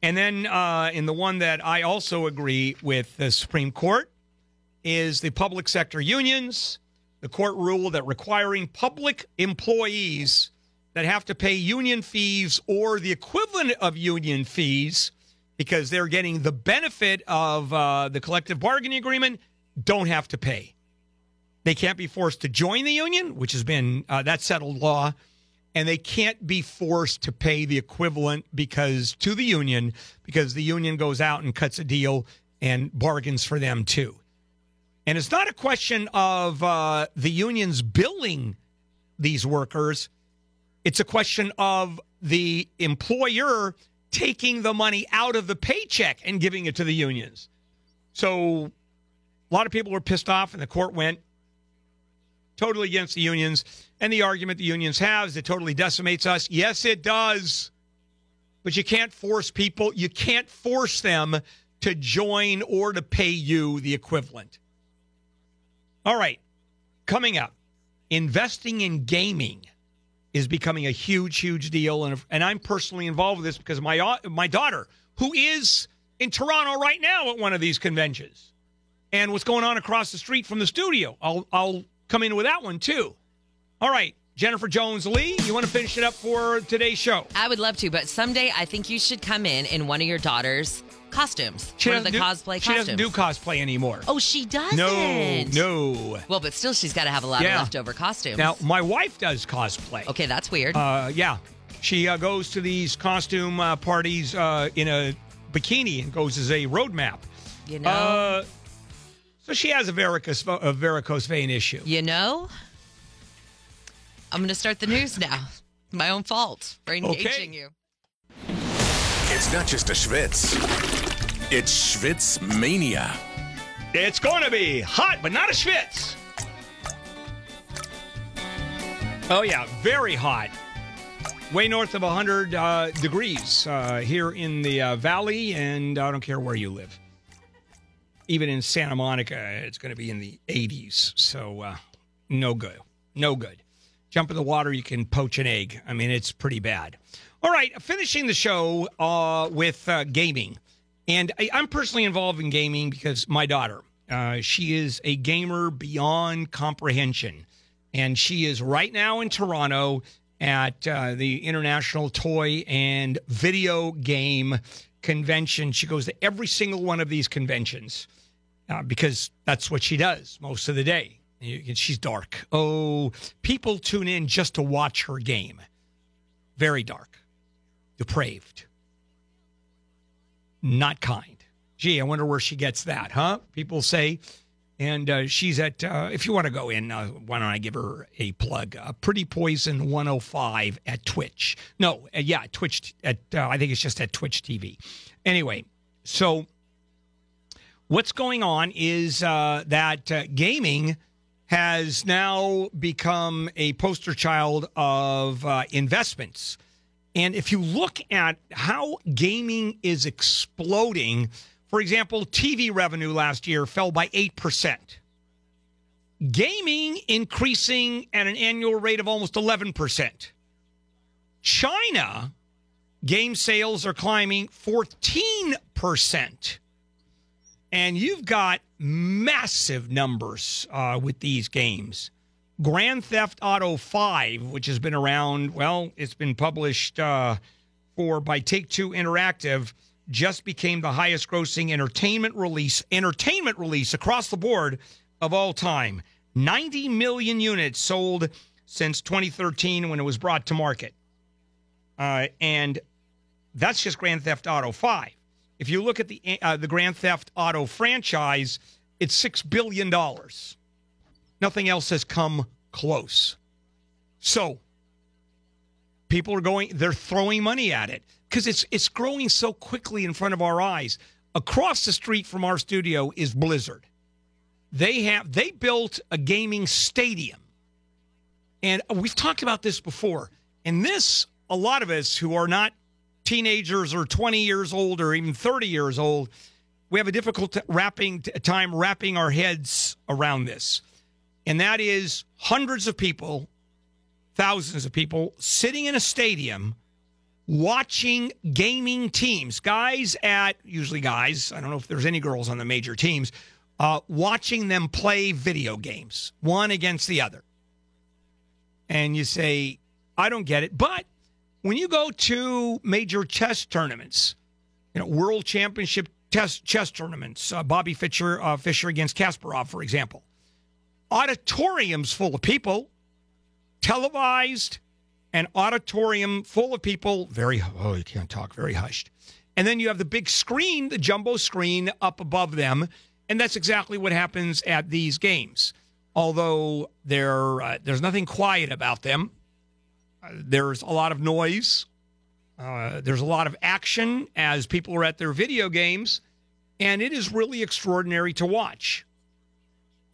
And then uh, in the one that I also agree with the Supreme Court is the public sector unions. The court ruled that requiring public employees that have to pay union fees or the equivalent of union fees because they're getting the benefit of uh, the collective bargaining agreement don't have to pay. They can't be forced to join the union, which has been uh, that settled law. and they can't be forced to pay the equivalent because to the union because the union goes out and cuts a deal and bargains for them too. And it's not a question of uh, the unions billing these workers. It's a question of the employer taking the money out of the paycheck and giving it to the unions. So a lot of people were pissed off, and the court went totally against the unions. And the argument the unions have is it totally decimates us. Yes, it does. But you can't force people, you can't force them to join or to pay you the equivalent. All right, coming up, investing in gaming is becoming a huge, huge deal, and and I'm personally involved with this because my uh, my daughter, who is in Toronto right now at one of these conventions, and what's going on across the street from the studio, I'll I'll come in with that one too. All right, Jennifer Jones Lee, you want to finish it up for today's show? I would love to, but someday I think you should come in in one of your daughter's costumes. She one of the doesn't do- cosplay She costumes. doesn't do cosplay anymore. Oh, she doesn't. No, no. Well, but still, she's got to have a lot Yeah. of leftover costumes. Now, my wife does cosplay. okay, that's weird. Uh, yeah, she uh, goes to these costume uh, parties uh, in a bikini and goes as a roadmap. you know. Uh, so she has a varicose a varicose vein issue. you know. I'm going to start the news now. My own fault for engaging Okay. you. It's not just a schwitz. It's Schwitz mania. It's going to be hot, but not a schwitz. Oh yeah, very hot. Way north of 100 uh, degrees uh, here in the uh, valley, and I don't care where you live. Even in Santa Monica, it's going to be in the 80s. So uh, no good, no good. Jump in the water, you can poach an egg. I mean, it's pretty bad. All right, finishing the show uh, with uh, gaming. And I, I'm personally involved in gaming because my daughter, uh, she is a gamer beyond comprehension. And she is right now in Toronto at uh, the International Toy and Video Game Convention. She goes to every single one of these conventions uh, because that's what she does most of the day. She's dark. Oh, people tune in just to watch her game. Very dark, depraved, not kind. Gee, I wonder where she gets that, huh? People say. And uh, she's at, uh, if you want to go in, uh, why don't I give her a plug? Pretty Poison 105 at Twitch. No, uh, yeah, Twitch, at, uh, I think it's just at Twitch TV. Anyway, so what's going on is uh, that gaming has now become a poster child of uh, investments. And if you look at how gaming is exploding, for example, TV revenue last year fell by 8%. Gaming increasing at an annual rate of almost 11%. China, game sales are climbing 14%. And you've got massive numbers uh, with these games. Grand Theft Auto 5, which has been around, well, it's been published uh, for by Take Two Interactive, just became the highest grossing entertainment release, entertainment release across the board of all time. 90 million units sold since 2013 when it was brought to market. Uh, and that's just Grand Theft Auto 5. If you look at the uh, the Grand Theft Auto franchise, it's six billion dollars. Nothing else has come close. So people are going; they're throwing money at it because it's it's growing so quickly in front of our eyes. Across the street from our studio is Blizzard. They have they built a gaming stadium, and we've talked about this before. And this, a lot of us who are not teenagers or 20 years old or even 30 years old, we have a difficult wrapping time wrapping our heads around this. And that is hundreds of people, thousands of people sitting in a stadium watching gaming teams, guys at usually guys, I don't know if there's any girls on the major teams, uh, watching them play video games, one against the other. And you say, I don't get it. But when you go to major chess tournaments, you know, world championship test chess tournaments, uh, Bobby Fischer, uh, Fischer against Kasparov, for example, auditoriums full of people, televised, an auditorium full of people, very, oh, you can't talk, very hushed. And then you have the big screen, the jumbo screen up above them. And that's exactly what happens at these games. Although there, uh, there's nothing quiet about them, uh, there's a lot of noise. Uh, there's a lot of action as people are at their video games. And it is really extraordinary to watch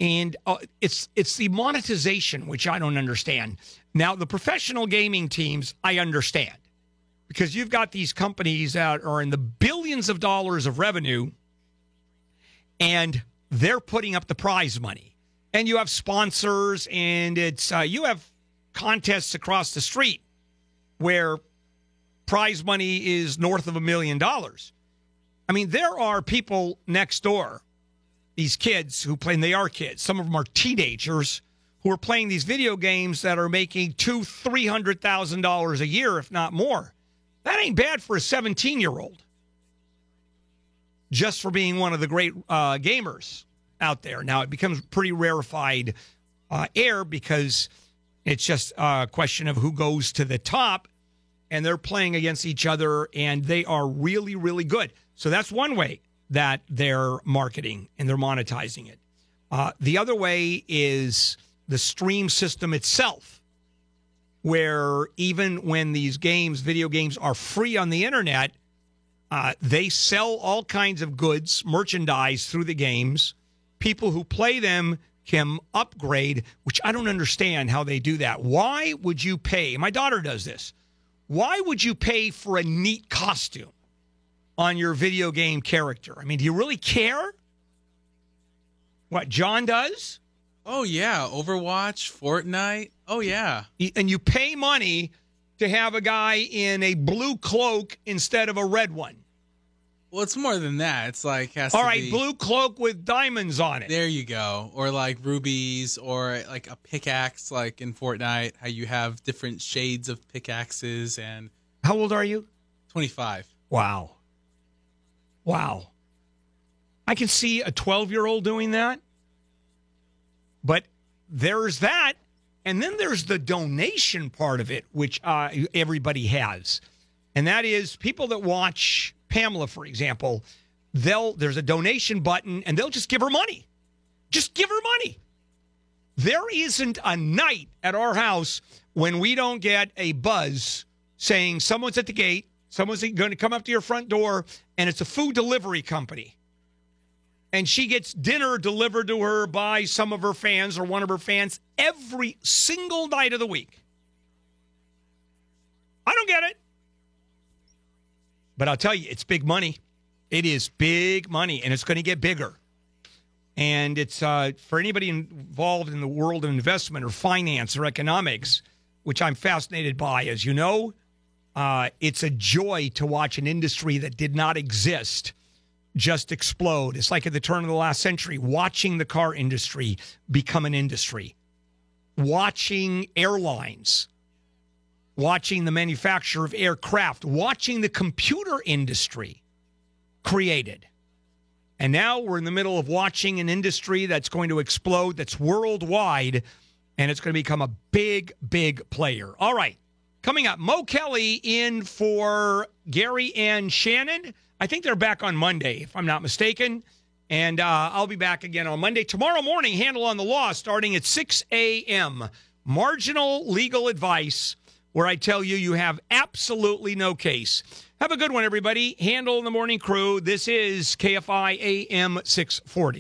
and uh, it's it's the monetization which I don't understand. Now, the professional gaming teams, I understand because you've got these companies that are in the billions of dollars of revenue, and they're putting up the prize money, and you have sponsors, and it's uh, you have contests across the street where prize money is north of a million dollars. I mean, there are people next door these kids who play, and they are kids. Some of them are teenagers who are playing these video games that are making two, three hundred thousand dollars a year, if not more. That ain't bad for a seventeen-year-old. Just for being one of the great uh, gamers out there. Now it becomes pretty rarefied uh, air because it's just a question of who goes to the top, and they're playing against each other, and they are really, really good. So that's one way that they're marketing and they're monetizing it. Uh, the other way is the stream system itself, where even when these games, video games, are free on the internet, uh, they sell all kinds of goods, merchandise through the games. People who play them can upgrade, which I don't understand how they do that. Why would you pay? My daughter does this. Why would you pay for a neat costume? On your video game character. I mean, do you really care? What John does? Oh yeah, Overwatch, Fortnite. Oh yeah. And you pay money to have a guy in a blue cloak instead of a red one. Well, it's more than that. It's like has All right, be- blue cloak with diamonds on it. There you go. Or like rubies, or like a pickaxe, like in Fortnite, how you have different shades of pickaxes. And how old are you? Twenty-five. Wow. Wow. I can see a 12 year old doing that. But there's that. And then there's the donation part of it, which uh, everybody has. And that is people that watch Pamela, for example, they'll there's a donation button and they'll just give her money. Just give her money. There isn't a night at our house when we don't get a buzz saying someone's at the gate, someone's going to come up to your front door, and it's a food delivery company. And she gets dinner delivered to her by some of her fans or one of her fans every single night of the week. I don't get it. But I'll tell you, it's big money. It is big money, and it's going to get bigger. And it's uh, for anybody involved in the world of investment or finance or economics, which I'm fascinated by. As you know, uh, it's a joy to watch an industry that did not exist just explode. It's like at the turn of the last century, watching the car industry become an industry, watching airlines, watching the manufacture of aircraft, watching the computer industry created. And now we're in the middle of watching an industry that's going to explode, that's worldwide, and it's going to become a big, big player. All right. Coming up, Mo Kelly in for Gary and Shannon. I think they're back on Monday, if I'm not mistaken. And uh, I'll be back again on Monday. Tomorrow morning, Handel on the Law starting at 6 a.m. Marginal legal advice where I tell you you have absolutely no case. Have a good one, everybody. Handel in the morning crew. This is KFI AM 640.